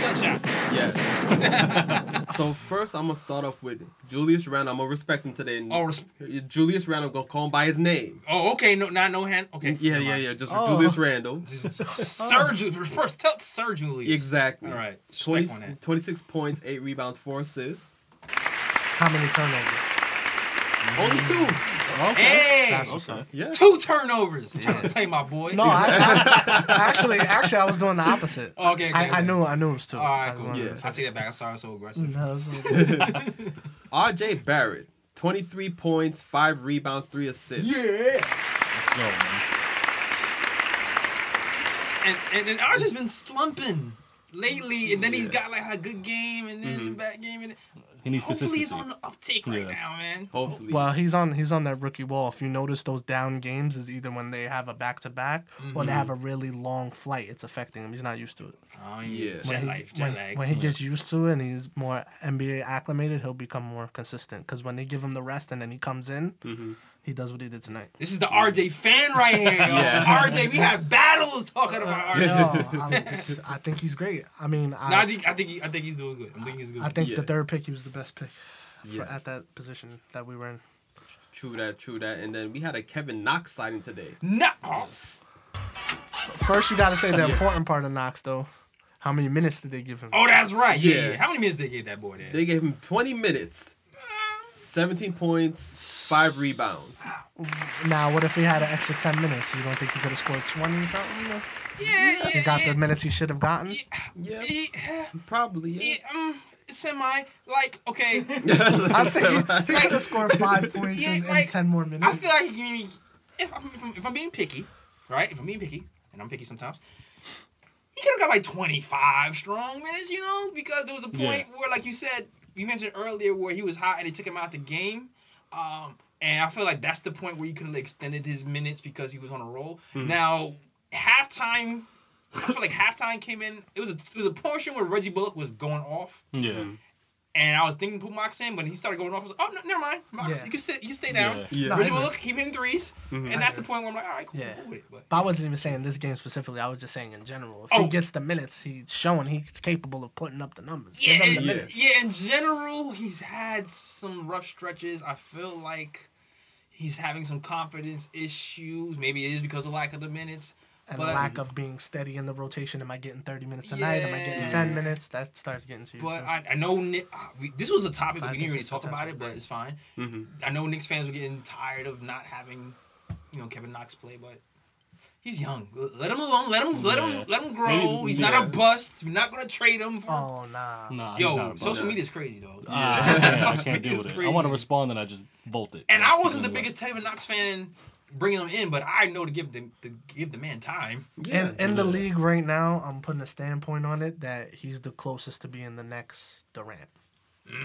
Yeah. so first, I'm gonna start off with Julius Randle. I'm gonna respect him today. Oh, res- Julius Randle. I'm gonna call him by his name. Oh, okay. No, not no hand. Okay. Yeah, yeah, yeah. Just Oh. Julius Randle. Sir Julius. First, tell Sir Julius. Exactly. All right. 20, Respect on that. 26 points, eight rebounds, four assists. How many turnovers? Only two. Hey, That's what's up. Yeah. two turnovers. Trying to play my boy. No, I, I, actually, actually, I was doing the opposite. Okay, okay, I, I okay. knew, I knew it was two. All right, I cool. wanted Yeah. I take that back. I'm sorry, I'm so aggressive. No, it's okay. RJ Barrett, 23 points, five rebounds, three assists. Yeah. Let's go, man. And and, and RJ's been slumping lately, and then he's got like a good game, and then a bad game, and He needs hopefully he's on the uptake right Yeah. now, man. Hopefully. Well, he's on he's on that rookie wall. If you notice, those down games is either when they have a back to back or they mm-hmm. have a really long flight. It's affecting him. He's not used to it. Oh, Yeah. Jet he, life, jet when, lag. when he gets used to it and he's more NBA acclimated, he'll become more consistent. Because when they give him the rest and then he comes in, mm-hmm. He does what he did tonight. This is the RJ fan right here, yo. Yeah. RJ, we have battles talking about RJ. Yo, I'm- think he's great. I mean, I, No, I think I think he, I think he's doing good. I think he's good. I think the third pick he was the best pick for, Yeah. at that position that we were in. True that, true that. And then we had a Kevin Knox signing today. no. Oh, First, you got to say the important part of Knox, though. How many minutes did they give him? oh, that's right. Yeah. Yeah. yeah. How many minutes did they gave that boy there? They gave him 20 minutes, 17 points, five rebounds. Now, what if he had an extra 10 minutes? You don't think he could have scored 20 or something? You know? yeah, yeah, He got yeah. the minutes he should have gotten? Yeah, Yeah, probably. Yeah. yeah, um, semi. Like, okay. I think he, he could have scored five points Yeah, in, in like, 10 more minutes. I feel like he if I'm, if I'm if I'm being picky, right? If I'm being picky, and I'm picky sometimes, he could have got like 25 strong minutes, you know, because there was a point where, like you said, you mentioned earlier, where he was hot and they took him out the game. Um, and I feel like that's the point where you could have extended his minutes because he was on a roll. Now, halftime, I feel like halftime came in. It was a, it was a portion where Reggie Bullock was going off. Yeah. And I was thinking to put Knox in, but he started going off. I was like, oh, no, never mind. Knox, Yeah. you can stay, you can stay down. Yeah. Yeah. No, Reggie I agree. Bullock, keep hitting 3s mm-hmm. And that's the point where I'm like, all right, cool, Yeah. cool with it. But But I wasn't even saying this game specifically. I was just saying in general. If Oh. he gets the minutes, he's showing he's capable of putting up the numbers. yeah, Give him the in- minutes. yeah, in general, he's had some rough stretches. I feel like he's having some confidence issues. Maybe it is because of lack of the minutes. And but, lack of being steady in the rotation. Am I getting 30 minutes tonight? Am I getting 10 minutes? That starts getting to you. But. I, I know Nick, uh, we, this was a topic, but we didn't really talk about it, but it's fine. Mm-hmm. I know Knicks fans were getting tired of not having, you know, Kevin Knox play, but he's young. Let him alone. Let him let Yeah. him let him grow. Maybe- he's yeah. not a bust. We're not gonna trade him. For, oh, nah. Nah, Yo, social bust. media is crazy though. Ah, I can't, I can't deal with it. I want to respond and I just bolt it. And Like, I wasn't the biggest Kevin Knox fan bringing him in, but I know to give the to give the man time. Yeah. In, in the league right now, I'm putting a standpoint on it that he's the closest to being the next Durant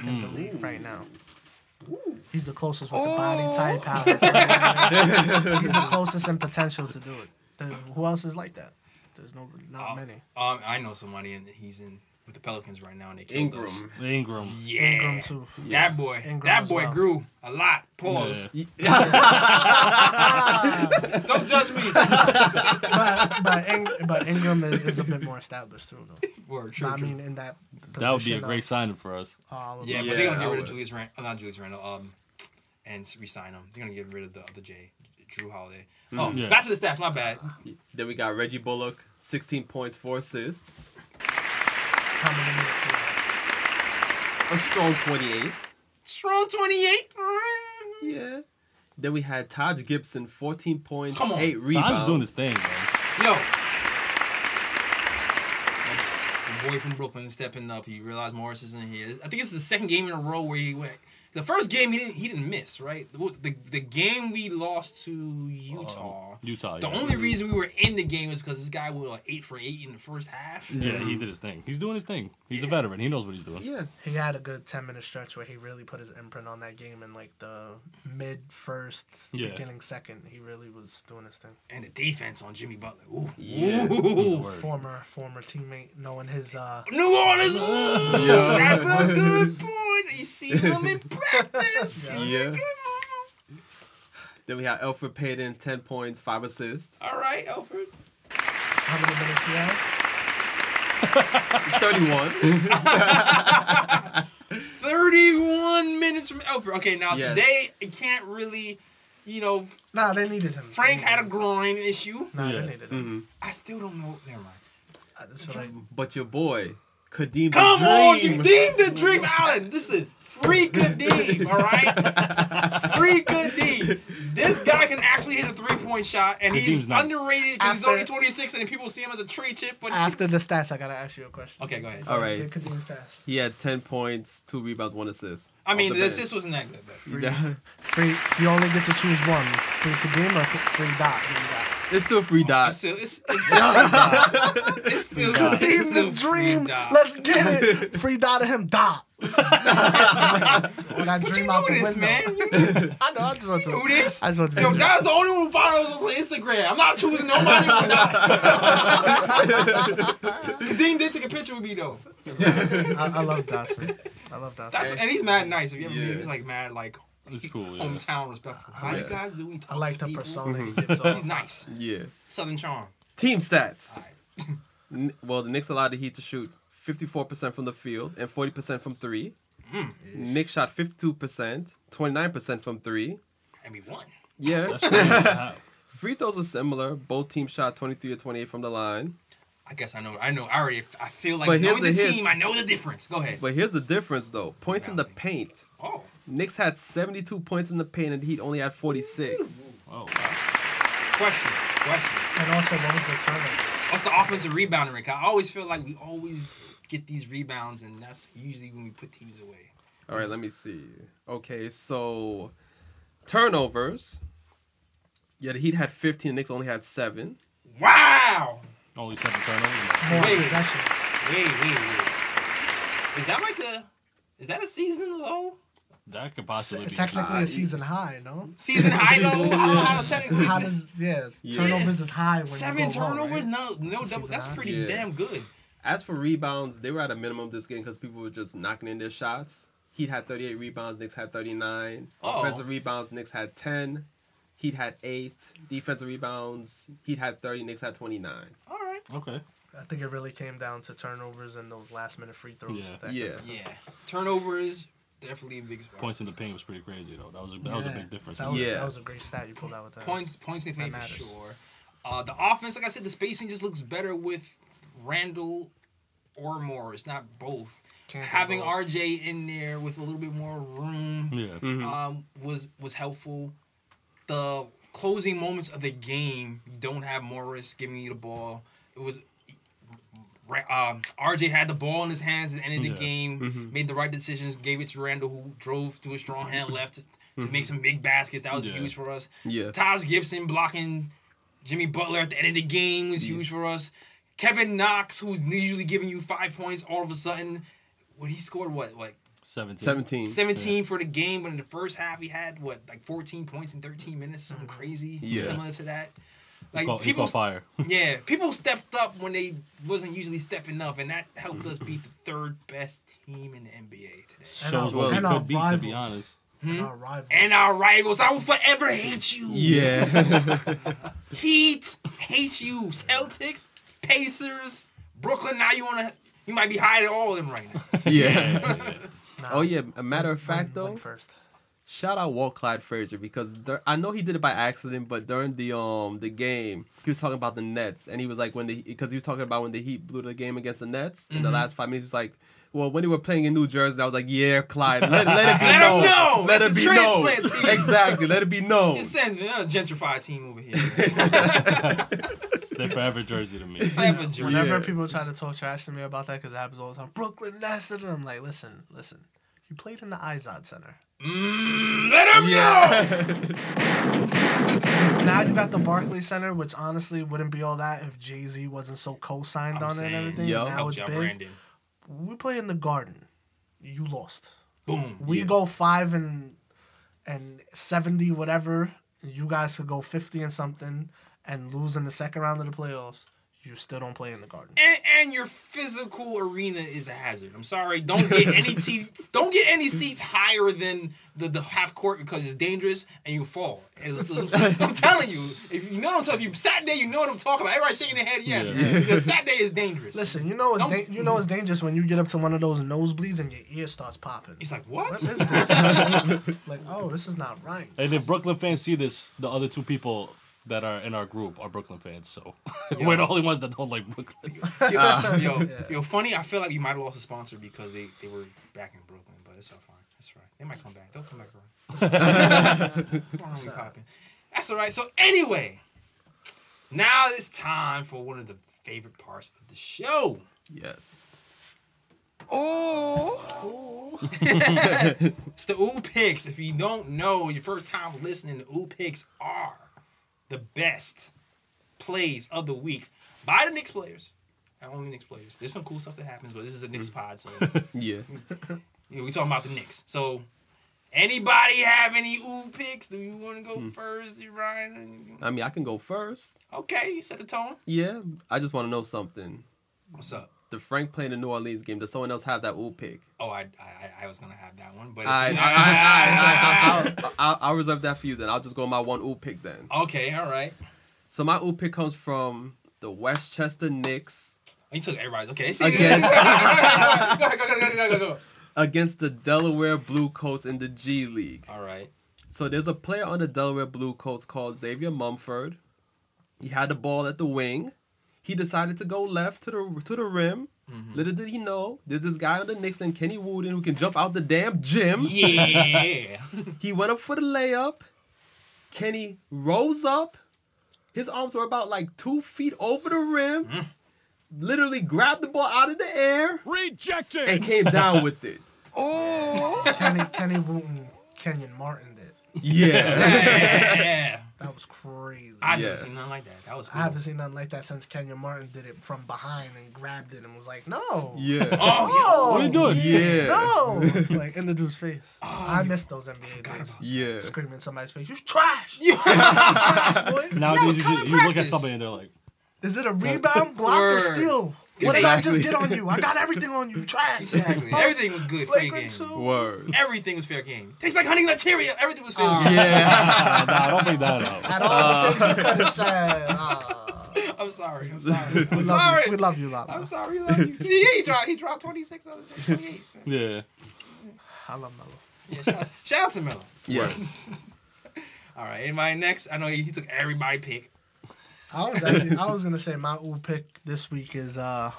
in the league right now. He's the closest with the body type. How he's the closest in potential to do it. There- who else is like that? There's no, not Uh, many. Um, I know somebody, and he's in with the Pelicans right now, and they killed us. Ingram. Ingram. Yeah, Ingram too. that boy, Ingram that as boy well. grew a lot. Pause. Yeah. Don't judge me. But but, Ing, but Ingram is, is a bit more established too, though. Word, true, I true. mean, in that. That would be a position great of- signing for us. uh, Yeah, Yeah, but they're gonna I get rid of would. Julius Randle. Oh, not Julius Randle. Um, and s- resign him. They're gonna get rid of the other J, Jrue Holiday. Oh, Yeah. back to the stats. My bad. Then we got Reggie Bullock, 16 points, four assists, How many minutes? he had? a strong 28. Strong twenty-eight. Mm. Yeah. Then we had Taj Gibson, 14 points, Come on. eight Taj's rebounds. doing his thing, man. Yo. The boy from Brooklyn stepping up. He realized Morris isn't here. I think it's the second game in a row where he went The first game he didn't he didn't miss, right? The the, the game we lost to Utah. Um, Utah. the yeah. only reason we were in the game was because this guy was like eight for eight in the first half. Yeah, he did his thing. He's doing his thing. He's a veteran. He knows what he's doing. Yeah. He had a good ten minute stretch where he really put his imprint on that game in like the mid first, Yeah. beginning second. He really was doing his thing. And the defense on Jimmy Butler. Ooh. Yeah. Ooh. Former former teammate, knowing his uh New Orleans Wolves. Yeah. That's a good point. You see them in practice. Yeah. Then we have Elfrid Payton, 10 points, 5 assists. All right, Elfrid. how many minutes he had? 31. 31 minutes from Elfrid. Okay, now Yes. today it can't really, you know, Nah, they needed him. Frank had a groin issue. Nah, Yeah. they needed him. Mm-hmm. I still don't know. Never mind. Uh, I just feel like But your boy, Kadeem Come the on, Dream. Kadeem the Dream Allen. Listen, free Kadeem, all right? Free Kadeem. This guy can actually hit a three point shot, and he's nice. underrated because he's only 26 and people see him as a tree chip. But after the stats, I gotta ask you a question. okay, go ahead. All right. Get Kadeem stats. He had 10 points, 2 rebounds, 1 assist. I mean, the the assist wasn't that good. But. Free, Yeah. free. You only get to choose one. Free Kadeem or free Dot. Who you got? It's still free It's still, it's, it's, it's still, it's still, Dot. it's still the Dream. Dot. Let's get it. Free Dot to him. Dot. when I But you dream knew out the this, window. man. You I know. I just want to. knew this. I just want to. Yo, be that's the only one who follows us on Instagram. I'm not choosing nobody but Dot. Kadeem did take a picture with me though. I, I love Dotson. I love Dotson. That's and he's mad nice. If you ever meet him, he's like mad like It's cool. Yeah. hometown respectful. How you guys doing? I like the people? persona he gives off. He's nice. Yeah. Southern charm. Team stats. All right. N- Well, the Knicks allowed the Heat to shoot 54% from the field and 40% from 3. Hmm. Knicks shot 52%, 29% from 3. And we won. Yeah. That's crazy to have. Free throws are similar. Both teams shot 23 or 28 from the line. I guess I know. I know. I already. I feel like But here's knowing the, the- team. I know the difference. Go ahead. But here's the difference, though. Points in the paint. Oh, Knicks had 72 points in the paint, and the Heat only had 46. Oh, wow. question. Question. And also, what was the turnover? What's the offensive rebounding rate? I always feel like we always get these rebounds, and that's usually when we put teams away. All right, let me see. Okay, so turnovers. Yeah, the Heat had 15, the Knicks only had 7. Wow. Only seven turnovers. More Wait. possessions. Wait, wait, wait. Is that like a? Is that a season low? That could possibly be. Technically, high. a season high, no? Season high low? I don't know how to technically. How does yeah, Yeah. turnovers is high when Seven you go low, turnovers? right? No, no, It's double, that's high. pretty Yeah. damn good. As for rebounds, they were at a minimum this game because people were just knocking in their shots. Heat had 38 rebounds, Knicks had 39. Oh. Offensive rebounds, Knicks had 10. Heat had 8. Defensive rebounds, Heat had 30, Knicks had 29. All right. Okay. I think it really came down to turnovers and those last minute free throws. Yeah. that Yeah. Yeah, turnovers definitely a big. Points in the paint was pretty crazy though. That was a, that was a big difference. That was, Yeah. that was a great stat you pulled out with that. Points, points in the paint for matters. sure. Uh, the offense, like I said, the spacing just looks better with Randle or Morris, not both. Can't Having both. RJ in there with a little bit more room Yeah. Mhm. um, was was helpful. The closing moments of the game, you don't have Morris giving you the ball. It was Ra- um, RJ had the ball in his hands at the end of the Yeah. game, Mhm. made the right decisions, gave it to Randle, who drove to a strong hand left to, to make some big baskets. That was Yeah. huge for us. Yeah. Taj Gibson blocking Jimmy Butler at the end of the game was huge for us. Kevin Knox, who's usually giving you five points, all of a sudden, when he scored what, like 17. 17. 17 for the game, but in the first half he had what, like 14 points in 13 minutes, something crazy, Yeah. similar to that. He Like caught, he people, caught fire. yeah, people stepped up when they wasn't usually stepping up, and that helped us beat the third best team in the NBA today. Shows our- what we and our could be, to be rivals. honest. And our hmm? rivals. And our rivals, I will forever hate you. Yeah. Heat hates you. Celtics, Pacers, Brooklyn. Now you wanna, you might be hiding all of them right now. yeah. Nah, Oh, yeah. A matter of fact, win though, first. Shout out Walt Clyde Frazier because dur- I know he did it by accident, but during the um the game, he was talking about the Nets, and he was like when the because he was talking about when the Heat blew the game against the Nets in the Mhm. last five minutes. He was like, well, when they were playing in New Jersey, I was like, yeah, Clyde, let, let it be Let 'em known, know. let It's it a be known, transplant team. exactly, let it be known. It sends me a gentrified team over here. They're forever Jersey to me. I have a jersey. Whenever Yeah. people try to talk trash to me about that, because it happens all the time, Brooklyn Nets, and I'm like, listen, listen. You played in the Izod Center. Mm, let him know. Now you got the Barclays Center, which honestly wouldn't be all that if Jay Z wasn't so co-signed I'm on it and everything. yo. now Help it's big. Brandon. We play in the Garden. You lost. Boom. We Yeah. go five and and seventy whatever. You guys could go fifty and something and lose in the second round of the playoffs. You still don't play in the Garden. And, and your physical arena is a hazard. I'm sorry. Don't get any seats. Don't get any seats higher than the, the half court because it's dangerous and you fall. It's- it's- I'm telling you. If you know what I'm talking, if you sat there, you know what I'm talking about. Everybody shaking their head, yes. Because sat there is dangerous. Listen, you know it's da- you know it's dangerous when you get up to one of those nosebleeds and your ear starts popping. He's like, what? What is this? like, oh, this is not right. And if Brooklyn fans see this, the other two people that are in our group are Brooklyn fans, so we're the only ones that don't like Brooklyn. yo, yo, yo, funny. I feel like you might have lost a sponsor because they, they were back in Brooklyn, but it's all fine. That's right. They might come back. They'll come back around. Come on, we popping. That's all right. So anyway, now it's time for one of the favorite parts of the show. Yes. Oh, it's the Ooh Picks. If you don't know, your first time listening, the Ooh Picks are the best plays of the week by the Knicks players. And only Knicks players. There's some cool stuff that happens, but this is a Knicks pod, so Yeah. Yeah, we talking about the Knicks. So, anybody have any ooh picks? Do you want to go hmm. first, Ryan? I mean, I can go first. Okay, you set the tone. Yeah. I just want to know something. What's up? The Frank playing the New Orleans game. Does someone else have that ooh pick? Oh, I I, I was gonna have that one, but I, I, I, I, I, I'll, I'll reserve that for you then. I'll just go with my one ooh pick then. okay, all right. So my ooh pick comes from the Westchester Knicks oh, You took everybody. Okay, see, Against- go, go, go, go, go, go, go. against the Delaware Blue Coats in the G League. All right. So there's a player on the Delaware Blue Coats called Xavier Munford. He had the ball at the wing. He decided to go left to the to the rim. Mm-hmm. Little did he know, there's this guy on the Knicks named Kenny Wooten who can jump out the damn gym. Yeah. He went up for the layup. Kenny rose up. His arms were about like two feet over the rim. Mm. Literally grabbed the ball out of the air Rejected. and came down with it. Oh. Kenny Kenny Wooten, Kenyon Martin did. Yeah. yeah. That was crazy. I Yeah. never seen nothing like that. That was I haven't seen nothing like that since Kenyon Martin did it from behind and grabbed it and was like, no. yeah. Oh, What are you doing? Yeah. No! like in the dude's face. Oh, I miss those NBA days. Yeah. Screaming in somebody's face, you trash! You trash, boy! Nowadays, you, common just, you look at somebody and they're like, Is it a rebound, block, or steal? What did I just get on you? I got everything on you. Trash. Exactly. Oh, Everything was good. Fair game. Flagrant. Word. Everything was fair game. Tastes like honey nut Cheerio. Everything was fair Uh, game. Yeah. nah, nah, don't bring that up. At all the things you could have said. ah. I'm sorry. I'm sorry. I'm we, love sorry. you. we love you, Lala. I'm sorry. We love you. He, he dropped. He dropped 26 out of 28. Yeah. I love Melo. Yeah. Shout, shout out to Miller. Yes. All right. Anybody next? I know he, he took everybody pick. I was actually, I was gonna say my ooh pick this week is uh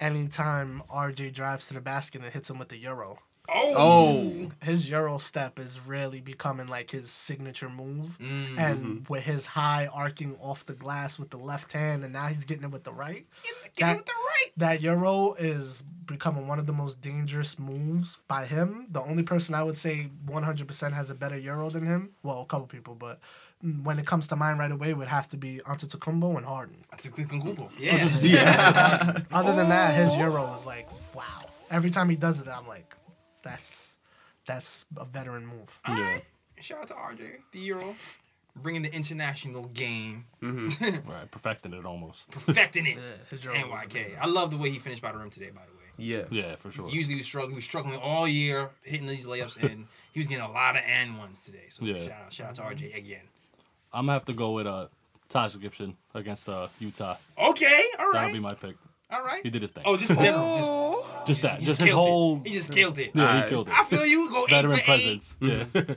anytime RJ drives to the basket and hits him with the euro. Oh. Oh. His euro step is really becoming like his signature move. Mm. And with his high arcing off the glass with the left hand and now he's getting it with the right. Get That- it with the right. That euro is becoming one of the most dangerous moves by him. The only person I would say 100% has a better euro than him, well, a couple people, but when it comes to mind right away, would have to be Antetokounmpo and Harden. That's a good Yeah. Yeah. Other than that, his oh. euro is like wow. Every time he does it, I'm like, that's that's a veteran move. Yeah. Shout out to RJ, the Euro, bringing the international game, mm-hmm. Right. Perfecting it almost. perfecting it. Yeah, his euro was NYK. I love the way he finished by the rim today. By the way. Yeah. Yeah, for sure. Usually he was struggling. He was struggling all year, hitting these layups, and he was getting a lot of and ones today. So Yeah. shout out, shout out to RJ again. I'm gonna have to go with uh, Taj Gibson against uh, Utah. Okay, all That'll be my pick. all right. He did his thing. Oh, just in general, just that. just, Just his whole. It. He just killed it. Yeah, he killed it. I feel you. Go eight Veteran for presence. Yeah. eight.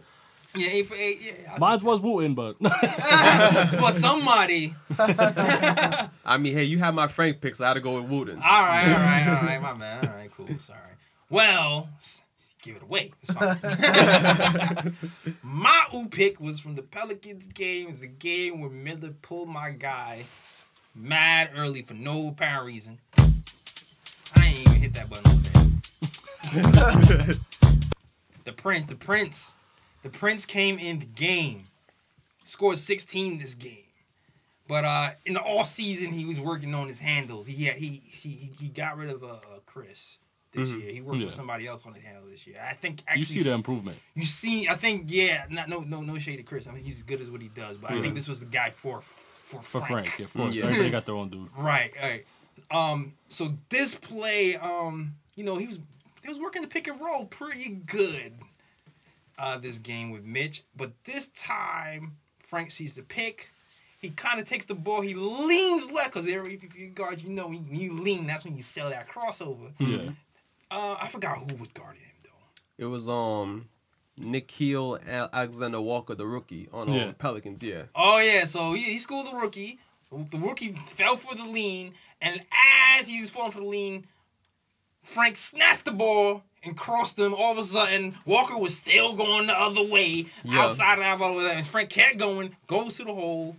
Yeah, eight for eight. Yeah. I- Mine was Wooten, but For somebody. I mean, hey, you have my Frank pick, so I had to go with Wooten. All right, all right, all right. My man. All right, cool. Sorry. Well, s- give it away. It's fine. my ooh pick was from the Pelicans game. It's the game where Miller pulled my guy mad early for no apparent reason. I ain't even hit that button the Prince, the Prince, The Prince came in the game, scored 16 this game. But uh, in the all season, he was working on his handles. He he he he got rid of uh, Chris this year. He worked Yeah. with somebody else on his handle this year. I think actually You see the improvement. you see, I think yeah, not no no no shade to Chris. I mean he's as good as what he does, but I think this was the guy for for For Frank. Frank, of course. Yeah. Everybody got their own dude. Right, right. Um, so this play, um, you know, he was he was working the pick and roll pretty good. Uh, this game with Mitch, but this time Frank sees the pick. He kind of takes the ball. He leans left because if if you guard, you know, when you lean, that's when you sell that crossover. Yeah. Uh, I forgot who was guarding him though. It was um Nickeil Alexander Walker, the rookie on um, Yeah. Pelicans. Yeah. Oh yeah, so he, he schooled the rookie. The rookie fell for the lean, and as he was falling for the lean, Frank snatched the ball and crossed him. All of a sudden, Walker was still going the other way, Yeah. outside of that ball. And Frank kept going, goes to the hole,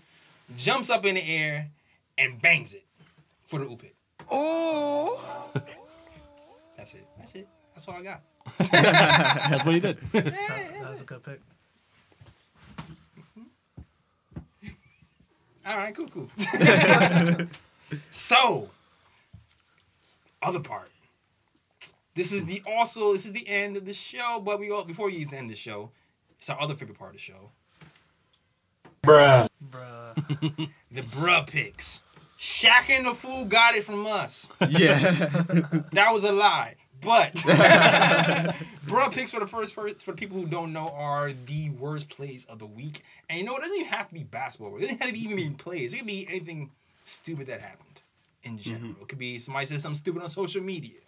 jumps up in the air, and bangs it for the oop it. Oh. That's it. That's it. That's all I got. That's what he did. Yeah, That was a good pick. Mm-hmm. All right, cool, cool. so, other part. This is the also this is the end of the show, but we all before we end the show, it's our other favorite part of the show, Bruh. Bruh. the bruh picks. Shaqtin' a Fool got it from us. Yeah. That was a lie. But bruh picks for the first person for the people who don't know are the worst plays of the week. And you know it doesn't even have to be basketball. It doesn't have to be even be plays. It could be anything stupid that happened in general. It could be somebody said something stupid on social media.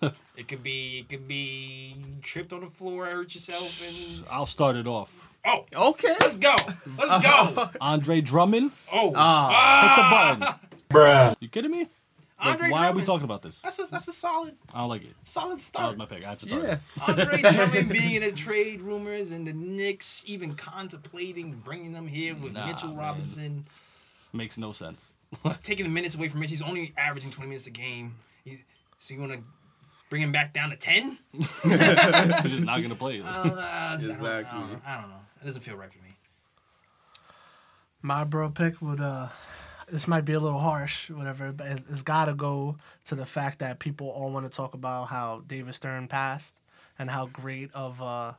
it could be it could be tripped on the floor, I hurt yourself, and I'll start it off. oh, okay. let's go, let's go. Andre Drummond, Oh, Ah. hit the button. Bruh. You kidding me? Like, Andre why are we talking about this? That's a that's a solid I don't like it. solid start. That was my pick. I had to start. Yeah. Andre Drummond being in the trade rumors and the Knicks even contemplating bringing them here with Nah, Mitchell man. Robinson, Makes no sense. taking the minutes away from Mitch. He's only averaging 20 minutes a game. He's, so you want to bring him back down to 10? We're just not gonna play. Uh, I don't- I don't, Exactly. know. I don't know. It doesn't feel right for me. My bro pick would uh this might be a little harsh, whatever, but it's, it's got to go to the fact that people all want to talk about how David Stern passed and how great of a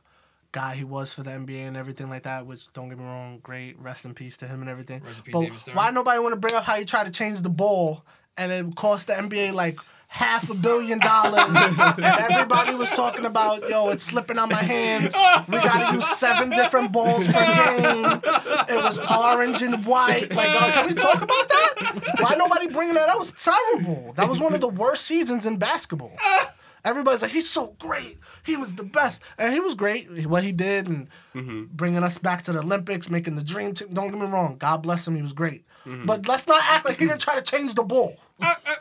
guy he was for the NBA and everything like that. Which don't get me wrong, great, rest in peace to him and everything. Rest in peace, but David Stern. why nobody want to bring up how he tried to change the ball and it cost the NBA like half a billion dollars. everybody was talking about, yo, it's slipping on my hands. We gotta use seven different balls per game. It was orange and white. Like, uh, can we talk about that? Why nobody bringing that up? It was terrible. That was one of the worst seasons in basketball. Everybody's like, he's so great. He was the best, and he was great. What he did and mm-hmm. bringing us back to the Olympics, making the dream team. Don't get me wrong. God bless him. He was great. Mm-hmm. But let's not act like he didn't try to change the ball. Uh, uh,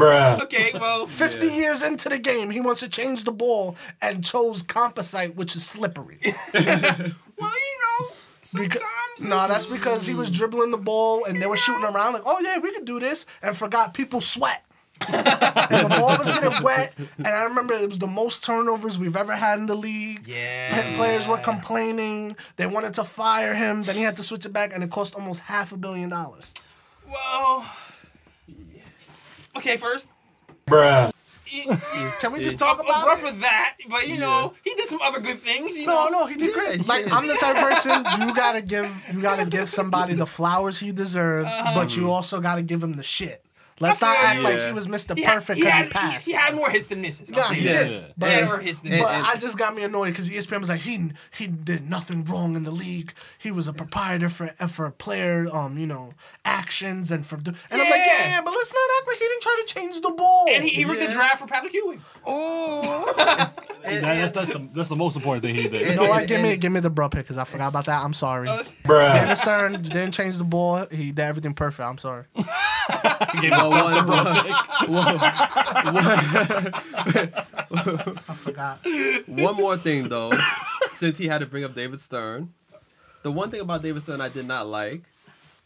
Okay, well, 50 years into the game, he wants to change the ball and chose composite, which is slippery. well, you know, sometimes. Because, no, that's because he was dribbling the ball and they were shooting around like, oh yeah, we could do this, and forgot people sweat. and the ball was getting wet, and I remember it was the most turnovers we've ever had in the league. Yeah. Players were complaining. They wanted to fire him. Then he had to switch it back, and it cost almost half a billion dollars. Well, okay, first. Bruh. Can we just talk about rough it? for that, but you know, he did some other good things. You No, know? no, he did great. Like. I'm the type of person you gotta give you gotta give somebody the flowers he deserves, but you uh-huh. also gotta give him the shit. Let's not Okay. act like he was Mr. He Perfect he because he, had, passed. He, had more hits than misses. I'll Yeah, he that. did. But, He had more hits than and- but. I just got me annoyed because ESPN was like he he did nothing wrong in the league. He was a proprietor for for player um you know actions and for do- and I'm like Yeah. yeah, but let's not act like he didn't try to change the ball. And he, he ripped the draft for Patrick Ewing. That- that's, that's, the, that's the most important thing he did. you know what? Give me give me the bro pick because I forgot about that. I'm sorry. Uh, David Stern didn't change the ball. He did everything perfect. I'm sorry. He gave Well, himself the one- bro pick. I forgot. One more thing though, since he had to bring up David Stern, the one thing about David Stern I did not like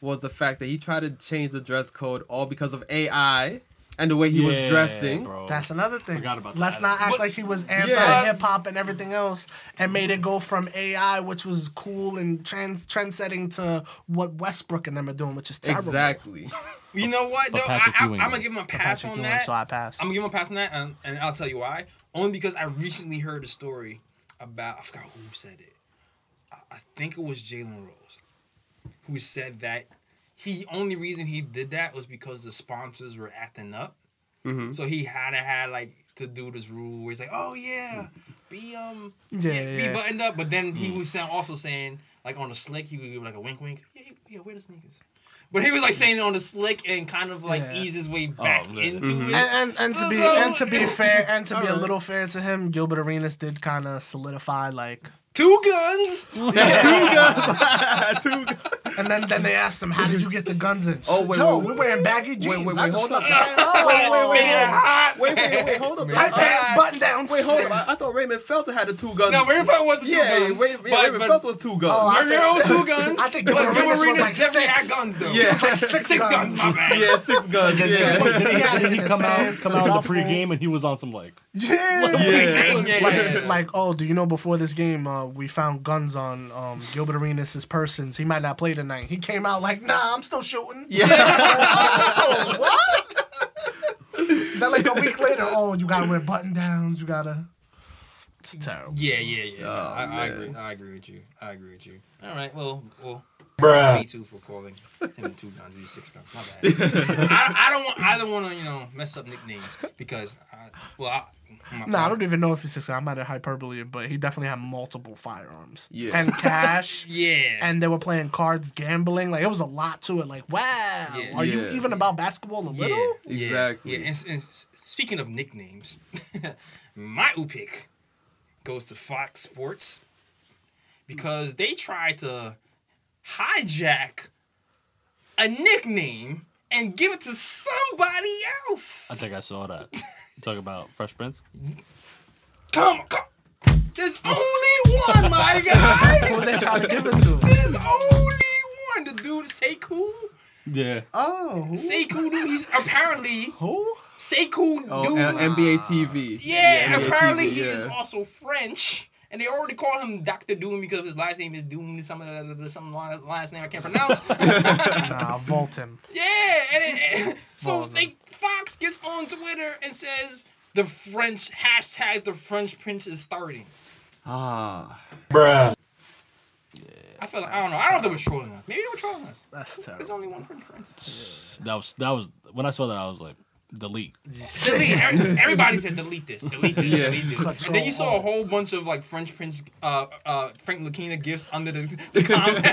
was the fact that he tried to change the dress code all because of AI. And the way he was dressing. bro. That's another thing. Forgot about Let's that. not act But- like he was anti Yeah. hip hop and everything else, and made it go from AI, which was cool and trans trend setting, to what Westbrook and them are doing, which is terrible. Exactly. You know what? Though? I, I, I'm gonna give him a pass on Ewing, that. so I pass. I'm gonna give him a pass on that, and, and I'll tell you why. Only because I recently heard a story about I forgot who said it. I, I think it was Jalen Rose, who said that he only reason he did that was because the sponsors were acting up. Mm-hmm. So he had to had like to do this rule where he's like, oh yeah, be um Yeah, yeah, be buttoned up. But then he was also saying like on the slick, he would give like a wink, wink. Yeah, yeah, wear the sneakers. But he was like saying it on the slick and kind of like Yeah. ease his way back yeah. into Mm-hmm. it. And, and and to be and to be fair and to be a little fair to him, Gilbert Arenas did kind of solidify like. Two guns. two guns, And then, then they asked him, "How did you get the guns in?" Oh, wait, Joe, wait, we're wait. wearing baggy jeans. wait, I wait, hold up. Oh, wait, wait, wait, Yeah, wait, wait, wait, hold up. Tight pants, button downs. Wait, hold up. I, I thought Raymond Felton had the two guns. No, Raymond Felton was the two yeah, guns. Ray, yeah, but, Raymond but Felton was two guns. Oh, I Mario was two guns. I think but Gilbert Gilbert Arenas like definitely six. had guns though. Yeah. Like six, Six guns. guns, my bad. yeah, six guns. Did, Yeah. did, He had did he his come out come out in the pregame and he was on some like Yeah. Yeah. Yeah, Like, like, oh, do you know before this game, uh, uh, we found guns on um, Gilbert Arenas' persons. He might not play tonight. He came out like, nah, I'm still shooting. Yeah. Oh, what? then like a week later, oh, you gotta wear button downs. You gotta. It's terrible. Yeah, yeah, yeah. no, Oh, I, I agree. I agree with you. I agree with you. All right. Well, well. Me too for calling him two guns. These six guns. My bad. I, I don't want. I don't want to you know mess up nicknames because I, well, I, my, No, I don't even know if he's six. I might have hyperbole, but he definitely had multiple firearms. Yeah. And cash. Yeah. and they were playing cards, gambling. Like it was a lot to it. Like, wow, Yeah. are you Yeah. even about basketball a little? yeah, Exactly. Yeah. And, and speaking of nicknames, my pick goes to Fox Sports because they tried to hijack a nickname and give it to somebody else. I think I saw that. You talk about Fresh Prince? Come, come. There's only one, my guy. Who they trying to give it to? There's only one. The dude, Sekou. Yeah. Oh, who? Sekou, dude. He's apparently who? Sekou, Oh, dude. uh, NBA TV. Yeah, NBA apparently TV, he yeah. is also French. And they already call him Dr. Doom because his last name is Doom, some of the some last name I can't pronounce. Nah, vault him. yeah, and, it, and- so Well, they Fox gets on Twitter and says the French hashtag the French Prince is starting. Ah. Bruh. I feel like I don't know. I don't think it was trolling us. Maybe they were trolling us. That's terrible. There's only one French Prince. That was that was when I saw that I was like, delete. delete. Everybody said delete this, delete this, Yeah. delete this. And then you saw a whole bunch of like French Prince, uh, uh, Frank Ntilikina gifts under the, the comment.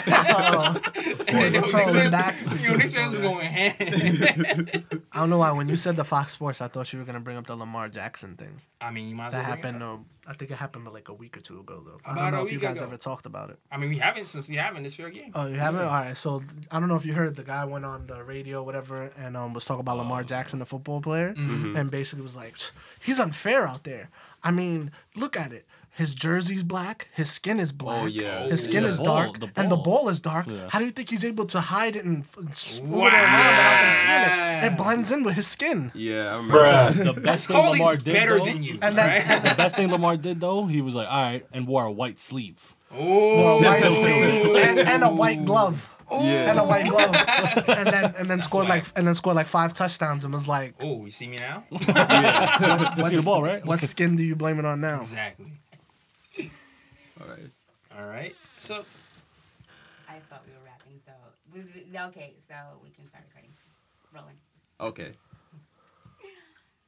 and then We're Knicks fans- back. You know, Knicks fans was going ham. I don't know why. When you said the Fox Sports, I thought you were gonna bring up the Lamar Jackson thing. I mean, you might as That well. bring it happened. up. I think it happened like a week or two ago, though. I don't know a if you guys ago. ever talked about it. I mean, we haven't since we haven't. It's fair game. Oh, you haven't? All right. So I don't know if you heard the guy went on the radio, or whatever, and um, was talking about Lamar Jackson, the football player, and basically was like, "He's unfair out there." I mean, look at it. His jersey's black. His skin is oh, black. Oh, yeah. His oh, skin Yeah. is Ball, dark, the and the ball. ball is dark. Yeah. How do you think he's able to hide it and, and smooth Wow. it around without them seeing it? It blends in with his skin. Yeah, I remember. that. The best thing Lamar did better though, than you, And then- right? the best thing Lamar did though, he was like, all right, and wore a white sleeve. Oh, white sleeve and, and a white glove. Yeah. And a white glove, and then and then scored like and then scored like five touchdowns and was like, oh, you see me now? You see the ball, right? "What skin do you blame it on now?" exactly. All right. All right. So, I thought we were wrapping, so we, we- okay, so we can start recording, rolling. Okay.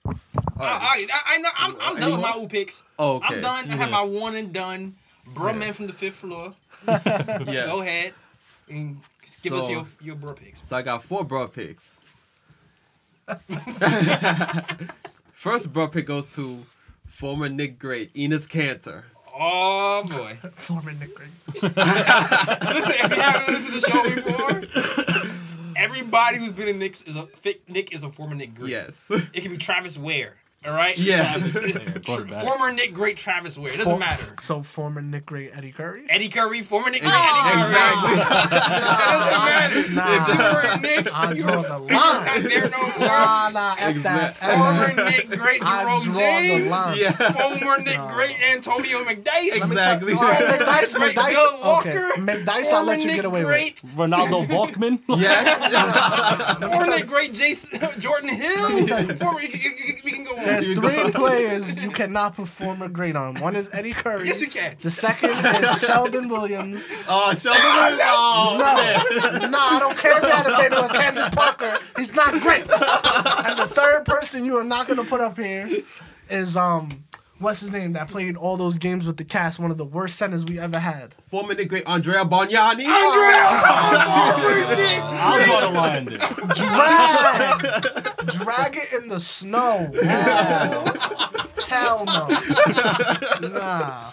I, I, I know I'm, I'm done with my Anyone? ooh picks. Oh, okay. I'm done. I have my one and done. Bro, man from the fifth floor. Yes. Go ahead and give us your your bro picks. So I got four bro picks. First bro pick goes to former Nick great Enes Kanter. Oh boy. Former Nick Green. Listen, if you haven't listened to the show before, everybody who's been a Knicks is a Nick is a former Nick Green. Yes. It could be Travis Wear. All right. Yes. Yeah, brought it back. Former Nick great Travis Wear. It doesn't For- matter. So former Nick Great Eddie Curry. Eddie Curry, former Nick great Eddie Curry. Exactly. It doesn't matter. Nah. You were Nick. I you draw were the you're line. not there no more. Nah, nah, F that. F Former that. Nick great I Jerome draw the James. line. Yeah. Former Nick great Antonio McDyess. Let me tell- Exactly. All right, McDyess, Great McDyess. Bill Okay, Walker. McDyess, I'll Former let you Nick get away great, with. Renaldo Balkman. Yes. Former Nick great Jason Jordan Hill. Former, we can, we can go on. There's three players you cannot perform a great on. One is Eddie Curry. Yes, you can. The second is Sheldon Williams. Oh, Sheldon Williams. Oh. No, no, I don't care if that if they do a Candace Parker. He's not great. And the third person you are not gonna put up here is um, what's his name that played all those games with the cast. One of the worst centers we ever had. Former Nick great Andrea Bargnani. Former Nick. I'll draw the line there. Drag, drag it in the snow. Wow. Hell no. Nah.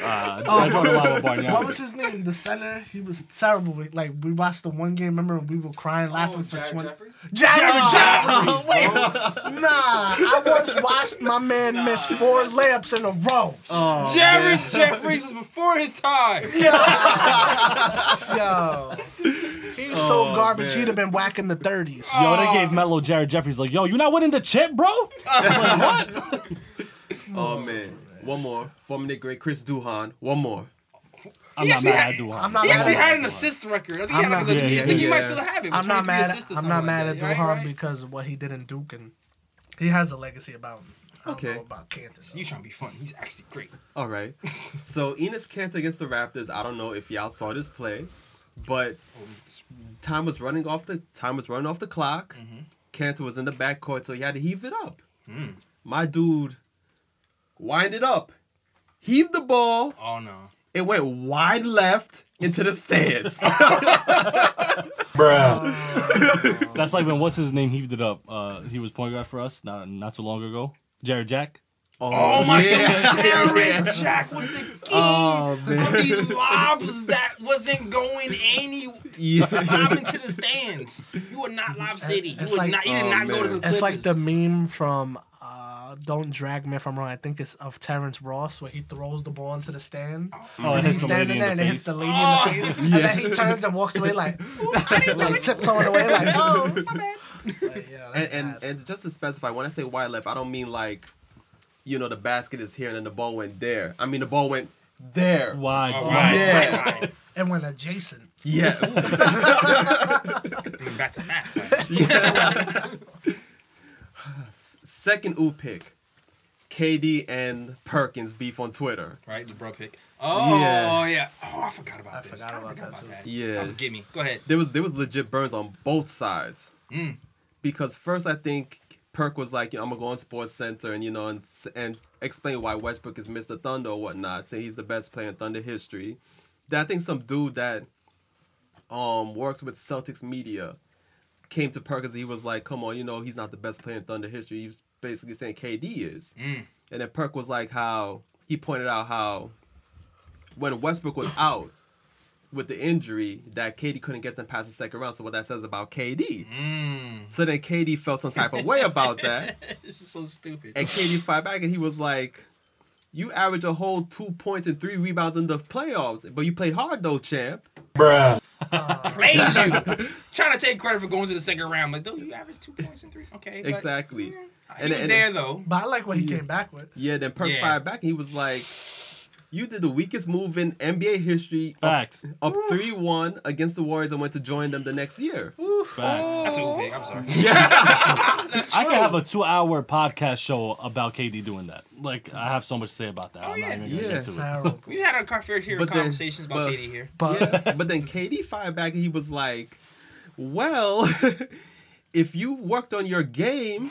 Uh, I draw the line with Bargnani. What was his name? The center. He was terrible. We- Like we watched the one game. Remember we were crying, laughing for Jared twenty. Jeffries? Jared Jeffries. Wait, Nah, I once watched my man miss four layups in a row. Oh, Jared Jeffries was before his time. Yo, he's so oh, garbage. He'd have been whacking the thirties. Yo, they gave Melo Jared Jeffries like, yo, you not winning the chip, bro? like, what? Oh, man. One more. Former Nick great Chris Duhon. One more. I'm He not mad had- at Duhon. I'm not He mad actually had an assist record. I think, he, I'm had not- a- Yeah, I think he might still have it. I'm not mad. At, I'm not like mad that, at Duhon right? because of what he did in Duke, and he has a legacy about him. I don't Okay. know about Kanter. though. You trying to be funny? He's actually great. All right. So Enes Kanter against the Raptors. I don't know if y'all saw this play, but time was running off the time was running off the clock. Kanter was in the backcourt, so he had to heave it up. My dude wind it up, heaved the ball. Oh no. It went wide left into the stands. Bro. That's like when what's his name heaved it up. Uh, he was point guard for us not not too long ago. Jarrett Jack. Oh my yeah. God, Jarrett Jack was the king Oh, of these lobs that wasn't going any Yeah. lob into the stands. You were not Lob City. You It's would like- not. You did Oh, not go to the. the It's like the meme from uh, "Don't Drag Me If I'm Wrong." I think it's of Terrence Ross where he throws the ball into the stand. Oh, and he's hits the lady standing there the and it hits the lady Oh. in the face, and then he turns and walks away like, like tiptoeing away, like, oh, my bad. Like, yeah, and and, and just to specify, when I say wide left, I don't mean like, you know, the basket is here and then the ball went there. I mean the ball went there. Wide. Oh, right, Yeah. right, right. and when adjacent, Yes. Bring it back to math class. Second ooh pick. KD and Perkins beef on Twitter. Right, the bro pick. Oh Yeah. yeah. Oh, I forgot about I this. forgot I about forgot that, about too. that. Yeah. That was gimme. Go ahead. There was there was legit burns on both sides. Mm. Because first I think Perk was like, you know, I'm gonna go on Sports Center and you know and and explain why Westbrook is Mr. Thunder or whatnot, saying he's the best player in Thunder history. Then I think some dude that um works with Celtics media came to Perk Perkins. He was like, "Come on, you know he's not the best player in Thunder history." He was basically saying KD is, Mm. and then Perk was like, "How he pointed out how when Westbrook was out with the injury, that KD couldn't get them past the second round. So what that says about KD. Mm. So then KD felt some type of way about that, This is so stupid. and KD fired back, and he was like." You average a whole two points and three rebounds in the playoffs, but you played hard though, champ. Bruh. Uh, Praise you. Trying to take credit for going to the second round. Like, though, you averaged two points and three. Okay. but- Exactly. He And- was and- there, though. but I like what he came back with. Yeah, then Perk Yeah. fired back and he was like, You did the weakest move in NBA history up, Fact. up 3 1 against the Warriors and went to join them the next year. Facts. That's a good pick. I'm sorry. Yeah. I could have a two-hour podcast show about KD doing that. Like, I have so much to say about that. Oh, I'm yeah. not even gonna Yeah. get to it. Terrible. We've had our fair share of But then- conversations about but- KD here. But Yeah, but then KD fired back and he was like, Well, if you worked on your game,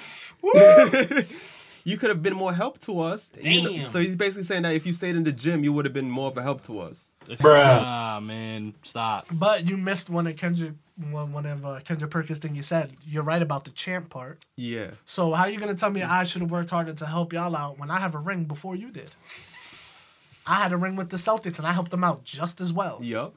you could have been more help to us. You know, Damn. so he's basically saying that if you stayed in the gym, you would have been more of a help to us. If- Ah, man, stop. but you missed one of Kendrick one one of uh, Kendrick Perkins thing you said. You're right about the champ part. Yeah. So how you gonna tell me I should have worked harder to help y'all out when I have a ring before you did? I had a ring with the Celtics and I helped them out just as well. Yup.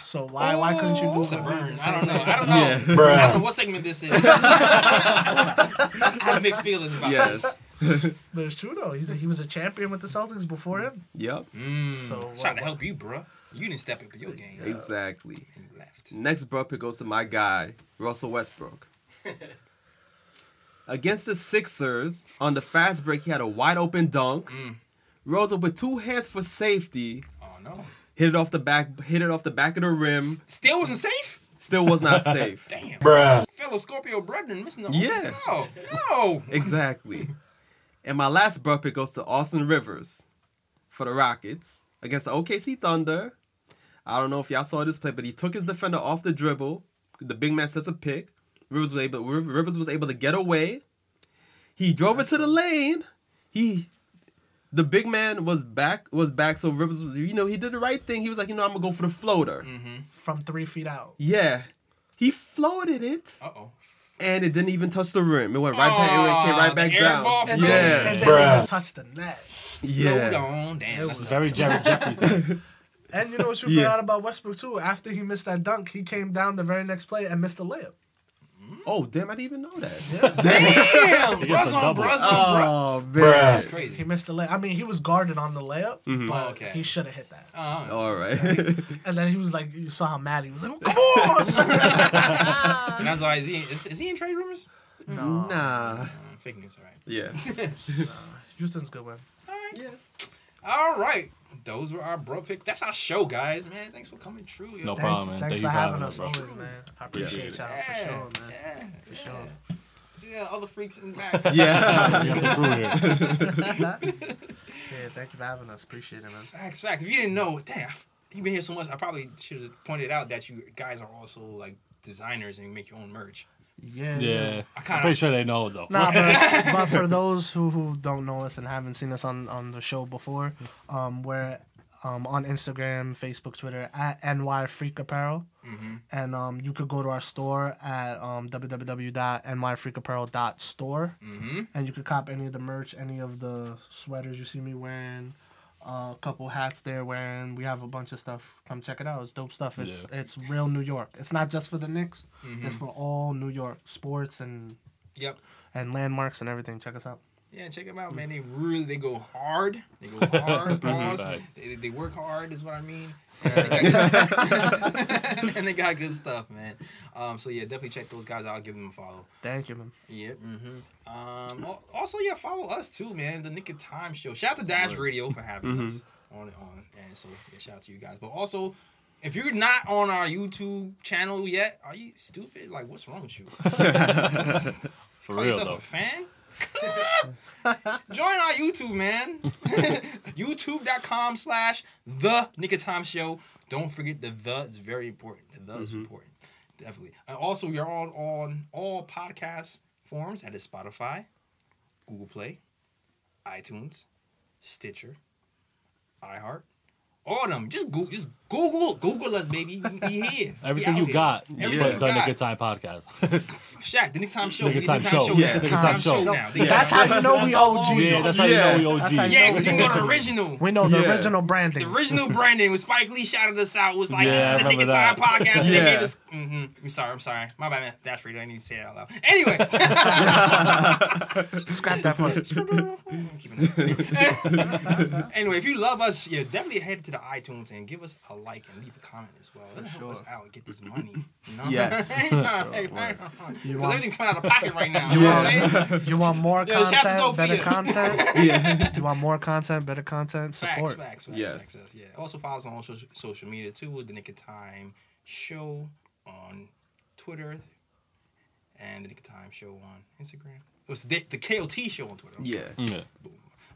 So why why couldn't you do It's a it? I don't know. I don't know. Yeah. I don't know what segment this is. I have mixed feelings about Yes. this. But it's true though. He's a, he was a champion with the Celtics before him. Yep. Mm, So trying what- to help you, bro. You didn't step up for your game. Exactly. And you left. Next bro pick goes to my guy, Russell Westbrook. Against the Sixers, on the fast break, he had a wide open dunk. Mm. Rose up with two hands for safety. Oh no. Hit it off the back. Hit it off the back of the rim. Still wasn't safe. Still was not safe. Damn. Bruh. Fellow Scorpio Brendan missing the Yeah. Oh no. Exactly. And my last bro pick goes to Austin Rivers for the Rockets against the OKC Thunder. I don't know if y'all saw this play, but he took his defender off the dribble. The big man sets a pick. Rivers was able. Rivers was able to get away. He drove it to the lane. He, the big man was back. Was back. So Rivers, you know, he did the right thing. He was like, you know, I'm gonna go for the floater. From three feet out. Yeah, he floated it, Uh oh. And it didn't even touch the rim. It went right back. It went- came right back down. And from- then, Yeah, and then even touch the net. Yeah. on. Damn. It was- Very Jared Jeffries. And you know what you Yeah. forgot about Westbrook too? After he missed that dunk, he came down the very next play and missed a layup. Oh damn! I didn't even know that. Damn. He gets Bruh on double. bruh Oh man! That's crazy. He missed the layup. I mean, he was guarded on the layup, Mm-hmm. but Oh, okay. he should have hit that. Uh, All right. And then he was like, you saw how mad he was. Like, come on! and that's why is he is, is he in trade rumors? no, nah. Uh, fake news, all right. Yeah. Houston's good one. All right. All right. Those were our bro picks. That's our show, guys. Man, thanks for coming true. yo. No Thank- problem, man. Thanks Thank for you for having having us us, bro. always, man. I appreciate y'all for Yeah, sure, man. yeah, For sure. Yeah, other freaks in the back. Yeah. We the crew here. Yeah, thank you for having us. Appreciate it, man. Facts, facts. If you didn't know, damn, you've been here so much. I probably should have pointed out that you guys are also like designers and make your own merch. Yeah. Yeah. I I'm pretty sure they know though. Nah, but, but for those who, who don't know us and haven't seen us on, on the show before, um, we're um, on Instagram, Facebook, Twitter at NY Freak Apparel, and um, you could go to our store at um, www.nyfreakapparel.store, Mm-hmm. and you could cop any of the merch, any of the sweaters you see me wearing. Uh, A couple hats they're wearing. We have a bunch of stuff. Come check it out. It's dope stuff. It's it's real New York. It's not just for the Knicks. Mm-hmm. It's for all New York sports and Yep. and landmarks and everything. Check us out. Yeah, check them out, man. They really they go hard. They go hard. They, they work hard is what I mean. And they, got good, and they got good stuff, man. Um, so yeah, definitely check those guys out. Give them a follow. Thank you, man. Yeah. Mm-hmm. Um, also, yeah, follow us too, man. The Knick of Time Show. Shout out to Dash Radio for having us on it on, and so yeah, shout out to you guys. But also, if you're not on our YouTube channel yet, are you stupid? Like, what's wrong with you? For Call real though. a fan? Join our YouTube, man. YouTube.com slash the Knick of Time Show. Don't forget the the is very important. The the is mm-hmm. important. Definitely. And also we are on on all podcast forms. That is Spotify, Google Play, iTunes, Stitcher, iHeart. All of them. Just Google just Google Google us, baby. We we here. Everything out you here. got, you Everything put the got. Knick Time podcast. Shaq, the Knick Time Show. Knick We the Time Show. Show. Yeah, The Knick Knick Time Time Show Show. now. The Yeah. That's how you know we OG. yeah, that's how you Yeah. know we OG. That's how you Yeah, know because you know the original. We know the Yeah. original branding. The original branding when Spike Lee shouted us out was like, Yeah, "This is the Knick of Time podcast," and they Yeah. made us. Mm-hmm. I'm sorry, I'm sorry. My bad, man. That's right. I need to say it out loud. Anyway, Scrap that part. I'm keeping it. anyway, if you love us, yeah, definitely head to the iTunes and give us a like and leave a comment as well. It'll help us out and get this money. You know? Yes. Because You want, everything's coming out of pocket right now. You You know want- you want more Yo, shout out to content, better content? Yeah. You want more content, better content? Support. facts, facts, Yes. facts, facts, Yeah. Also follow us on social, social media too with the Knick of Time Show on Twitter and the Knick of Time Show on Instagram. It was the, the KOT Show on Twitter. I'm Yeah. sorry. Yeah.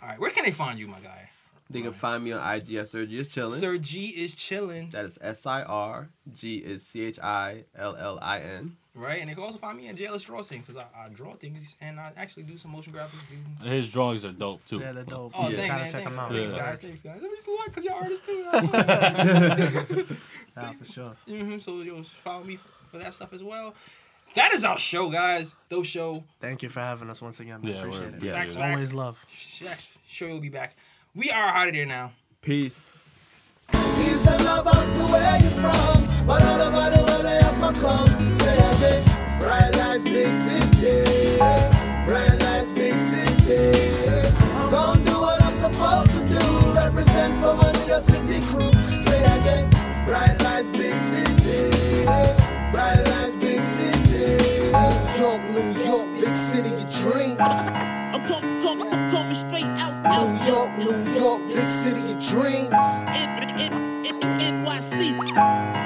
All right. Where can they find you, my guy? They can find me on IG at Sir G is chilling. Sir G is chilling, That is S I R G is C H I L L I N. right? And they can also find me at JLS Draw Things because I, I draw things and I actually do some motion graphics. Do, His drawings are dope too. Yeah, they're dope. Oh, you Yeah. thanks, gotta man. check Thanks, them out. thanks, Yeah. guys. Thanks, guys. That means a lot because you're artists too. Yeah, for sure. hmm So you'll follow me for that stuff as well. That is our show, guys. Those show. Thank you for having us once again. man. Yeah, Appreciate word. it. Yeah. Facts, Always facts. love. Shaq's sure you'll be back. We are out of there now. Peace. Love out to where you from. But all over the world they have come. Say a bit. Bright lights, big city. Bright lights, big city. Gonna do what I'm supposed to do. Represent for my New York City crew. Say again. Bright lights, big city. Bright lights, big city. York, New York, big city dreams. Coming straight out, New York, New York, big city of dreams. N- N- N- NYC.